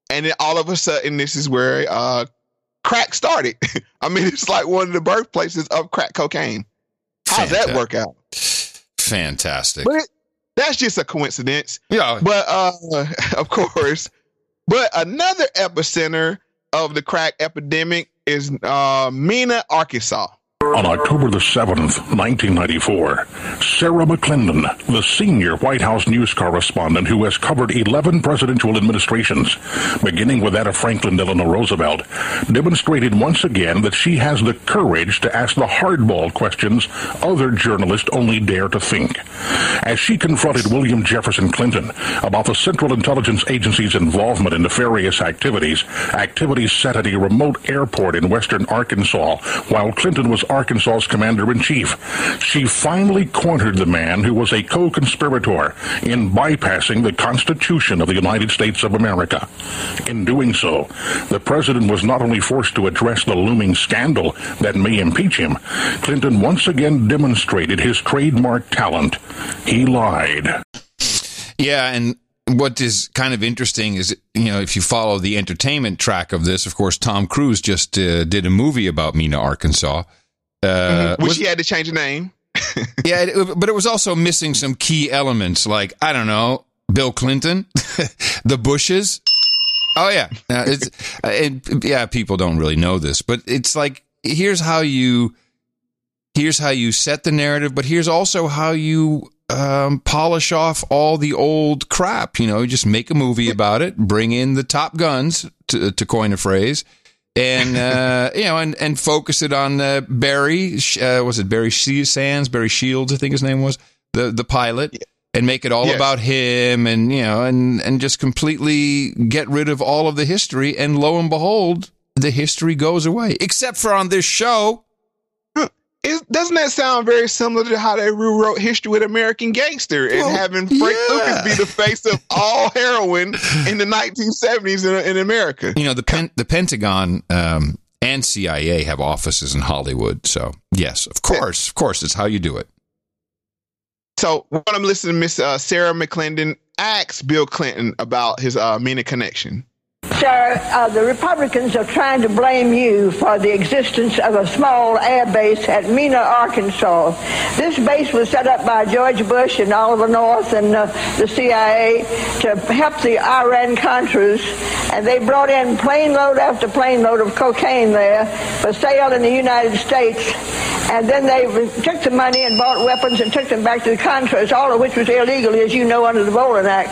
and then all of a sudden, this is where uh, crack started. I mean, it's like one of the birthplaces of crack cocaine. How's Fantastic. that work out? Fantastic. But it, that's just a coincidence. Yeah. But uh, of course, but another epicenter of the crack epidemic is uh, Mena, Arkansas. On October the 7th, 1994, Sarah McClendon, the senior White House news correspondent who has covered 11 presidential administrations, beginning with that of Franklin Delano Roosevelt, demonstrated once again that she has the courage to ask the hardball questions other journalists only dare to think. As she confronted William Jefferson Clinton about the Central Intelligence Agency's involvement in nefarious activities, activities set at a remote airport in western Arkansas, while Clinton was Arkansas's commander in chief. She finally cornered the man who was a co conspirator in bypassing the Constitution of the United States of America. In doing so, the president was not only forced to address the looming scandal that may impeach him, Clinton once again demonstrated his trademark talent. He lied. Yeah, and what is kind of interesting is, you know, if you follow the entertainment track of this, of course, Tom Cruise just uh, did a movie about Mena, Arkansas. Uh, mm-hmm. Which was, he had to change the name. yeah, it, but it was also missing some key elements, like I don't know, Bill Clinton, the Bushes. Oh yeah, uh, it's it, yeah. People don't really know this, but it's like here's how you here's how you set the narrative, but here's also how you um, polish off all the old crap. You know, just make a movie about it, bring in the top guns to, to coin a phrase, and uh, you know, and and focus it on uh, Barry. Uh, was it Barry Sands? Barry Shields, I think his name was the the pilot. And make it all Yes. about him, and you know, and and just completely get rid of all of the history. And lo and behold, the history goes away, except for on this show. Is, doesn't that sound very similar to how they rewrote history with American Gangster and having Frank Lucas be the face of all heroin in the 1970s in, in America? You know, the pen, the Pentagon um, and CIA have offices in Hollywood, so yes, of course, of course, it's how you do it. So when I'm listening to Miss uh, Sarah McClendon ask Bill Clinton about his uh, MENA connection. Sir, uh, the Republicans are trying to blame you for the existence of a small air base at Mena, Arkansas. This base was set up by George Bush and Oliver North and uh, the CIA to help the Iran-Contras, and they brought in plane load after plane load of cocaine there for sale in the United States. And then they took the money and bought weapons and took them back to the Contras, all of which was illegal, as you know, under the Boland Act.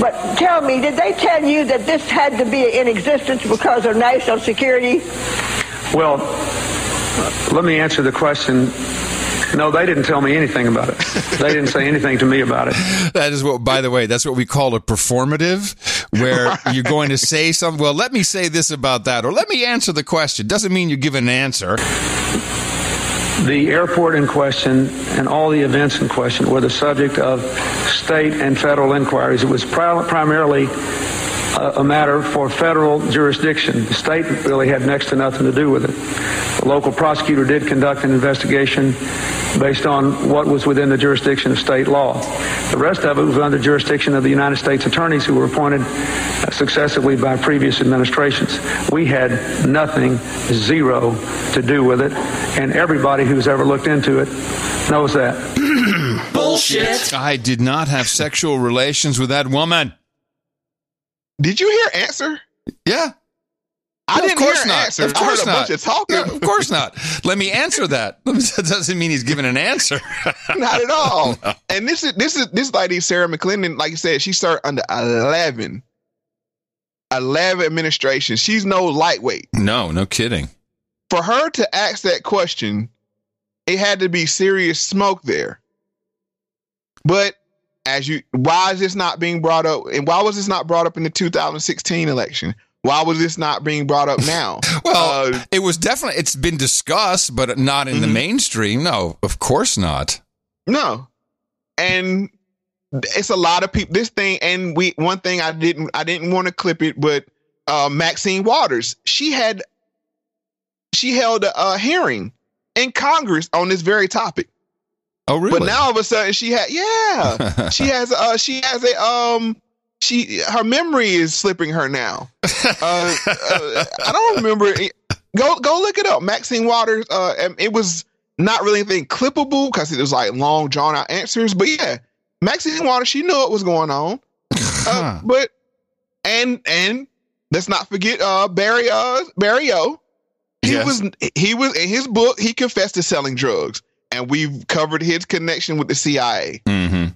But tell me, did they tell you that this had to be in existence because of national security? Well, let me answer the question. No, they didn't tell me anything about it. They didn't say anything to me about it. That is what, by the way, that's what we call a performative, where you're going to say something. Well, let me say this about that, or let me answer the question. Doesn't mean you give an answer. The airport in question and all the events in question were the subject of state and federal inquiries. It was pri- primarily a, a matter for federal jurisdiction. The state really had next to nothing to do with it. The local prosecutor did conduct an investigation based on what was within the jurisdiction of state law. The rest of it was under jurisdiction of the United States attorneys who were appointed successively by previous administrations. We had nothing, zero, to do with it, and everybody who's ever looked into it knows that. Bullshit. I did not have sexual relations with that woman. Did you hear answer? Yeah. I No, didn't of course hear not. answer. Of I heard course a not. bunch of talking. No, of course not. Let me answer that. That doesn't mean he's giving an answer. Not at all. And this is this is this lady Sarah McClendon, like you said, she served under 11, 11 administrations. She's no lightweight. No, no kidding. For her to ask that question, it had to be serious smoke there. But as you, why is this not being brought up? And why was this not brought up in the 2016 election? Why was this not being brought up now? Well, Uh, it was definitely it's been discussed, but not in the Mm-hmm. mainstream. No, of course not. No. And it's a lot of people this thing and we one thing I didn't I didn't want to clip it but uh Maxine Waters she had she held a, a hearing in Congress on this very topic. Oh really? But now all of a sudden she had yeah. she has uh she has a um she her memory is slipping her now. Uh, uh, I don't remember it. Go go look it up. Maxine Waters uh it was not really anything clippable because it was like long drawn out answers, but yeah, Maxine Waters she knew what was going on. Uh, but and and let's not forget uh Barry uh Barry O. He Yes. was he was in his book he confessed to selling drugs and we've covered his connection with the CIA. Mm-hmm.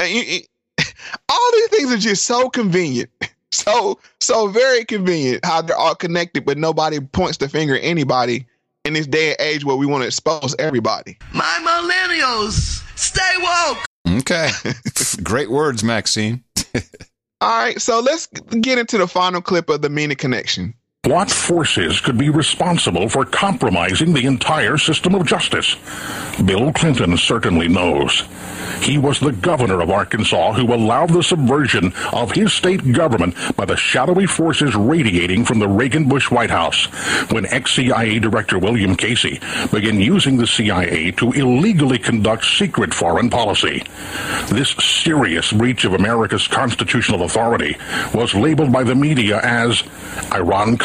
And you- you- all these things are just so convenient. So so very convenient how they're all connected, but nobody points the finger at anybody in this day and age where we want to expose everybody. My millennials, stay woke. Okay. Great words, Maxine. All right, so let's get into the final clip of the Mena connection. What forces could be responsible for compromising the entire system of justice? Bill Clinton certainly knows. He was the governor of Arkansas who allowed the subversion of his state government by the shadowy forces radiating from the Reagan Bush White House when ex-CIA Director William Casey began using the CIA to illegally conduct secret foreign policy. This serious breach of America's constitutional authority was labeled by the media as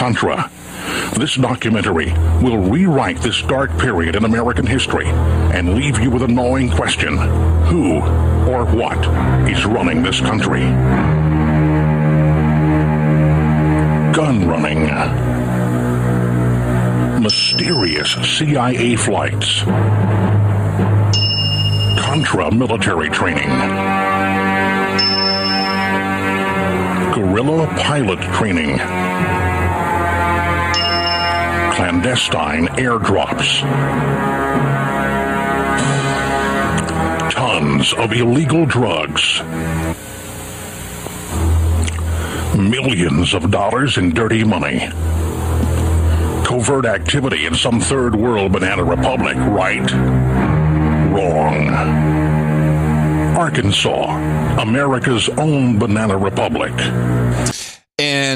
Iran-Contra. This documentary will rewrite this dark period in American history and leave you with a gnawing question. Who or what is running this country? Gun running. Mysterious CIA flights. Contra military training. Guerrilla pilot training clandestine airdrops. Tons of illegal drugs. Millions of dollars in dirty money. Covert activity in some third world banana republic, right? Wrong. Arkansas, America's own banana republic.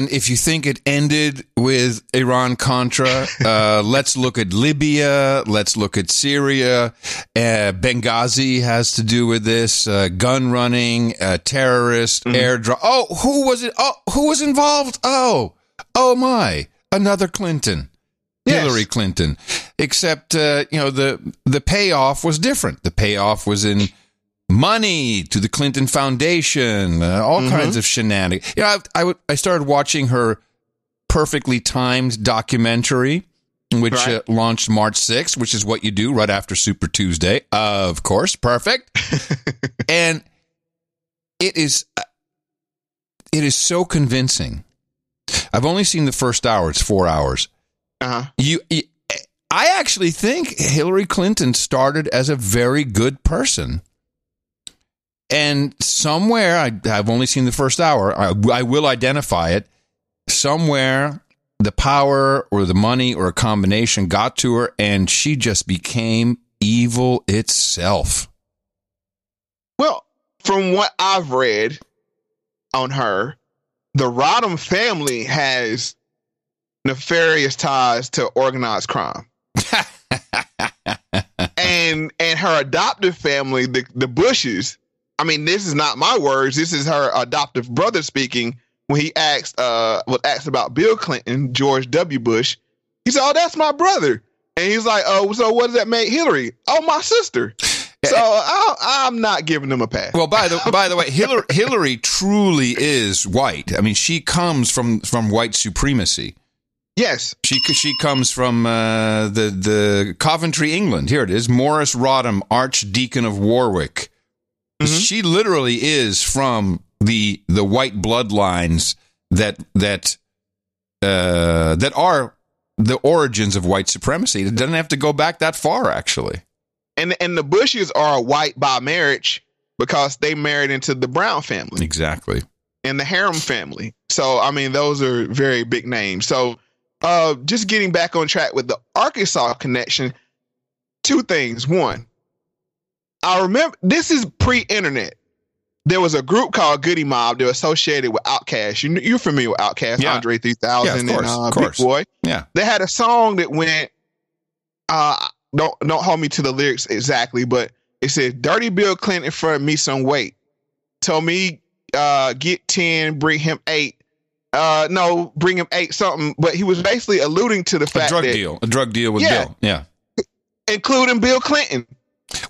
And if you think it ended with Iran Contra, uh, let's look at Libya. Let's look at Syria. Uh, Benghazi has to do with this. Uh, gun running, uh, terrorist, airdrop. Oh, who was it? Oh, who was involved? Oh, oh my, another Clinton. Hillary Clinton, except uh, you know the the payoff was different. The payoff was in money to the Clinton Foundation, uh, all Mm-hmm. kinds of shenanigans. You know, I, I, started watching her perfectly timed documentary, which Right. uh, launched March 6th, which is what you do right after Super Tuesday. Of course, perfect. and it is uh, it is so convincing. I've only seen the first hour; it's four hours. Uh-huh. You, you, I actually think Hillary Clinton started as a very good person. And somewhere, I, I've only seen the first hour, I, I will identify it. Somewhere, the power or the money or a combination got to her, and she just became evil itself. Well, from what I've read on her, the Rodham family has nefarious ties to organized crime. and and her adoptive family, the the Bushes. I mean, this is not my words. This is her adoptive brother speaking when he asked uh was asked about Bill Clinton, George W. Bush. He said, "Oh, that's my brother." And he's like, "Oh, so what does that make Hillary? Oh, my sister." So I, I'm not giving them a pass. Well, by the by the way, Hillary, Hillary truly is white. I mean, she comes from from white supremacy. Yes, she she comes from uh, the the Coventry, England. Here it is, Morris Rodham, Archdeacon of Warwick. She literally is from the the white bloodlines that that uh, that are the origins of white supremacy. It doesn't have to go back that far, actually. and and the Bushes are white by marriage because they married into the Brown family Exactly. and the Harem family. So I mean, those are very big names. So uh, just getting back on track with the Arkansas connection. Two things. One, I remember this is pre-internet. There was a group called Goodie Mob. They're associated with Outkast. You, you're familiar with Outkast, Yeah. Andre 3000 Yeah, of and course, uh, Big. Boi. Yeah. They had a song that went. Uh, don't don't hold me to the lyrics exactly, but it said, "Dirty Bill Clinton for me some weight. Told me uh, get ten, bring him eight. Uh, no, bring him eight something." But he was basically alluding to the fact A drug that deal. A drug deal with Yeah. Bill. Yeah. including Bill Clinton.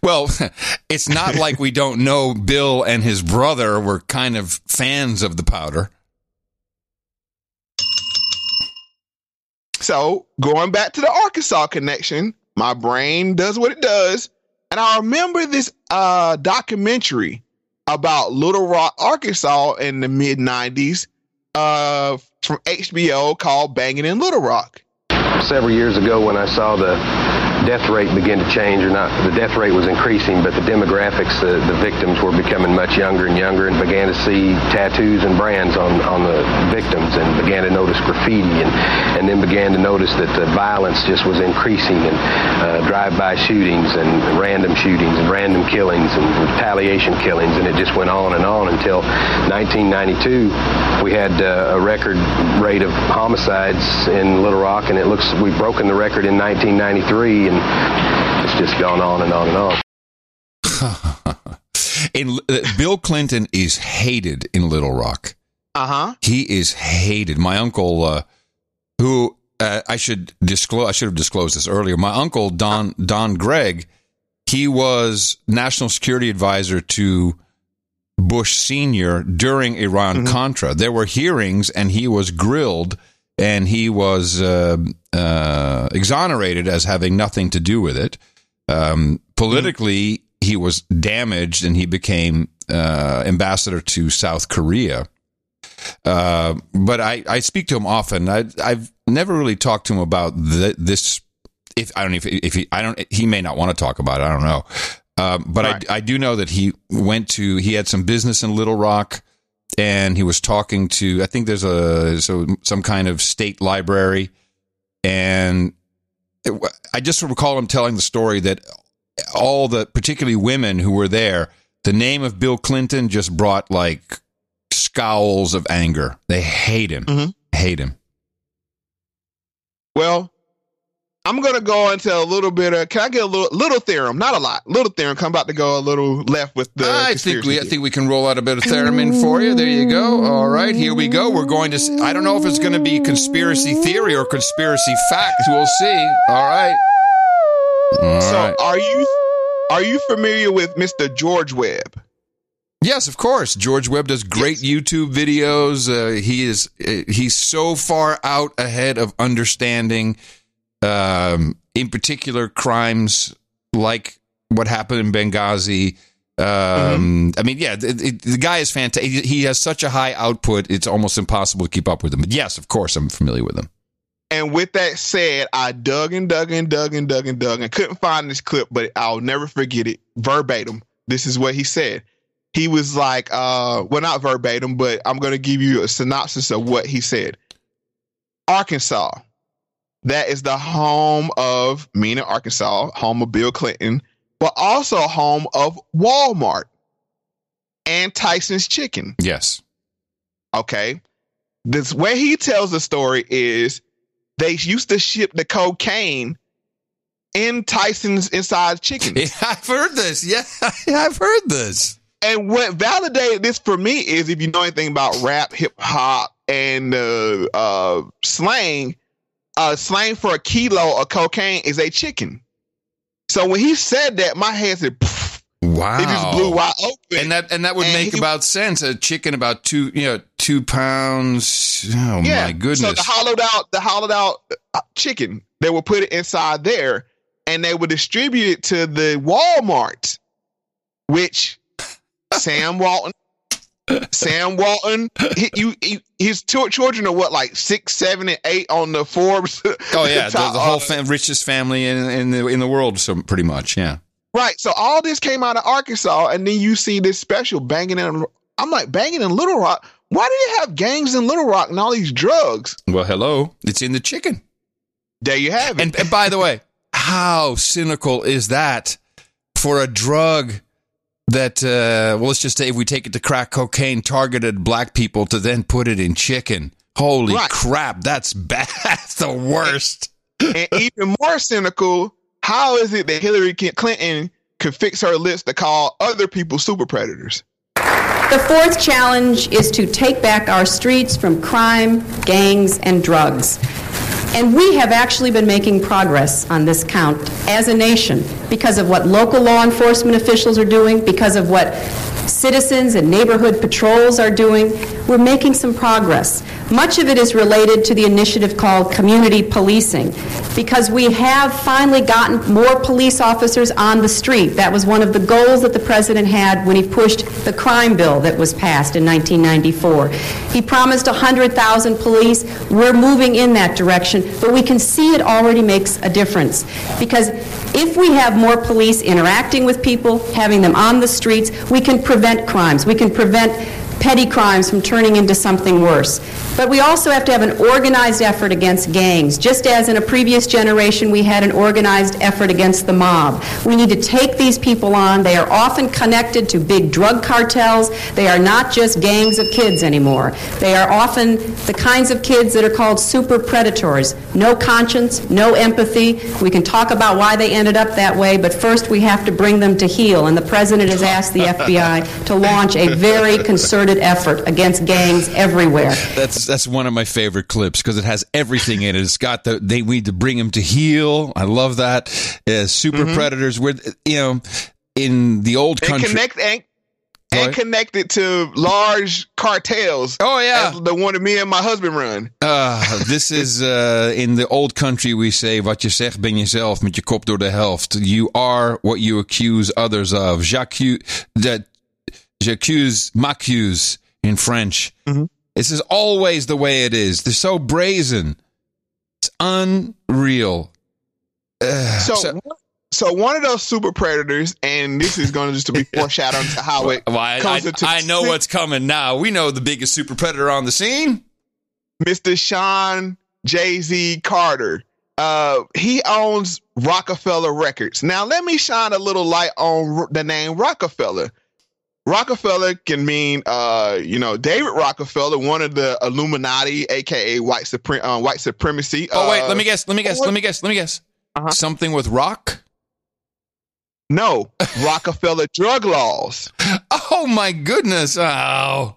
Well, it's not like we don't know Bill and his brother were kind of fans of the powder. So going back to the Arkansas connection, my brain does what it does. And I remember this uh, documentary about Little Rock, Arkansas in the mid 90s uh, from HBO called Banging in Little Rock. Several years ago, when I saw the death rate begin to change, or not, the death rate was increasing, but the demographics, the, the victims were becoming much younger and younger, and began to see tattoos and brands on, on the victims, and began to notice graffiti, and, and then began to notice that the violence just was increasing, and uh, drive-by shootings, and random shootings, and random killings, and retaliation killings, and it just went on and on until 1992. We had uh, a record rate of homicides in Little Rock, and it looks we've broken the record in 1993, and it's just gone on and on and on. In uh, Bill Clinton is hated in Little Rock. Uh huh. He is hated. My uncle, uh, who uh, I should disclose, I should have disclosed this earlier. My uncle Don Don Gregg, he was national security advisor to Bush Senior during Iran Contra. There were hearings, and he was grilled, and he was uh, uh, exonerated as having nothing to do with it. Um, politically, he was damaged, and he became uh, ambassador to South Korea. Uh, but I, I speak to him often. I, I've never really talked to him about th- this. If I don't know if, if he, I don't, he may not want to talk about it. I don't know. Um, but I, I do know that he went to, he had some business in Little Rock and he was talking to, I think there's a, so some kind of state library. And it- I just recall him telling the story that all the, particularly women who were there, the name of Bill Clinton just brought like scowls of anger. They hate him. Mm-hmm. Hate him. Well, I'm gonna go into a little bit of. Can I get a little little theremin? Not a lot. Little theremin. Come about to go a little left with the. I think we, I think we can roll out a bit of theremin for you. There you go. All right, here we go. We're going to. I don't know if it's going to be conspiracy theory or conspiracy fact. We'll see. All right. All so right. are you are you familiar with Mr. George Webb? Yes, of course. George Webb does great YouTube videos. Uh, he is uh, he's so far out ahead of understanding, um, in particular, crimes like what happened in Benghazi. Um, I mean, yeah, the, the- the guy is fantastic. He, he has such a high output; it's almost impossible to keep up with him. But yes, of course, I'm familiar with him. And with that said, I dug and dug and dug and dug and dug and couldn't find this clip, but I'll never forget it verbatim. This is what he said. He was like, uh, well, not verbatim, but I'm going to give you a synopsis of what he said. Arkansas, that is the home of Mena, Arkansas, home of Bill Clinton, but also home of Walmart and Tyson's Chicken. Yes. Okay. This way he tells the story is they used to ship the cocaine in Tyson's inside chicken. I've heard this. Yeah, I've heard this. And what validated this for me is if you know anything about rap, hip hop, and uh, uh, slang, uh, slang for a kilo of cocaine is a chicken. So when he said that, my head said, Wow. it just blew wide open. And that and that would And make he- about sense. A chicken about two, you know, two pounds. Oh my goodness. So the hollowed out, the hollowed out uh, chicken, they would put it inside there, and they would distribute it to the Walmart, which Sam Walton, Sam Walton, you, he, his two children are what like six, seven, and eight on the Forbes. Oh yeah, the, the whole uh, fam- richest family in, in the in the world, so pretty much, yeah. Right. So all this came out of Arkansas, and then you see this special banging in. I'm like banging in Little Rock. Why do you have gangs in Little Rock and all these drugs? Well, hello, it's in the chicken. There you have it. And, and by the way, how cynical is that for a drug that? Uh, well, let's just say if we take it to crack cocaine, targeted black people to then put it in chicken. Holy Right. crap, that's bad. That's the worst. and even more cynical, how is it that Hillary Clinton could fix her lips to call other people super predators? The fourth challenge is to take back our streets from crime, gangs, and drugs. And we have actually been making progress on this count as a nation because of what local law enforcement officials are doing, because of what citizens and neighborhood patrols are doing. We're making some progress. Much of it is related to the initiative called community policing because we have finally gotten more police officers on the street. That was one of the goals that the president had when he pushed the crime bill that was passed in 1994. He promised 100,000 police. We're moving in that direction, but we can see it already makes a difference because if we have more police interacting with people, having them on the streets, we can prevent crimes. We can prevent petty crimes from turning into something worse. But we also have to have an organized effort against gangs, just as in a previous generation we had an organized effort against the mob. We need to take these people on. They are often connected to big drug cartels. They are not just gangs of kids anymore. They are often the kinds of kids that are called super predators. No conscience, no empathy. We can talk about why they ended up that way, but first we have to bring them to heel. And the president has asked the FBI to launch a very concerted effort against gangs everywhere. That's that's one of my favorite clips because it has everything in it. It's got the they need to bring them to heel. I love that. Uh, super Mhm. predators, where you know in the old country. connect and, Go and connected to large cartels. Oh yeah, the one that me and my husband run. Uh, this is uh, in the old country we say wat je zegt ben jezelf met je kop door de helft. You are what you accuse others of. J'accuse that j'accuse m'accuse in French. Mm-hmm. This is always the way it is. They're so brazen. It's unreal. Ugh, So, so, one of those super predators, and this is going to just to be foreshadowing to how it Well, I, comes I- into I know what's coming now. We know the biggest super predator on the scene. Mr. Shawn Jay Z Carter. Uh, he owns Rockefeller Records. Now, let me shine a little light on the name Rockefeller. Rockefeller can mean, uh, you know, David Rockefeller, one of the Illuminati, aka white supreme, uh, white supremacy. Oh wait, uh, let me guess. Let me guess. Let me guess. Let me guess. Something with rock. No, Rockefeller drug laws. Oh my goodness! Oh,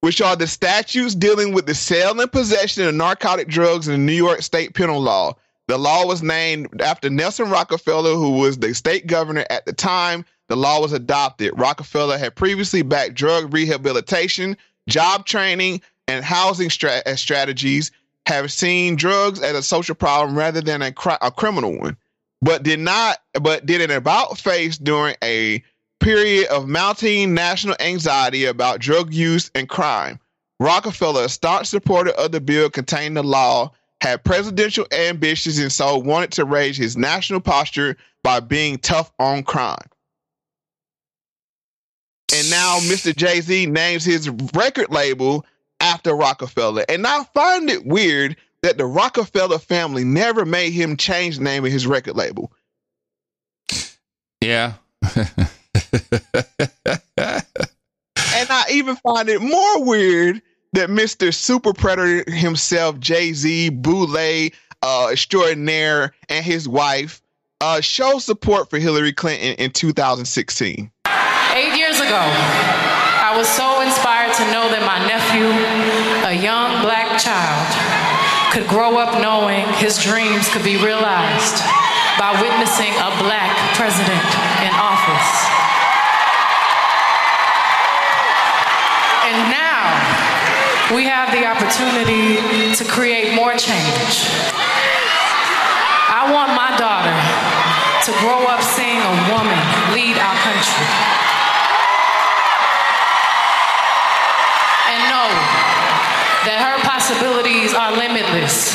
which are the statutes dealing with the sale and possession of narcotic drugs in the New York State Penal Law. The law was named after Nelson Rockefeller, who was the state governor at the time the law was adopted. Rockefeller had previously backed drug rehabilitation, job training, and housing stra- strategies, have seen drugs as a social problem rather than a, cri- a criminal one, but did not, but did an about face during a period of mounting national anxiety about drug use and crime. Rockefeller, a staunch supporter of the bill containing the law, had presidential ambitions and so wanted to raise his national posture by being tough on crime. And now Mr. Jay Z names his record label after Rockefeller. And I find it weird that the Rockefeller family never made him change the name of his record label. yeah. And I even find it more weird that Mr. Super Predator himself, Jay Z, Boule, uh, extraordinaire, and his wife uh, show support for Hillary Clinton in 2016. Eight years ago, I was so inspired to know that my nephew, a young black child, could grow up knowing his dreams could be realized by witnessing a black president in office. And now we have the opportunity to create more change. I want my daughter to grow up seeing a woman lead our country. Possibilities are limitless.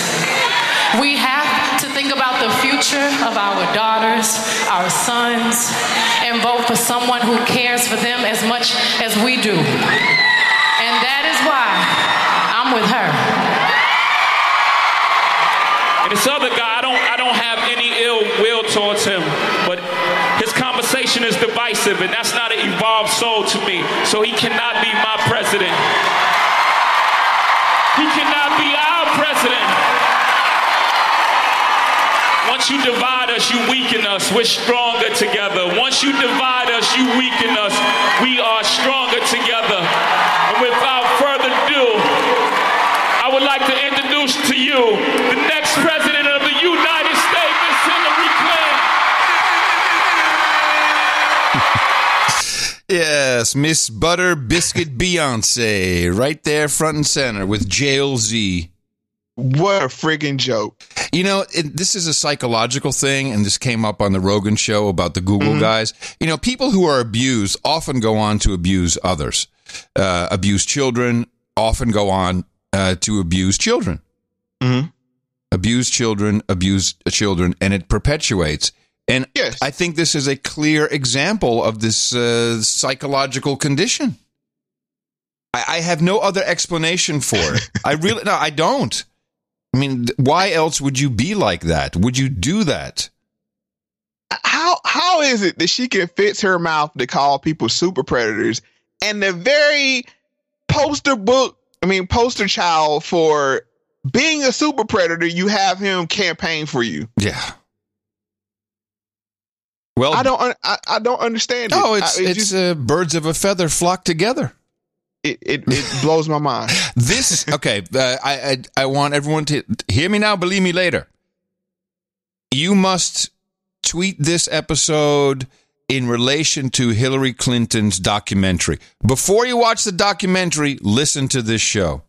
We have to think about the future of our daughters, our sons, and vote for someone who cares for them as much as we do. And that is why I'm with her. And this other guy, I don't, I don't have any ill will towards him, but his conversation is divisive, and that's not an evolved soul to me. So he cannot be my president. He cannot be our president. Once you divide us, you weaken us. We're stronger together. Once you divide us, you weaken us. We are stronger together. And without further ado, I would like to introduce to you the next Yes, Miss Butter Biscuit Beyonce, right there, front and center with Jail Z. What a friggin' joke! You know, it, this is a psychological thing, and this came up on the Rogan show about the Google Mm-hmm. guys. You know, people who are abused often go on to abuse others. Uh, abuse children often go on uh, to abuse children. Mhm. Abuse children, abuse children, and it perpetuates. And I think this is a clear example of this uh, psychological condition. I, I have no other explanation for it. I really no, I don't. I mean, why else would you be like that? Would you do that? How how is it that she can fix her mouth to call people super predators and the very poster book, I mean poster child for being a super predator, you have him campaign for you. Yeah. Well, I don't un- I, I don't understand it. No, it's I- it it's just- uh, birds of a feather flock together. it, it, it blows my mind. This okay. Uh, I, I I want everyone to hear me now. Believe me later. You must tweet this episode in relation to Hillary Clinton's documentary. Before you watch the documentary, listen to this show.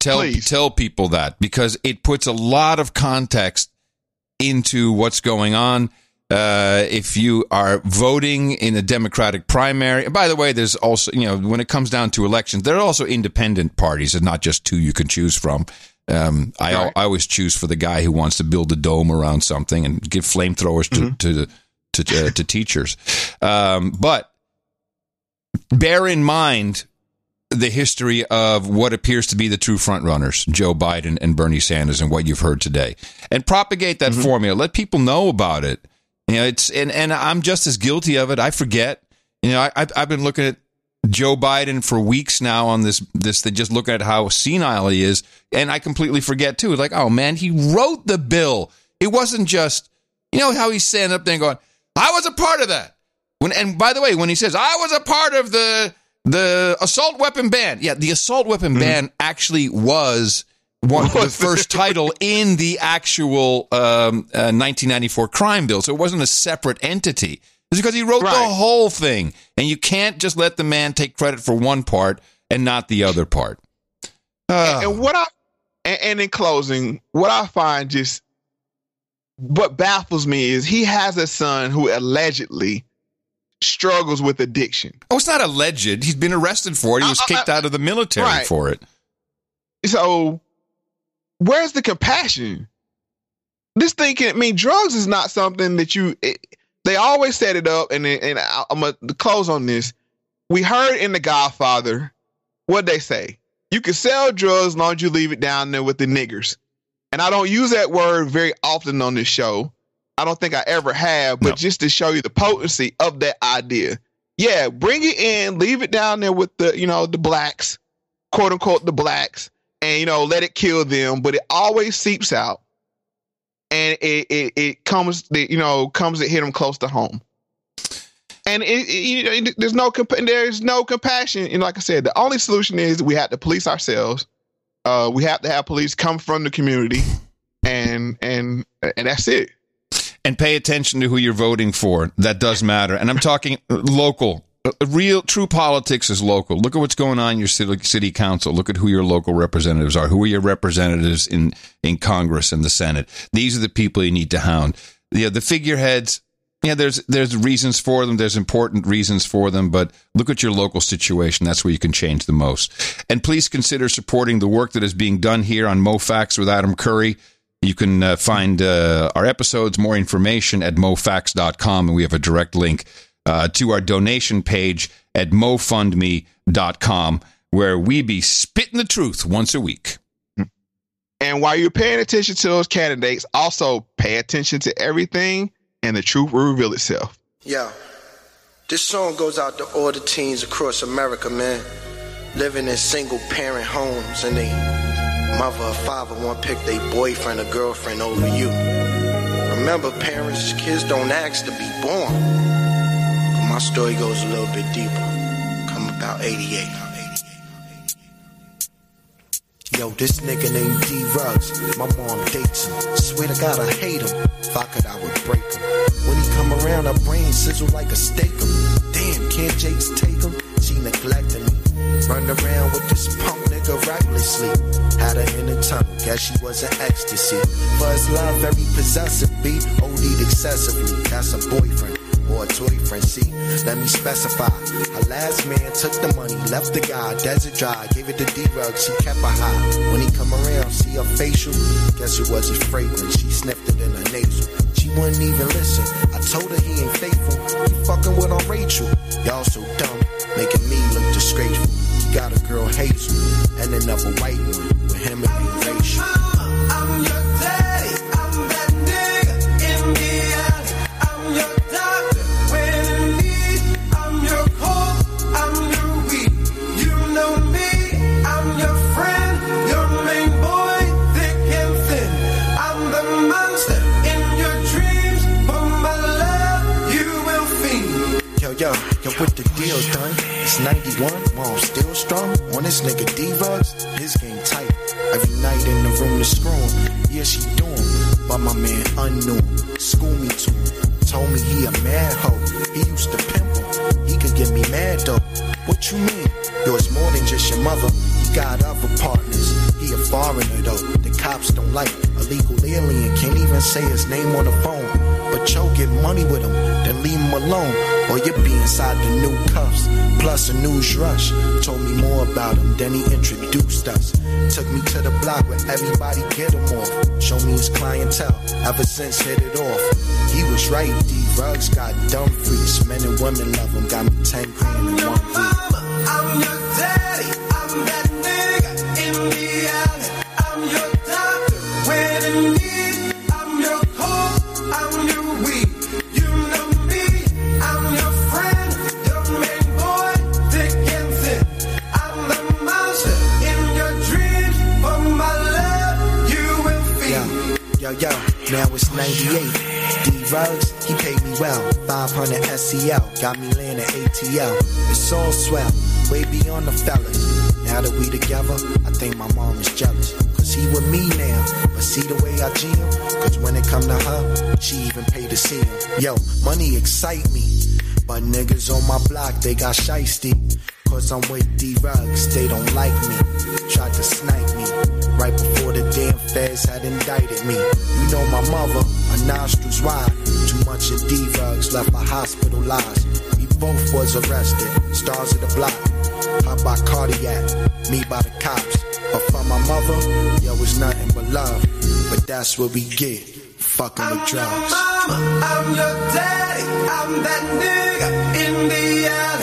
Tell tell people that because it puts a lot of context into what's going on. Uh, if you are voting in a Democratic primary, and by the way, there's also, you know, when it comes down to elections, there are also independent parties and not just two you can choose from. Um, I, Right. I always choose for the guy who wants to build a dome around something and give flamethrowers to, to, to, uh, to teachers. Um, but bear in mind the history of what appears to be the true frontrunners, Joe Biden and Bernie Sanders, and what you've heard today, and propagate that formula. Let people know about it. You know, it's and and I'm just as guilty of it. I forget. You know, I, I've I've been looking at Joe Biden for weeks now on this this thing, just looking at how senile he is, and I completely forget too. Like, oh man, he wrote the bill. It wasn't just you know how he's standing up there and going, "I was a part of that." When and by the way, when he says, "I was a part of the the assault weapon ban," yeah, the assault weapon mm-hmm. ban actually was one the first title in the actual um, uh, 1994 crime bill. So it wasn't a separate entity. It's because he wrote the whole thing, and you can't just let the man take credit for one part and not the other part. and, and what I and, and in closing, what I find just what baffles me is he has a son who allegedly struggles with addiction. Oh, it's not alleged. He's been arrested for it. He was kicked out of the military right. for it. So, where's the compassion? This thing can I mean drugs is not something that you. It, they always set it up, and and I- I'm gonna close on this. We heard in The Godfather what they say. You can sell drugs as long as you leave it down there with the niggers. And I don't use that word very often on this show. I don't think I ever have, but just to show you the potency of that idea. Yeah, bring it in, leave it down there with the, you know, the blacks, quote unquote, the blacks, and, you know, let it kill them, but it always seeps out. And it, it, it comes, you know, comes to hit them close to home. And it, it, there's no comp- there's no compassion. And like I said, the only solution is we have to police ourselves. Uh, we have to have police come from the community, and and and that's it. and pay attention to who you're voting for. That does matter. And I'm talking local. Real true politics is local. Look at what's going on in your city, city council. Look at who your local representatives are. Who are your representatives in in Congress and the Senate? These are the people you need to hound. Yeah, the figureheads. Yeah, there's there's reasons for them. There's important reasons for them, but look at your local situation. That's where you can change the most. And please consider supporting the work that is being done here on Moe Factz with Adam Curry. You can uh, find uh, our episodes, more information at mofax.com, and we have a direct link uh, to our donation page at mofundme.com, where we be spitting the truth once a week. And while you're paying attention to those candidates, also pay attention to everything, and the truth will reveal itself. Yo, this song goes out to all the teens across America, man. Living in single parent homes and they mother or father want to pick their boyfriend or girlfriend over you. Remember, parents, kids don't ask to be born. My story goes a little bit deeper. Come about 88. Yo, this nigga named D Ruggs, my mom dates him. Swear to God, I hate him. If I could, I would break him. When he come around, her brain sizzle like a steak him. Damn, can't Jakes take him? She neglecting me. Run around with this punk nigga recklessly. Had her in a tunnel, guess she was an ecstasy. For love, very possessive, B. OD'd excessively. That's a boyfriend or a toy. See, let me specify. Her last man took the money, left the guy desert dry, gave it to D Rug. She kept her high. When he come around, see her facial. Guess it was his fragrance. She sniffed it in her nasal. She wouldn't even listen. I told her he ain't faithful. He fucking with on Rachel. Y'all so dumb, making me look disgraceful. He got a girl Hazel and another white one with him and me racial. I'm yo, the deal done? It's 91, while I'm still strong. On this nigga D-Rugs, his game tight. Every night in the room to screw him. Yeah, she do him. But my man unknown. School me to him. Told me he a mad hoe. He used to pimp him. He could get me mad though. What you mean? Yo, it's more than just your mother. He got other partners. He a foreigner though. The cops don't like. A legal alien can't even say his name on the phone. But yo, get money with then leave them alone. Or you'll be inside the new cuffs. Plus a news rush. Told me more about him, then he introduced us. Took me to the block where everybody get him off. Show me his clientele, ever since hit it off. He was right, D rugs got dumb freaks. Men and women love him, got me 10 grand in one. I'm your daddy. I'm that Yo, yo, now it's 98. D Rugs, he paid me well. 500 SEL, got me laying at ATL. It's all swell, way beyond the fellas. Now that we together, I think my mom is jealous. Cause he with me now, but see the way I him? Cause when it come to her, she even paid to see him. Yo, money excite me, but niggas on my block, they got shiesty. Cause I'm with D Rugs, they don't like me. Tried to snipe me, right before the damn feds had indicted me. You know my mother, her nostrils wide. Too much of D Rugs left her hospitalized. We both was arrested, stars of the block. Her by cardiac, me by the cops. But for my mother, yo, it's nothing but love. But that's what we get, fucking with drugs. Your Mama, I'm your daddy. I'm that nigga in the alley.